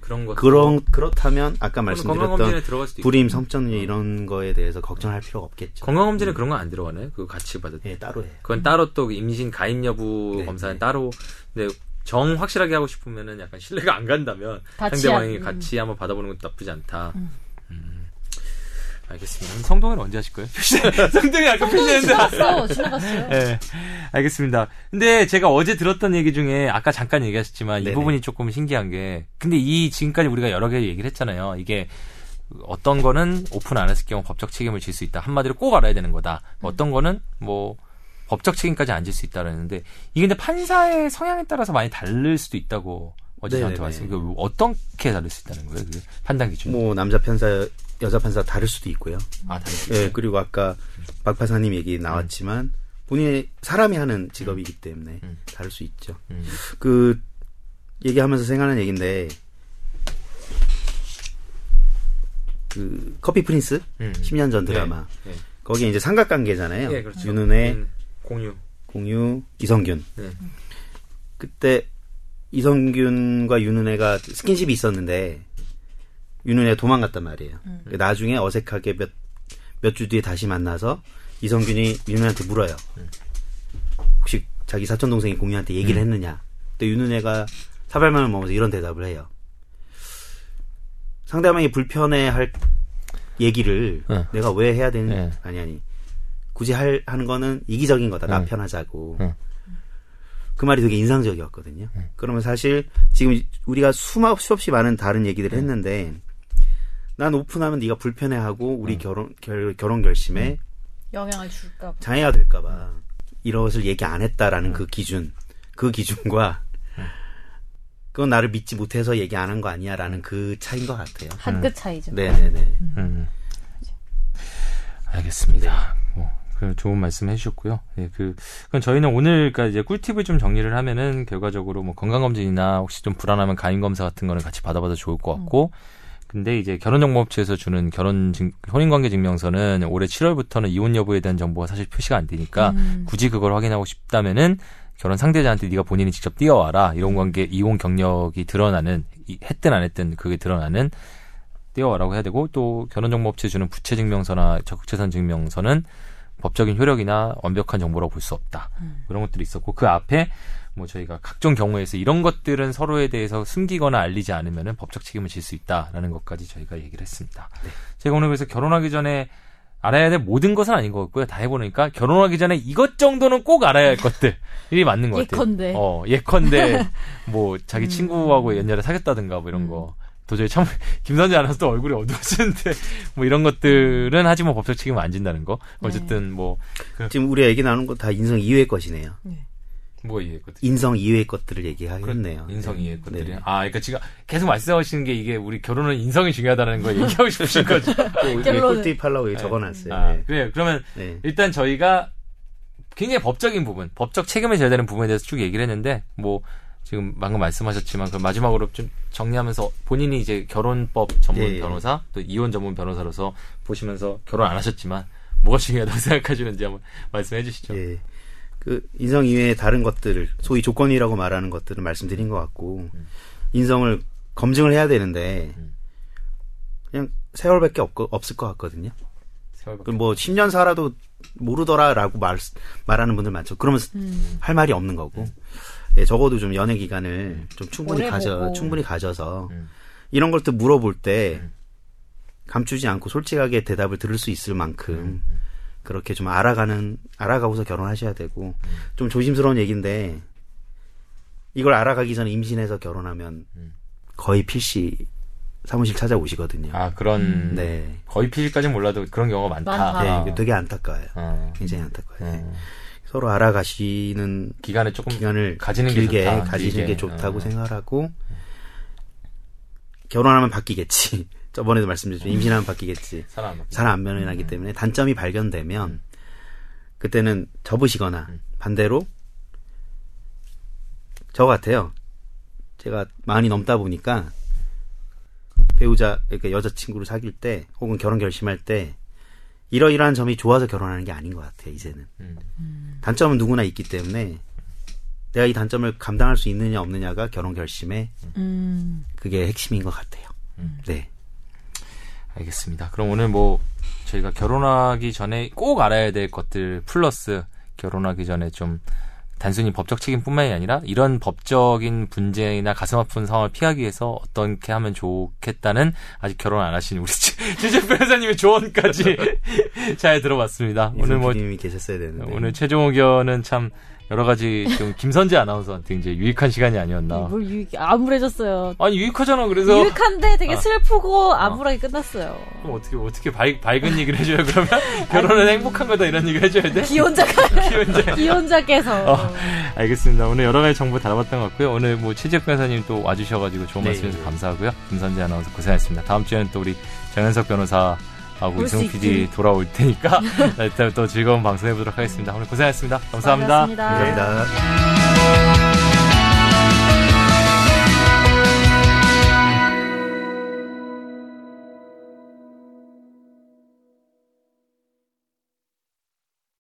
그런 것 그런 그렇다면 아까 말씀드렸던 불임 성전율 이런 거에 대해서 걱정할 필요가 없겠죠. 건강검진에 음. 그런 건 안 들어가나요? 그 같이 받을 때. 예, 따로 해요. 그건 따로 또 임신 가입 여부 네, 검사는 네. 따로. 근데 정 확실하게 하고 싶으면은 약간 신뢰가 안 간다면 상대방이 음. 같이 한번 받아보는 것도 나쁘지 않다. 음. 알겠습니다. 성동은 언제 하실 거예요? 성동이 아까 표시했는데. 지나갔어, 지나갔어요. 네, 알겠습니다. 근데 제가 어제 들었던 얘기 중에 아까 잠깐 얘기하셨지만 네네. 이 부분이 조금 신기한 게, 근데 이 지금까지 우리가 여러 개 얘기를 했잖아요. 이게 어떤 거는 오픈 안 했을 경우 법적 책임을 질 수 있다. 한마디로 꼭 알아야 되는 거다. 음. 어떤 거는 뭐 법적 책임까지 안 질 수 있다라는데 이게 근데 판사의 성향에 따라서 많이 다를 수도 있다고 어제 저한테 말씀. 그 어떻게 다를 수 있다는 거예요? 그 판단 기준. 뭐 남자 판사 여자 판사 다를 수도 있고요. 아, 다를 수 예, 그리고 아까 박 판사님 얘기 나왔지만 본인의 사람이 하는 직업이기 때문에 음. 다를 수 있죠. 음. 그 얘기하면서 생각하는 얘기인데 그 커피 프린스 음. 10년 전 드라마 네, 네. 거기 이제 삼각관계잖아요. 네, 그렇죠. 윤은혜 음, 공유 공유 이성균 네. 그때 이성균과 윤은혜가 스킨십이 있었는데 윤은혜가 도망갔단 말이에요. 음. 나중에 어색하게 몇, 몇 주 뒤에 다시 만나서 이성균이 윤은혜한테 물어요. 음. 혹시 자기 사촌 동생이 공유한테 얘기를 음. 했느냐. 근데 윤은혜가 사발만을 먹으면서 이런 대답을 해요. 상대방이 불편해할 얘기를 네. 내가 왜 해야 되는 네. 아니 아니 굳이 할 하는 거는 이기적인 거다. 나 네. 편하자고. 네. 그 말이 되게 인상적이었거든요. 그러면 사실 지금 우리가 수마 수없이 많은 다른 얘기들을 했는데 난 오픈하면 네가 불편해하고 우리 결혼 결, 결혼 결심에 영향을 줄까 봐. 장애가 될까 봐 이것을 얘기 안 했다라는 그 기준, 그 기준과 그건 나를 믿지 못해서 얘기 안 한 거 아니야라는 그 차이인 것 같아요. 한 끗 차이죠. 네 네네. 음. 알겠습니다. 뭐, 그 좋은 말씀 해주셨고요. 예, 그, 그럼 저희는 오늘, 그니까 이제 꿀팁을 좀 정리를 하면은 결과적으로 뭐 건강검진이나 혹시 좀 불안하면 가임검사 같은 거는 같이 받아봐도 좋을 것 같고, 근데 이제 결혼정보업체에서 주는 결혼 증, 혼인관계 증명서는 올해 7월부터는 이혼 여부에 대한 정보가 사실 표시가 안 되니까 음. 굳이 그걸 확인하고 싶다면은 결혼 상대자한테 네가 본인이 직접 띄워와라. 이혼 관계 이혼 경력이 드러나는 이- 했든 안 했든 그게 드러나는 띄워와라고 해야 되고 또 결혼정보업체 주는 부채증명서나 적극재산 증명서는 법적인 효력이나 완벽한 정보라고 볼 수 없다. 그런 것들이 있었고 그 앞에 뭐 저희가 각종 경우에서 이런 것들은 서로에 대해서 숨기거나 알리지 않으면은 법적 책임을 질 수 있다라는 것까지 저희가 얘기를 했습니다. 제가 오늘 그래서 결혼하기 전에 알아야 될 모든 것은 아닌 것 같고요. 다 해보니까 결혼하기 전에 이것 정도는 꼭 알아야 할 것들이 맞는 것 같아요. 예컨대. 어, 예컨대 뭐 자기 친구하고 옛날에 사귀었다든가 뭐 이런 거. 도저히 참 김선재 아나운서도 얼굴이 어두워지는데 뭐 이런 것들은 하지만 법적 책임을 안 진다는 거. 어쨌든 뭐 지금 우리가 얘기 나눈 거 다 인성 이외의 것이네요. 뭐 이해했거든. 인성 이외의 것들을 얘기하겠네요. 인성 이해 것들이. 네. 아, 그러니까 지금 계속 말씀하시는 게 이게 우리 결혼은 인성이 중요하다는 걸 얘기하고 싶으신 거죠. 결론은- 꿀팁 하려고 여기 적어놨어요. 아, 네. 그래요. 그러면 네. 일단 저희가 굉장히 법적인 부분, 법적 책임을 져야 되는 부분에 대해서 쭉 얘기를 했는데, 뭐, 지금 방금 말씀하셨지만, 그 마지막으로 좀 정리하면서 본인이 이제 결혼법 전문 예, 예. 변호사, 또 이혼 전문 변호사로서 보시면서 결혼 안 하셨지만, 뭐가 중요하다고 생각하시는지 한번 말씀해 주시죠. 예. 그 인성 이외의 다른 것들을 소위 조건이라고 말하는 것들을 말씀드린 것 같고 인성을 검증을 해야 되는데 그냥 세월밖에 없, 없을 것 같거든요. 세월밖에 그뭐 10년 살아도 모르더라라고 말 말하는 분들 많죠. 그러면 음. 할 말이 없는 거고. 예, 적어도 좀 연애 기간을 좀 충분히 가져 보고. 충분히 가져서 음. 이런 것들 물어볼 때 감추지 않고 솔직하게 대답을 들을 수 있을 만큼 그렇게 좀 알아가는 알아가고서 결혼하셔야 되고 좀 조심스러운 얘기인데 이걸 알아가기 전에 임신해서 결혼하면 거의 필시 사무실 찾아오시거든요. 아, 그런, 네. 거의 피실까지는 몰라도 그런 경우가 많다. 많다. 네, 아. 이게 되게 안타까워요. 어. 굉장히 안타까워요. 네. 어. 서로 알아가시는 기간을 조금 기간을 가지는 게 길게 좋다. 가지는 길게. 게 좋다고 어. 생각하고 결혼하면 바뀌겠지. 저번에도 말씀드렸죠. 임신하면 바뀌겠지. 사람 안 바뀌- 잘안 변해나기 때문에 단점이 발견되면 그때는 접으시거나 반대로 저 같아요. 제가 많이 넘다 보니까 배우자 그러니까 여자친구를 사귈 때 혹은 결혼 결심할 때 이러이러한 점이 좋아서 결혼하는 게 아닌 것 같아요. 이제는 음. 단점은 누구나 있기 때문에 내가 이 단점을 감당할 수 있느냐 없느냐가 결혼 결심의 음. 그게 핵심인 것 같아요. 네. 알겠습니다. 그럼 오늘 뭐 저희가 결혼하기 전에 꼭 알아야 될 것들 플러스 결혼하기 전에 좀 단순히 법적 책임뿐만이 아니라 이런 법적인 문제나 가슴 아픈 상황을 피하기 위해서 어떻게 하면 좋겠다는 아직 결혼 안 하신 우리 최재 변호사님의 조언까지 잘 들어봤습니다. 오늘 뭐 계셨어야 되는데 오늘 최종 의견은 참 여러 가지 좀 김선재 아나운서한테 이제 유익한 시간이 아니었나. 뭘 유익, 암울해졌어요. 아니 유익하잖아. 그래서 유익한데 되게 아. 슬프고 암울하게 끝났어요. 그럼 어떻게 어떻게 밝, 밝은 얘기를 해줘요? 그러면 결혼은 행복한 거다 이런 얘기를 해줘야 돼? 기혼자가 기혼자. 기혼자께서 어, 알겠습니다. 오늘 여러 가지 정보 다뤄봤던 것 같고요. 오늘 뭐 최지혁 변호사님 또 와주셔가지고 좋은 네. 말씀 해주셔서 감사하고요. 김선재 아나운서 고생하셨습니다. 다음 주에는 또 우리 정현석 변호사 하고 이승우 PD. 돌아올 테니까 일단 또 즐거운 방송 해보도록 하겠습니다. 오늘 고생하셨습니다 감사합니다. 반갑습니다. 감사합니다.